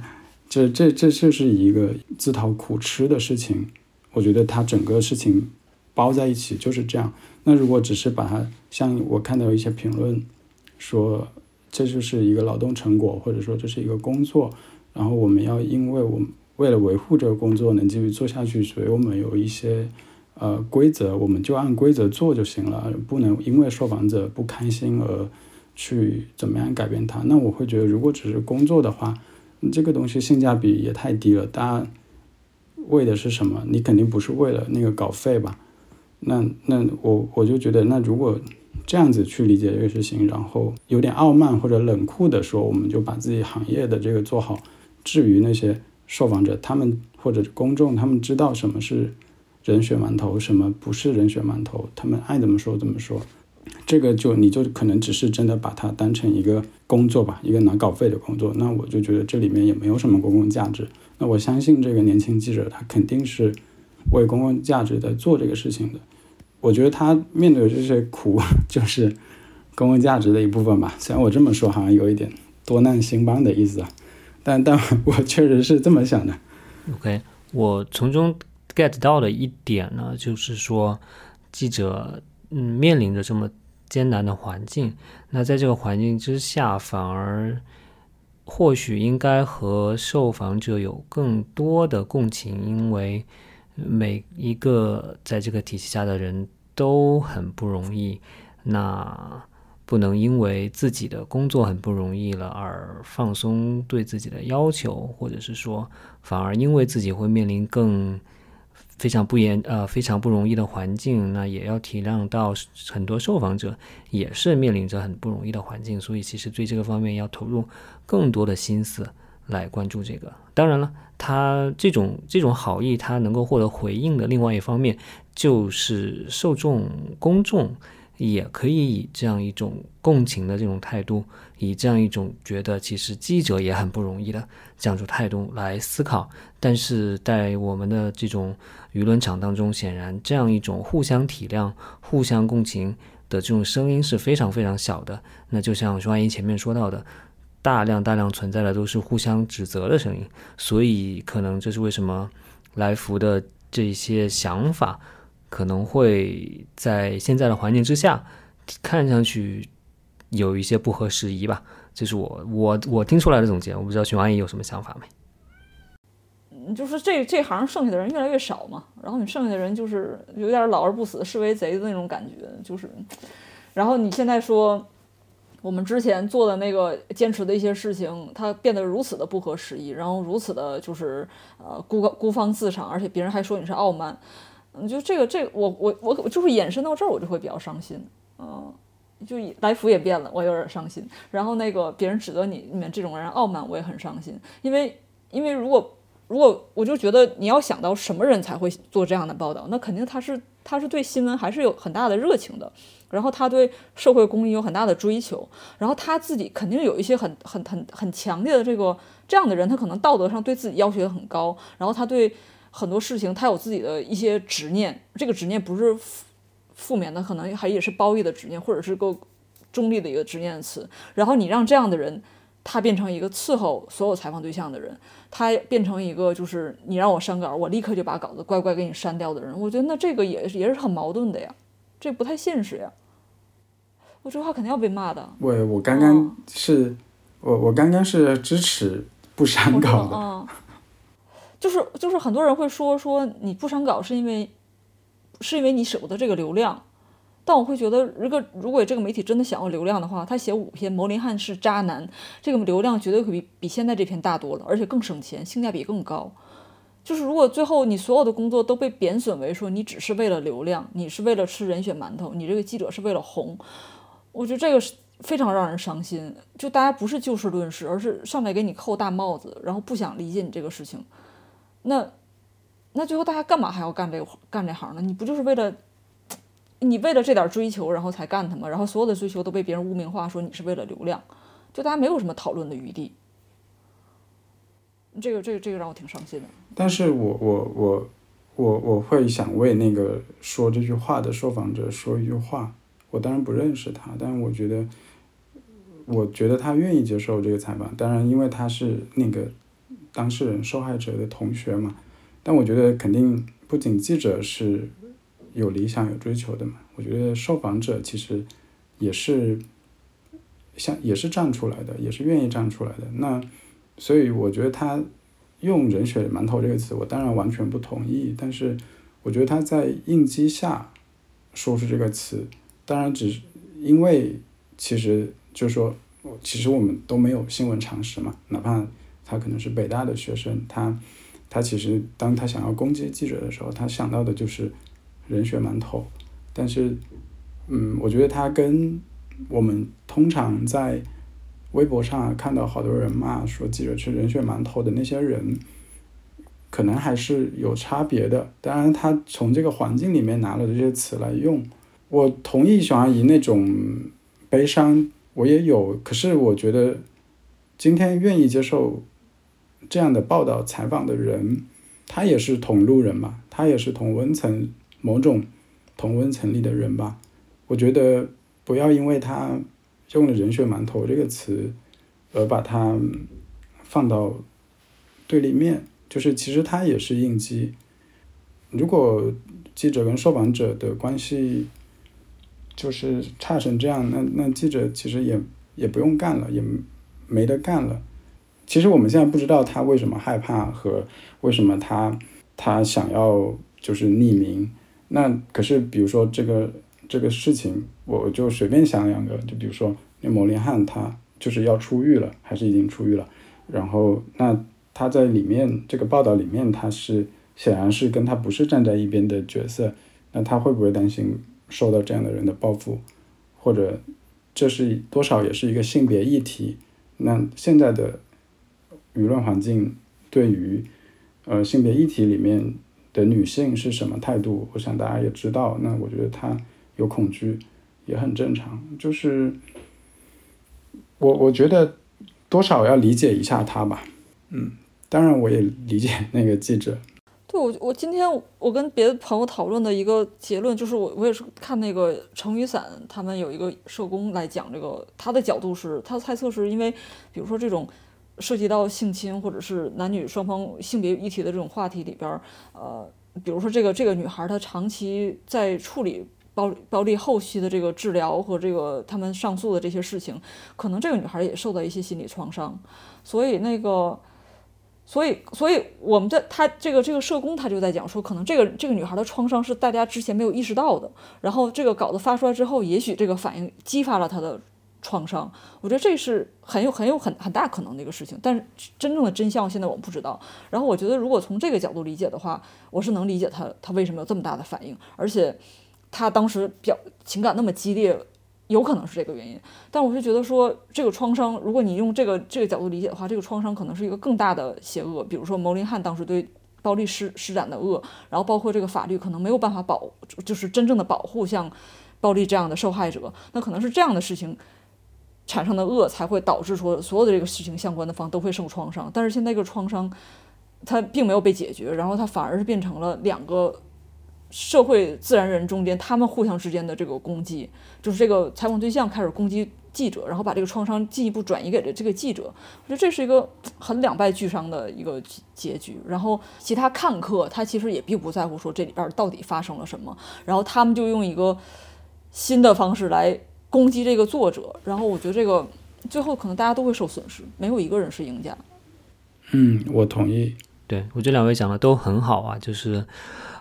[SPEAKER 3] 这这这就是一个自讨苦吃的事情，我觉得它整个事情包在一起就是这样。那如果只是把它像我看到一些评论说这就是一个劳动成果，或者说这是一个工作，然后我们要因为我们为了维护这个工作能继续做下去，所以我们有一些呃规则，我们就按规则做就行了，不能因为受访者不开心而去怎么样改变它。那我会觉得，如果只是工作的话。这个东西性价比也太低了，大家为的是什么？你肯定不是为了那个稿费吧？那那我我就觉得，那如果这样子去理解这个事情，然后有点傲慢或者冷酷的说，我们就把自己行业的这个做好。至于那些受访者，他们或者公众，他们知道什么是人血馒头，什么不是人血馒头，他们爱怎么说怎么说。这个就你就可能只是真的把它当成一个工作吧，一个拿稿费的工作。那我就觉得这里面也没有什么公共价值。那我相信这个年轻记者他肯定是为公共价值在做这个事情的。我觉得他面对的这些苦就是公共价值的一部分吧。虽然我这么说好像有一点多难兴邦的意思啊，但但我确实是这么想的。
[SPEAKER 1] OK，我从中 get 到的一点呢，就是说记者。嗯，面临着这么艰难的环境，那在这个环境之下，反而或许应该和受访者有更多的共情，因为每一个在这个体系下的人都很不容易，那不能因为自己的工作很不容易了而放松对自己的要求，或者是说，反而因为自己会面临更。非常不严呃非常不容易的环境，那也要体谅到很多受访者也是面临着很不容易的环境，所以其实对这个方面要投入更多的心思来关注这个。当然了，他这种这种好意，他能够获得回应的另外一方面，就是受众公众。也可以以这样一种共情的这种态度，以这样一种觉得其实记者也很不容易的这样一种态度来思考。但是在我们的这种舆论场当中，显然这样一种互相体谅、互相共情的这种声音是非常非常小的。那就像徐阿姨前面说到的，大量大量存在的都是互相指责的声音，所以可能这是为什么来福的这些想法。可能会在现在的环境之下，看上去有一些不合时宜吧。这是我我我听出来的总结。我不知道徐阿姨有什么想法没？
[SPEAKER 2] 嗯，就是这这行剩下的人越来越少嘛，然后你剩下的人就是有点老而不死、视为贼的那种感觉，就是。然后你现在说我们之前做的那个坚持的一些事情，它变得如此的不合时宜，然后如此的就是呃孤孤芳自赏，而且别人还说你是傲慢。嗯，就这个，这个，我我我就是延伸到这儿，我就会比较伤心。嗯，就来福也变了，我有点伤心。然后那个别人指责你，你们这种人傲慢，我也很伤心。因为，因为如果如果我就觉得你要想到什么人才会做这样的报道，那肯定他是他是对新闻还是有很大的热情的，然后他对社会公益有很大的追求，然后他自己肯定有一些很很很很强烈的这个这样的人，他可能道德上对自己要求很高，然后他对。很多事情他有自己的一些执念，这个执念不是负负面的，可能还也是褒义的执念，或者是够中立的一个执念词。然后你让这样的人，他变成一个伺候所有采访对象的人，他变成一个就是你让我删稿，我立刻就把稿子乖乖给你删掉的人。我觉得那这个也也是很矛盾的呀，这不太现实呀。我这话肯定要被骂的。
[SPEAKER 3] 我我刚刚是，我我刚刚是支持不删稿的。
[SPEAKER 2] 嗯，就是就是很多人会说说你不删稿是因为，是因为你舍不得这个流量。但我会觉得，如果如果这个媒体真的想要流量的话，他写五篇牟林汉是渣男，这个流量绝对会比比现在这篇大多了，而且更省钱，性价比更高。就是如果最后你所有的工作都被贬损为说你只是为了流量，你是为了吃人血馒头，你这个记者是为了红。我觉得这个是非常让人伤心，就大家不是就事论事，而是上来给你扣大帽子，然后不想理解你这个事情。那那最后大家干嘛还要干这个干这行呢？你不就是为了你为了这点追求，然后才干它吗？然后所有的追求都被别人污名化，说你是为了流量，就大家没有什么讨论的余地。这个这个这个让我挺伤心的。
[SPEAKER 3] 但是我我我我我会想为那个说这句话的受访者说一句话。我当然不认识他，但是我觉得，我觉得他愿意接受这个采访。当然，因为他是那个当事人、受害者的同学嘛。但我觉得肯定不仅记者是有理想、有追求的嘛。我觉得受访者其实也是像也是站出来的，也是愿意站出来的。那所以我觉得他用“人血馒头”这个词，我当然完全不同意。但是我觉得他在应激下说出这个词。当然，只是因为其实就是说，其实我们都没有新闻常识嘛。哪怕他可能是北大的学生，他他其实当他想要攻击记者的时候，他想到的就是人血馒头。但是，嗯，我觉得他跟我们通常在微博上看到好多人骂说记者吃人血馒头的那些人，可能还是有差别的。当然，他从这个环境里面拿了这些词来用。我同意小阿姨那种悲伤，我也有。可是我觉得，今天愿意接受这样的报道采访的人，他也是同路人嘛，他也是同温层某种同温层里的人吧。我觉得不要因为他用了“人血馒头”这个词，而把他放到对立面。就是其实他也是应激。如果记者跟受访者的关系，就是差成这样，那那记者其实也也不用干了，也没得干了。其实我们现在不知道他为什么害怕和为什么他他想要就是匿名。那可是比如说这个这个事情，我就随便想两个，就比如说那牟林汉他就是要出狱了，还是已经出狱了？然后那他在里面这个报道里面，他是显然是跟他不是站在一边的角色，那他会不会担心？受到这样的人的报复，或者这是多少也是一个性别议题。那现在的舆论环境对于呃性别议题里面的女性是什么态度？我想大家也知道。那我觉得她有恐惧也很正常。就是我我觉得多少要理解一下她吧。嗯，当然我也理解那个记者。
[SPEAKER 2] 对，我我今天我跟别的朋友讨论的一个结论就是，我我也是看那个成雨伞，他们有一个社工来讲这个，他的角度是，他猜测是因为，比如说这种涉及到性侵或者是男女双方性别议题的这种话题里边，呃，比如说这个这个女孩她长期在处理暴暴力后期的这个治疗和这个他们上诉的这些事情，可能这个女孩也受到一些心理创伤，所以那个。所以，所以我们在他这个这个社工他就在讲说，可能这个这个女孩的创伤是大家之前没有意识到的。然后这个稿子发出来之后，也许这个反应激发了她的创伤。我觉得这是很有很有很很大可能的一个事情。但是真正的真相现在我们不知道。然后我觉得，如果从这个角度理解的话，我是能理解他他为什么有这么大的反应，而且他当时表情感那么激烈。有可能是这个原因，但我是觉得说这个创伤，如果你用这个这个角度理解的话，这个创伤可能是一个更大的邪恶，比如说牟林汉当时对暴力施施展的恶，然后包括这个法律可能没有办法保，就是真正的保护像暴力这样的受害者，那可能是这样的事情产生的恶才会导致说所有的这个事情相关的方都会受创伤，但是现在这个创伤它并没有被解决，然后它反而是变成了两个社会自然人中间他们互相之间的这个攻击，就是这个采访对象开始攻击记者，然后把这个创伤进一步转移给了这个记者。我觉得这是一个很两败俱伤的一个结局。然后其他看客他其实也并不在乎说这里边到底发生了什么，然后他们就用一个新的方式来攻击这个作者。然后我觉得这个最后可能大家都会受损失，没有一个人是赢家。
[SPEAKER 3] 嗯，我同意。
[SPEAKER 1] 对我觉得两位讲的都很好啊，就是，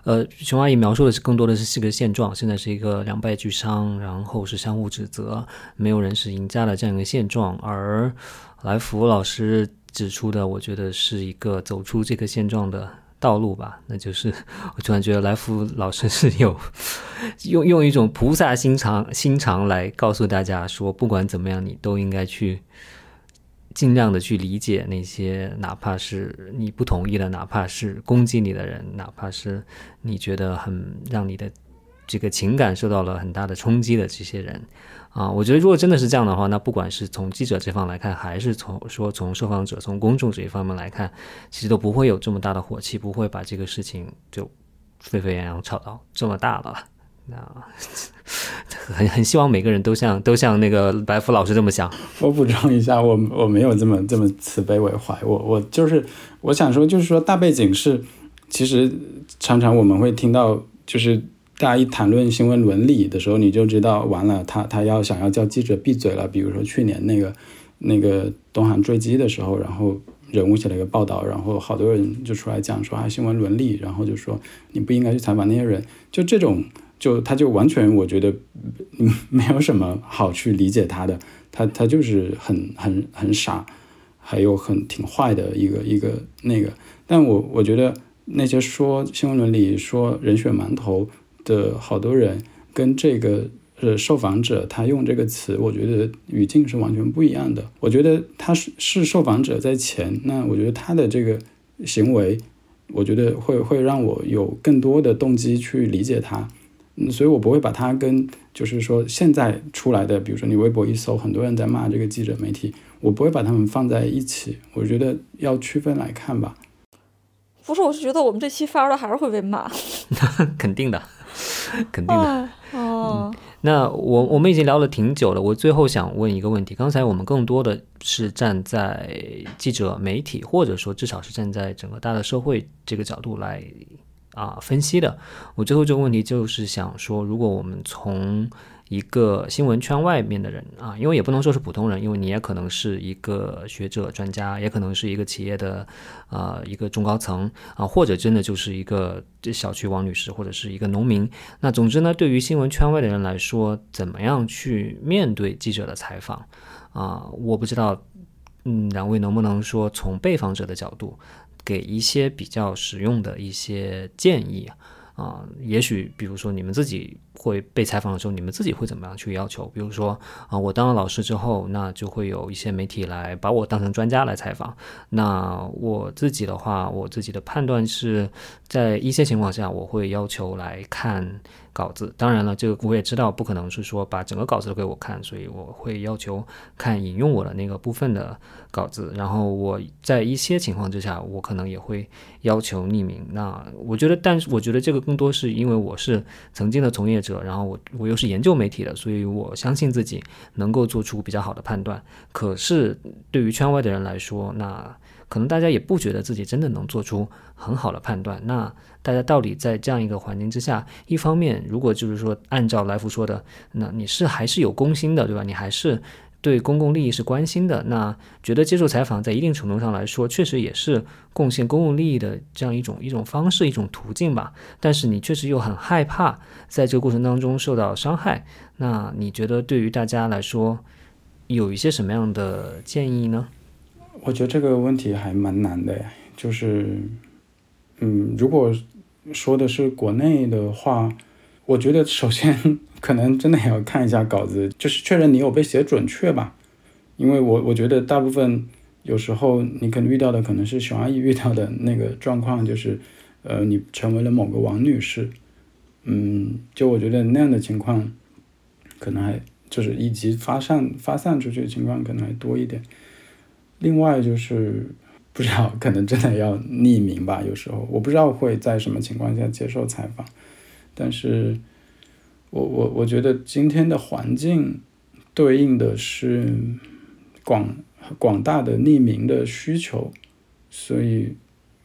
[SPEAKER 1] 呃，熊阿姨描述的是更多的是这个现状，现在是一个两败俱伤，然后是相互指责，没有人是赢家的这样一个现状。而来福老师指出的，我觉得是一个走出这个现状的道路吧。那就是 我突然觉得来福老师是有 用用一种菩萨心肠心肠来告诉大家说，不管怎么样，你都应该去。尽量的去理解那些，哪怕是你不同意的，哪怕是攻击你的人，哪怕是你觉得很让你的这个情感受到了很大的冲击的这些人，啊，我觉得如果真的是这样的话，那不管是从记者这方来看，还是从说从受访者、从公众这一方面来看，其实都不会有这么大的火气，不会把这个事情就沸沸扬扬吵到这么大了。那很很希望每个人都像都像那个白福老师这么想。
[SPEAKER 3] 我补充一下，我我没有这么这么慈悲为怀，我我就是我想说，就是说大背景是，其实常常我们会听到，就是大家一谈论新闻伦理的时候，你就知道完了，他他要想要叫记者闭嘴了。比如说去年那个那个东航坠机的时候，然后人物写了一个报道，然后好多人就出来讲说啊新闻伦理，然后就说你不应该去采访那些人，就这种。就他就完全我觉得没有什么好去理解他的，他他就是很很很傻，还有很挺坏的一个一个那个。但我我觉得那些说新闻伦理、说人血馒头的好多人，跟这个呃受访者他用这个词，我觉得语境是完全不一样的。我觉得他是是受访者在前，那我觉得他的这个行为，我觉得会会让我有更多的动机去理解他。所以，我不会把他跟就是说现在出来的，比如说你微博一搜，很多人在骂这个记者媒体，我不会把他们放在一起。我觉得要区分来看吧。
[SPEAKER 2] 不是，我是觉得我们这期发出来还是会被骂。
[SPEAKER 1] 肯定的，肯定的。
[SPEAKER 2] 哦。
[SPEAKER 1] 那我我们已经聊了挺久了，我最后想问一个问题：刚才我们更多的是站在记者、媒体，或者说至少是站在整个大的社会这个角度来。啊，分析的，我最后这个问题就是想说，如果我们从一个新闻圈外面的人啊，因为也不能说是普通人，因为你也可能是一个学者、专家，也可能是一个企业的啊一个中高层啊，或者真的就是一个小区王女士，或者是一个农民。那总之呢，对于新闻圈外的人来说，怎么样去面对记者的采访啊？我不知道，嗯，两位能不能说从被访者的角度？给一些比较实用的一些建议啊，也许比如说你们自己会被采访的时候，你们自己会怎么样去要求？比如说啊，我当了老师之后，那就会有一些媒体来把我当成专家来采访。那我自己的话，我自己的判断是在一些情况下，我会要求来看。稿子，当然了，这个我也知道，不可能是说把整个稿子都给我看，所以我会要求看引用我的那个部分的稿子。然后我在一些情况之下，我可能也会要求匿名。那我觉得，但是我觉得这个更多是因为我是曾经的从业者然后我我又是研究媒体的，所以我相信自己能够做出比较好的判断。可是对于圈外的人来说，那可能大家也不觉得自己真的能做出很好的判断。那大家到底在这样一个环境之下，一方面，如果就是说按照来福说的，那你是还是有公心的，对吧？你还是对公共利益是关心的，那觉得接受采访在一定程度上来说，确实也是贡献公共利益的这样一种一种方式、一种途径吧。但是你确实又很害怕在这个过程当中受到伤害，那你觉得对于大家来说，有一些什么样的建议呢？
[SPEAKER 3] 我觉得这个问题还蛮难的，就是。嗯，如果说的是国内的话，我觉得首先可能真的要看一下稿子，就是确认你有被写准确吧。因为我我觉得大部分有时候你可能遇到的可能是熊阿姨遇到的那个状况，就是呃你成为了某个王女士，嗯，就我觉得那样的情况可能还就是以及发散发散出去的情况可能还多一点。另外就是。不知道，可能真的要匿名吧。有时候我不知道会在什么情况下接受采访，但是我我我觉得今天的环境对应的是广广大的匿名的需求，所以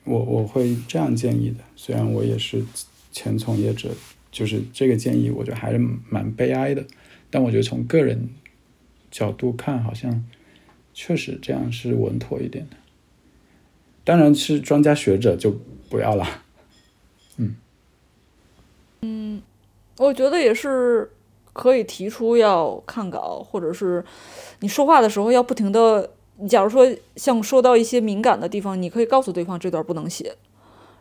[SPEAKER 3] 我我会这样建议的。虽然我也是前从业者，就是这个建议，我觉得还是蛮悲哀的。但我觉得从个人角度看，好像确实这样是稳妥一点的。当然是专家学者就不要了，嗯，
[SPEAKER 2] 嗯，我觉得也是可以提出要看稿，或者是你说话的时候要不停的，假如说像说到一些敏感的地方，你可以告诉对方这段不能写，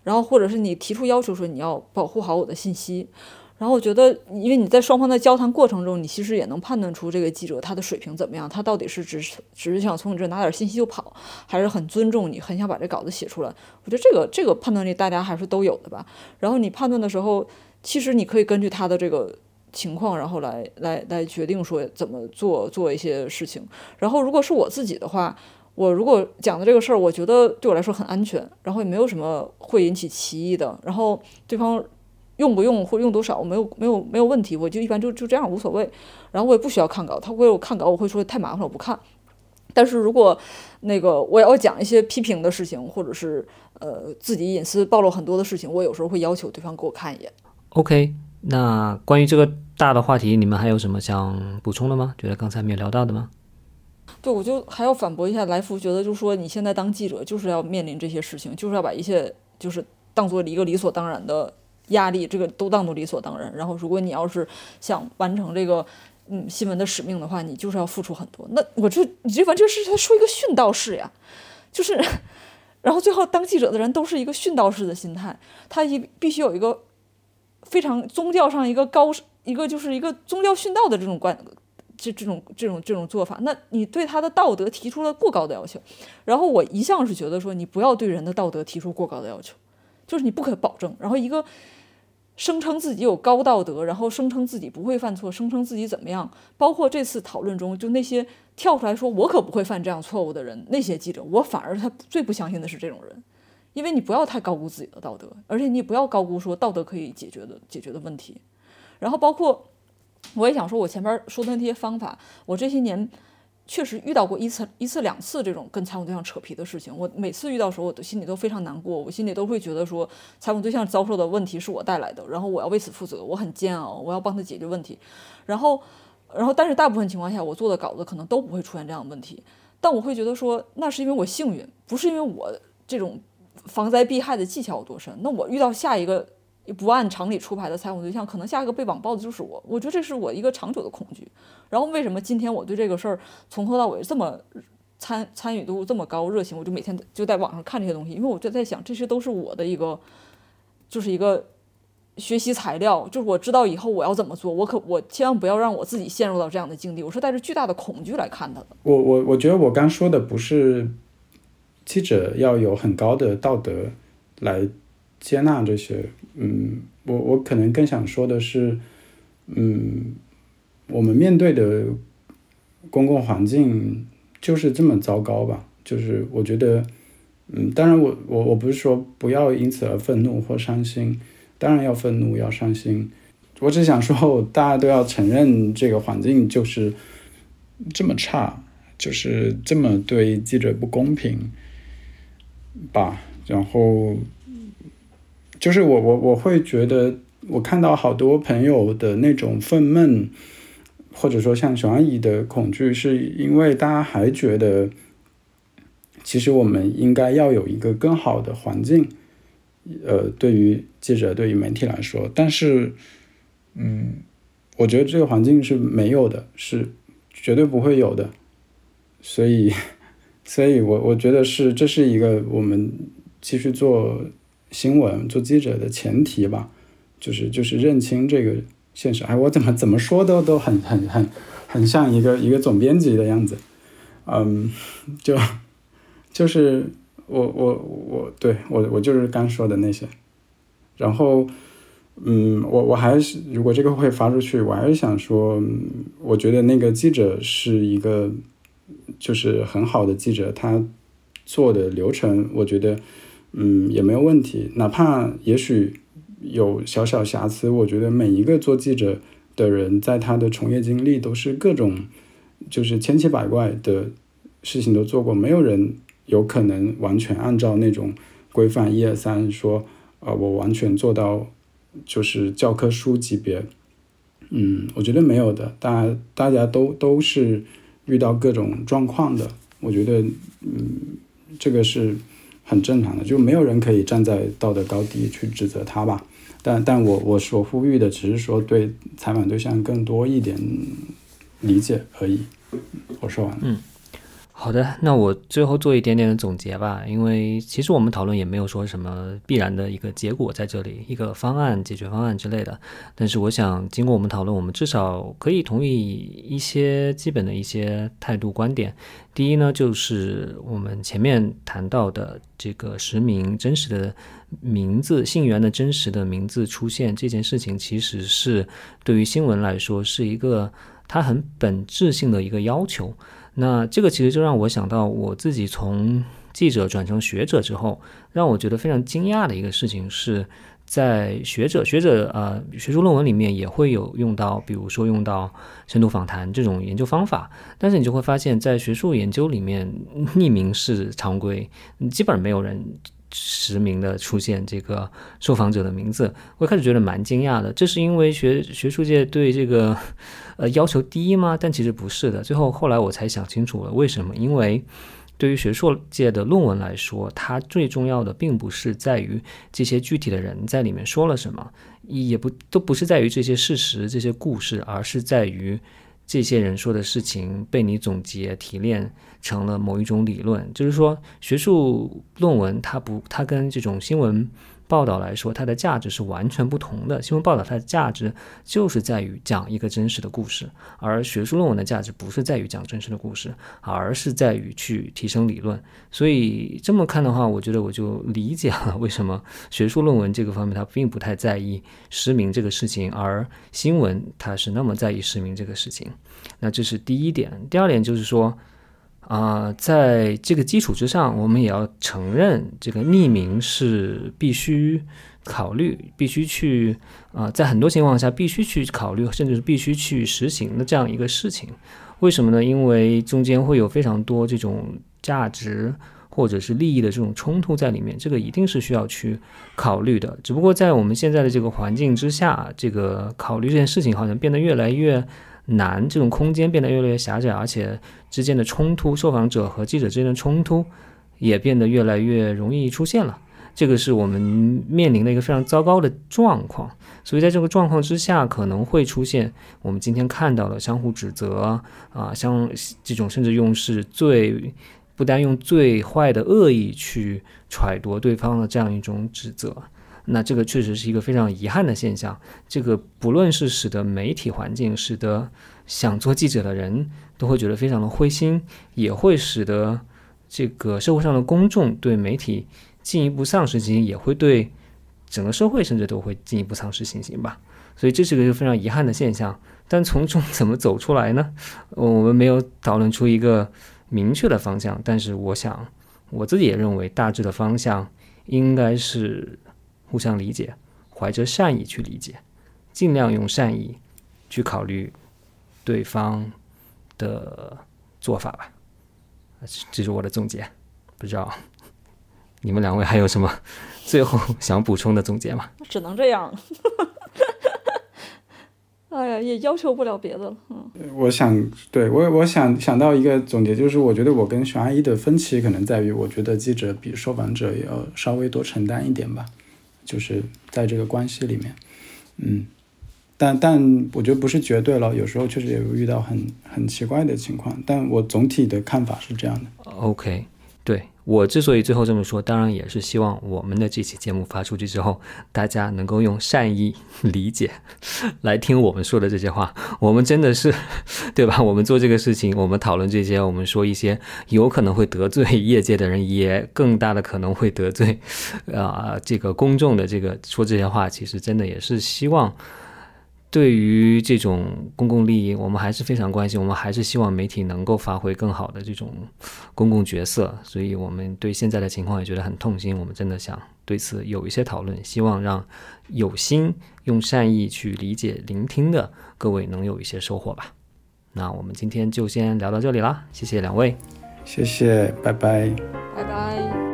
[SPEAKER 2] 然后或者是你提出要求说你要保护好我的信息。然后我觉得，因为你在双方的交谈过程中，你其实也能判断出这个记者他的水平怎么样，他到底是只是只是想从你这拿点信息就跑，还是很尊重你，很想把这稿子写出来。我觉得这个这个判断力大家还是都有的吧。然后你判断的时候，其实你可以根据他的这个情况，然后来来来决定说怎么做做一些事情。然后如果是我自己的话，我如果讲的这个事儿，我觉得对我来说很安全，然后也没有什么会引起歧义的，然后对方。用不用或用多少，我没有没有没有问题，我就一般就就这样无所谓。然后我也不需要看稿，他会我看稿，我会说太麻烦了，我不看。但是如果那个我要讲一些批评的事情，或者是呃自己隐私暴露很多的事情，我有时候会要求对方给我看一眼。
[SPEAKER 1] OK，那关于这个大的话题，你们还有什么想补充的吗？觉得刚才没有聊到的吗？
[SPEAKER 2] 对，我就还要反驳一下来福，觉得就是说你现在当记者就是要面临这些事情，就是要把一切就是当做一个理所当然的。压力这个都当做理所当然，然后如果你要是想完成这个嗯新闻的使命的话，你就是要付出很多。那我这你这完全是在说一个训导式呀，就是，然后最后当记者的人都是一个训导式的心态，他一必须有一个非常宗教上一个高一个就是一个宗教训道的这种观这这种这种这种做法，那你对他的道德提出了过高的要求，然后我一向是觉得说你不要对人的道德提出过高的要求，就是你不可保证，然后一个。声称自己有高道德，然后声称自己不会犯错，声称自己怎么样？包括这次讨论中，就那些跳出来说“我可不会犯这样错误”的人，那些记者，我反而他最不相信的是这种人，因为你不要太高估自己的道德，而且你也不要高估说道德可以解决的解决的问题。然后包括我也想说，我前面说的那些方法，我这些年。确实遇到过一次、一次、两次这种跟采访对象扯皮的事情。我每次遇到的时候，我的心里都非常难过，我心里都会觉得说，采访对象遭受的问题是我带来的，然后我要为此负责，我很煎熬，我要帮他解决问题。然后，然后，但是大部分情况下，我做的稿子可能都不会出现这样的问题。但我会觉得说，那是因为我幸运，不是因为我这种防灾避害的技巧有多深。那我遇到下一个。不按常理出牌的采访对象，可能下一个被网暴的就是我。我觉得这是我一个长久的恐惧。然后为什么今天我对这个事儿从头到尾这么参参与度这么高，热情？我就每天就在网上看这些东西，因为我就在想，这些都是我的一个，就是一个学习材料。就是我知道以后我要怎么做，我可我千万不要让我自己陷入到这样的境地。我是带着巨大的恐惧来看他的。
[SPEAKER 3] 我我我觉得我刚说的不是记者要有很高的道德来。接纳这些，嗯，我我可能更想说的是，嗯，我们面对的公共环境就是这么糟糕吧？就是我觉得，嗯，当然我我我不是说不要因此而愤怒或伤心，当然要愤怒要伤心，我只想说大家都要承认这个环境就是这么差，就是这么对记者不公平吧，然后。就是我我我会觉得，我看到好多朋友的那种愤懑，或者说像熊阿姨的恐惧，是因为大家还觉得，其实我们应该要有一个更好的环境，呃，对于记者、对于媒体来说，但是，嗯，我觉得这个环境是没有的，是绝对不会有的，所以，所以我我觉得是这是一个我们继续做。新闻做记者的前提吧，就是就是认清这个现实。哎，我怎么怎么说都都很很很很像一个一个总编辑的样子，嗯，就就是我我我对我我就是刚说的那些，然后嗯，我我还是如果这个会发出去，我还是想说，我觉得那个记者是一个就是很好的记者，他做的流程，我觉得嗯也没有问题，哪怕也许有小小瑕疵，我觉得每一个做记者的人，在他的从业经历都是各种就是千奇百怪的事情都做过，没有人有可能完全按照那种规范一二三说，呃，我完全做到就是教科书级别。嗯，我觉得没有的，大大家都都是遇到各种状况的，我觉得嗯，这个是很正常的，就没有人可以站在道德高低去指责他吧。但但我我所呼吁的只是说对采访对象更多一点理解而已。我说完了。
[SPEAKER 1] 好的，那我最后做一点点的总结吧，因为其实我们讨论也没有说什么必然的一个结果在这里，一个方案、解决方案之类的。但是我想，经过我们讨论，我们至少可以同意一些基本的一些态度观点。第一呢，就是我们前面谈到的这个实名真实的名字、信源的真实的名字出现这件事情，其实是对于新闻来说是一个它很本质性的一个要求。那这个其实就让我想到我自己从记者转成学者之后，让我觉得非常惊讶的一个事情是，在学者学者呃学术论文里面也会有用到，比如说用到深度访谈这种研究方法，但是你就会发现，在学术研究里面，匿名是常规，基本没有人。实名的出现这个受访者的名字，我一开始觉得蛮惊讶的。这是因为学学术界对这个呃要求低吗？但其实不是的。最后后来我才想清楚了为什么。因为对于学术界的论文来说，它最重要的并不是在于这些具体的人在里面说了什么，也不都不是在于这些事实、这些故事，而是在于。这些人说的事情被你总结提炼成了某一种理论，就是说，学术论文它不，它跟这种新闻。报道来说，它的价值是完全不同的。新闻报道它的价值就是在于讲一个真实的故事，而学术论文的价值不是在于讲真实的故事，而是在于去提升理论。所以这么看的话，我觉得我就理解了为什么学术论文这个方面它并不太在意实名这个事情，而新闻它是那么在意实名这个事情。那这是第一点。第二点就是说。啊，在这个基础之上，我们也要承认这个匿名是必须考虑、必须去啊，在很多情况下必须去考虑，甚至是必须去实行的这样一个事情。为什么呢？因为中间会有非常多这种价值或者是利益的这种冲突在里面，这个一定是需要去考虑的。只不过在我们现在的这个环境之下，这个考虑这件事情好像变得越来越。难，这种空间变得越来越狭窄，而且之间的冲突，受访者和记者之间的冲突也变得越来越容易出现了。这个是我们面临的一个非常糟糕的状况。所以在这个状况之下，可能会出现我们今天看到的相互指责啊，像这种甚至用是最不单用最坏的恶意去揣度对方的这样一种指责。那这个确实是一个非常遗憾的现象。这个不论是使得媒体环境，使得想做记者的人都会觉得非常的灰心，也会使得这个社会上的公众对媒体进一步丧失信心，也会对整个社会甚至都会进一步丧失信心吧。所以这是个非常遗憾的现象。但从中怎么走出来呢？我们没有讨论出一个明确的方向。但是我想，我自己也认为大致的方向应该是。互相理解，怀着善意去理解，尽量用善意去考虑对方的做法吧。这是我的总结，不知道你们两位还有什么 最后想补充的总结吗？
[SPEAKER 2] 只能这样了。哎呀，也要求不了别的了。嗯，
[SPEAKER 3] 我想，对我，我想想到一个总结，就是我觉得我跟熊阿姨的分歧可能在于，我觉得记者比受访者要稍微多承担一点吧。就是在这个关系里面，嗯，但但我觉得不是绝对了，有时候确实也会遇到很很奇怪的情况，但我总体的看法是这样的。
[SPEAKER 1] OK，对。我之所以最后这么说，当然也是希望我们的这期节目发出去之后，大家能够用善意 理解来听我们说的这些话。我们真的是，对吧？我们做这个事情，我们讨论这些，我们说一些有可能会得罪 业界的人，也更大的可能会得罪啊这个公众的这个说这些话，其实真的也是希望对于这种公共利益，我们还是非常关心，我们还是希望媒体能够发挥更好的这种公共角色。所以，我们对现在的情况也觉得很痛心。我们真的想对此有一些讨论，希望让有心用善意去理解、聆听的各位能有一些收获吧。那我们今天就先聊到这里啦，谢谢两位，
[SPEAKER 3] 谢谢，拜拜，
[SPEAKER 2] 拜拜。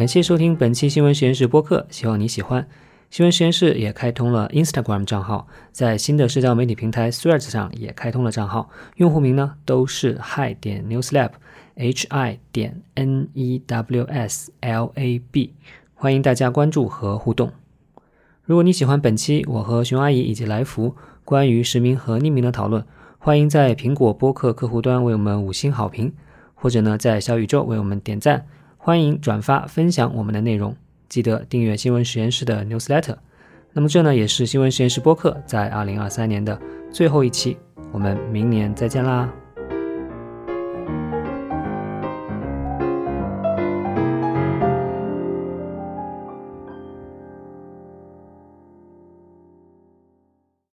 [SPEAKER 1] 感谢收听本期新闻实验室播客，希望你喜欢。新闻实验室也开通了 Instagram 账号，在新的社交媒体平台 Threads 上也开通了账号，用户名呢都是 Hi 点 Newslab，H I 点 N E W S L A B，欢迎大家关注和互动。如果你喜欢本期我和熊阿姨以及来福关于实名和匿名的讨论，欢迎在苹果播客客户端为我们五星好评，或者呢在小宇宙为我们点赞。欢迎转发分享我们的内容，记得订阅新闻实验室的 newsletter。那么这呢也是新闻实验室播客在二零二三年的最后一期，我们明年再见啦。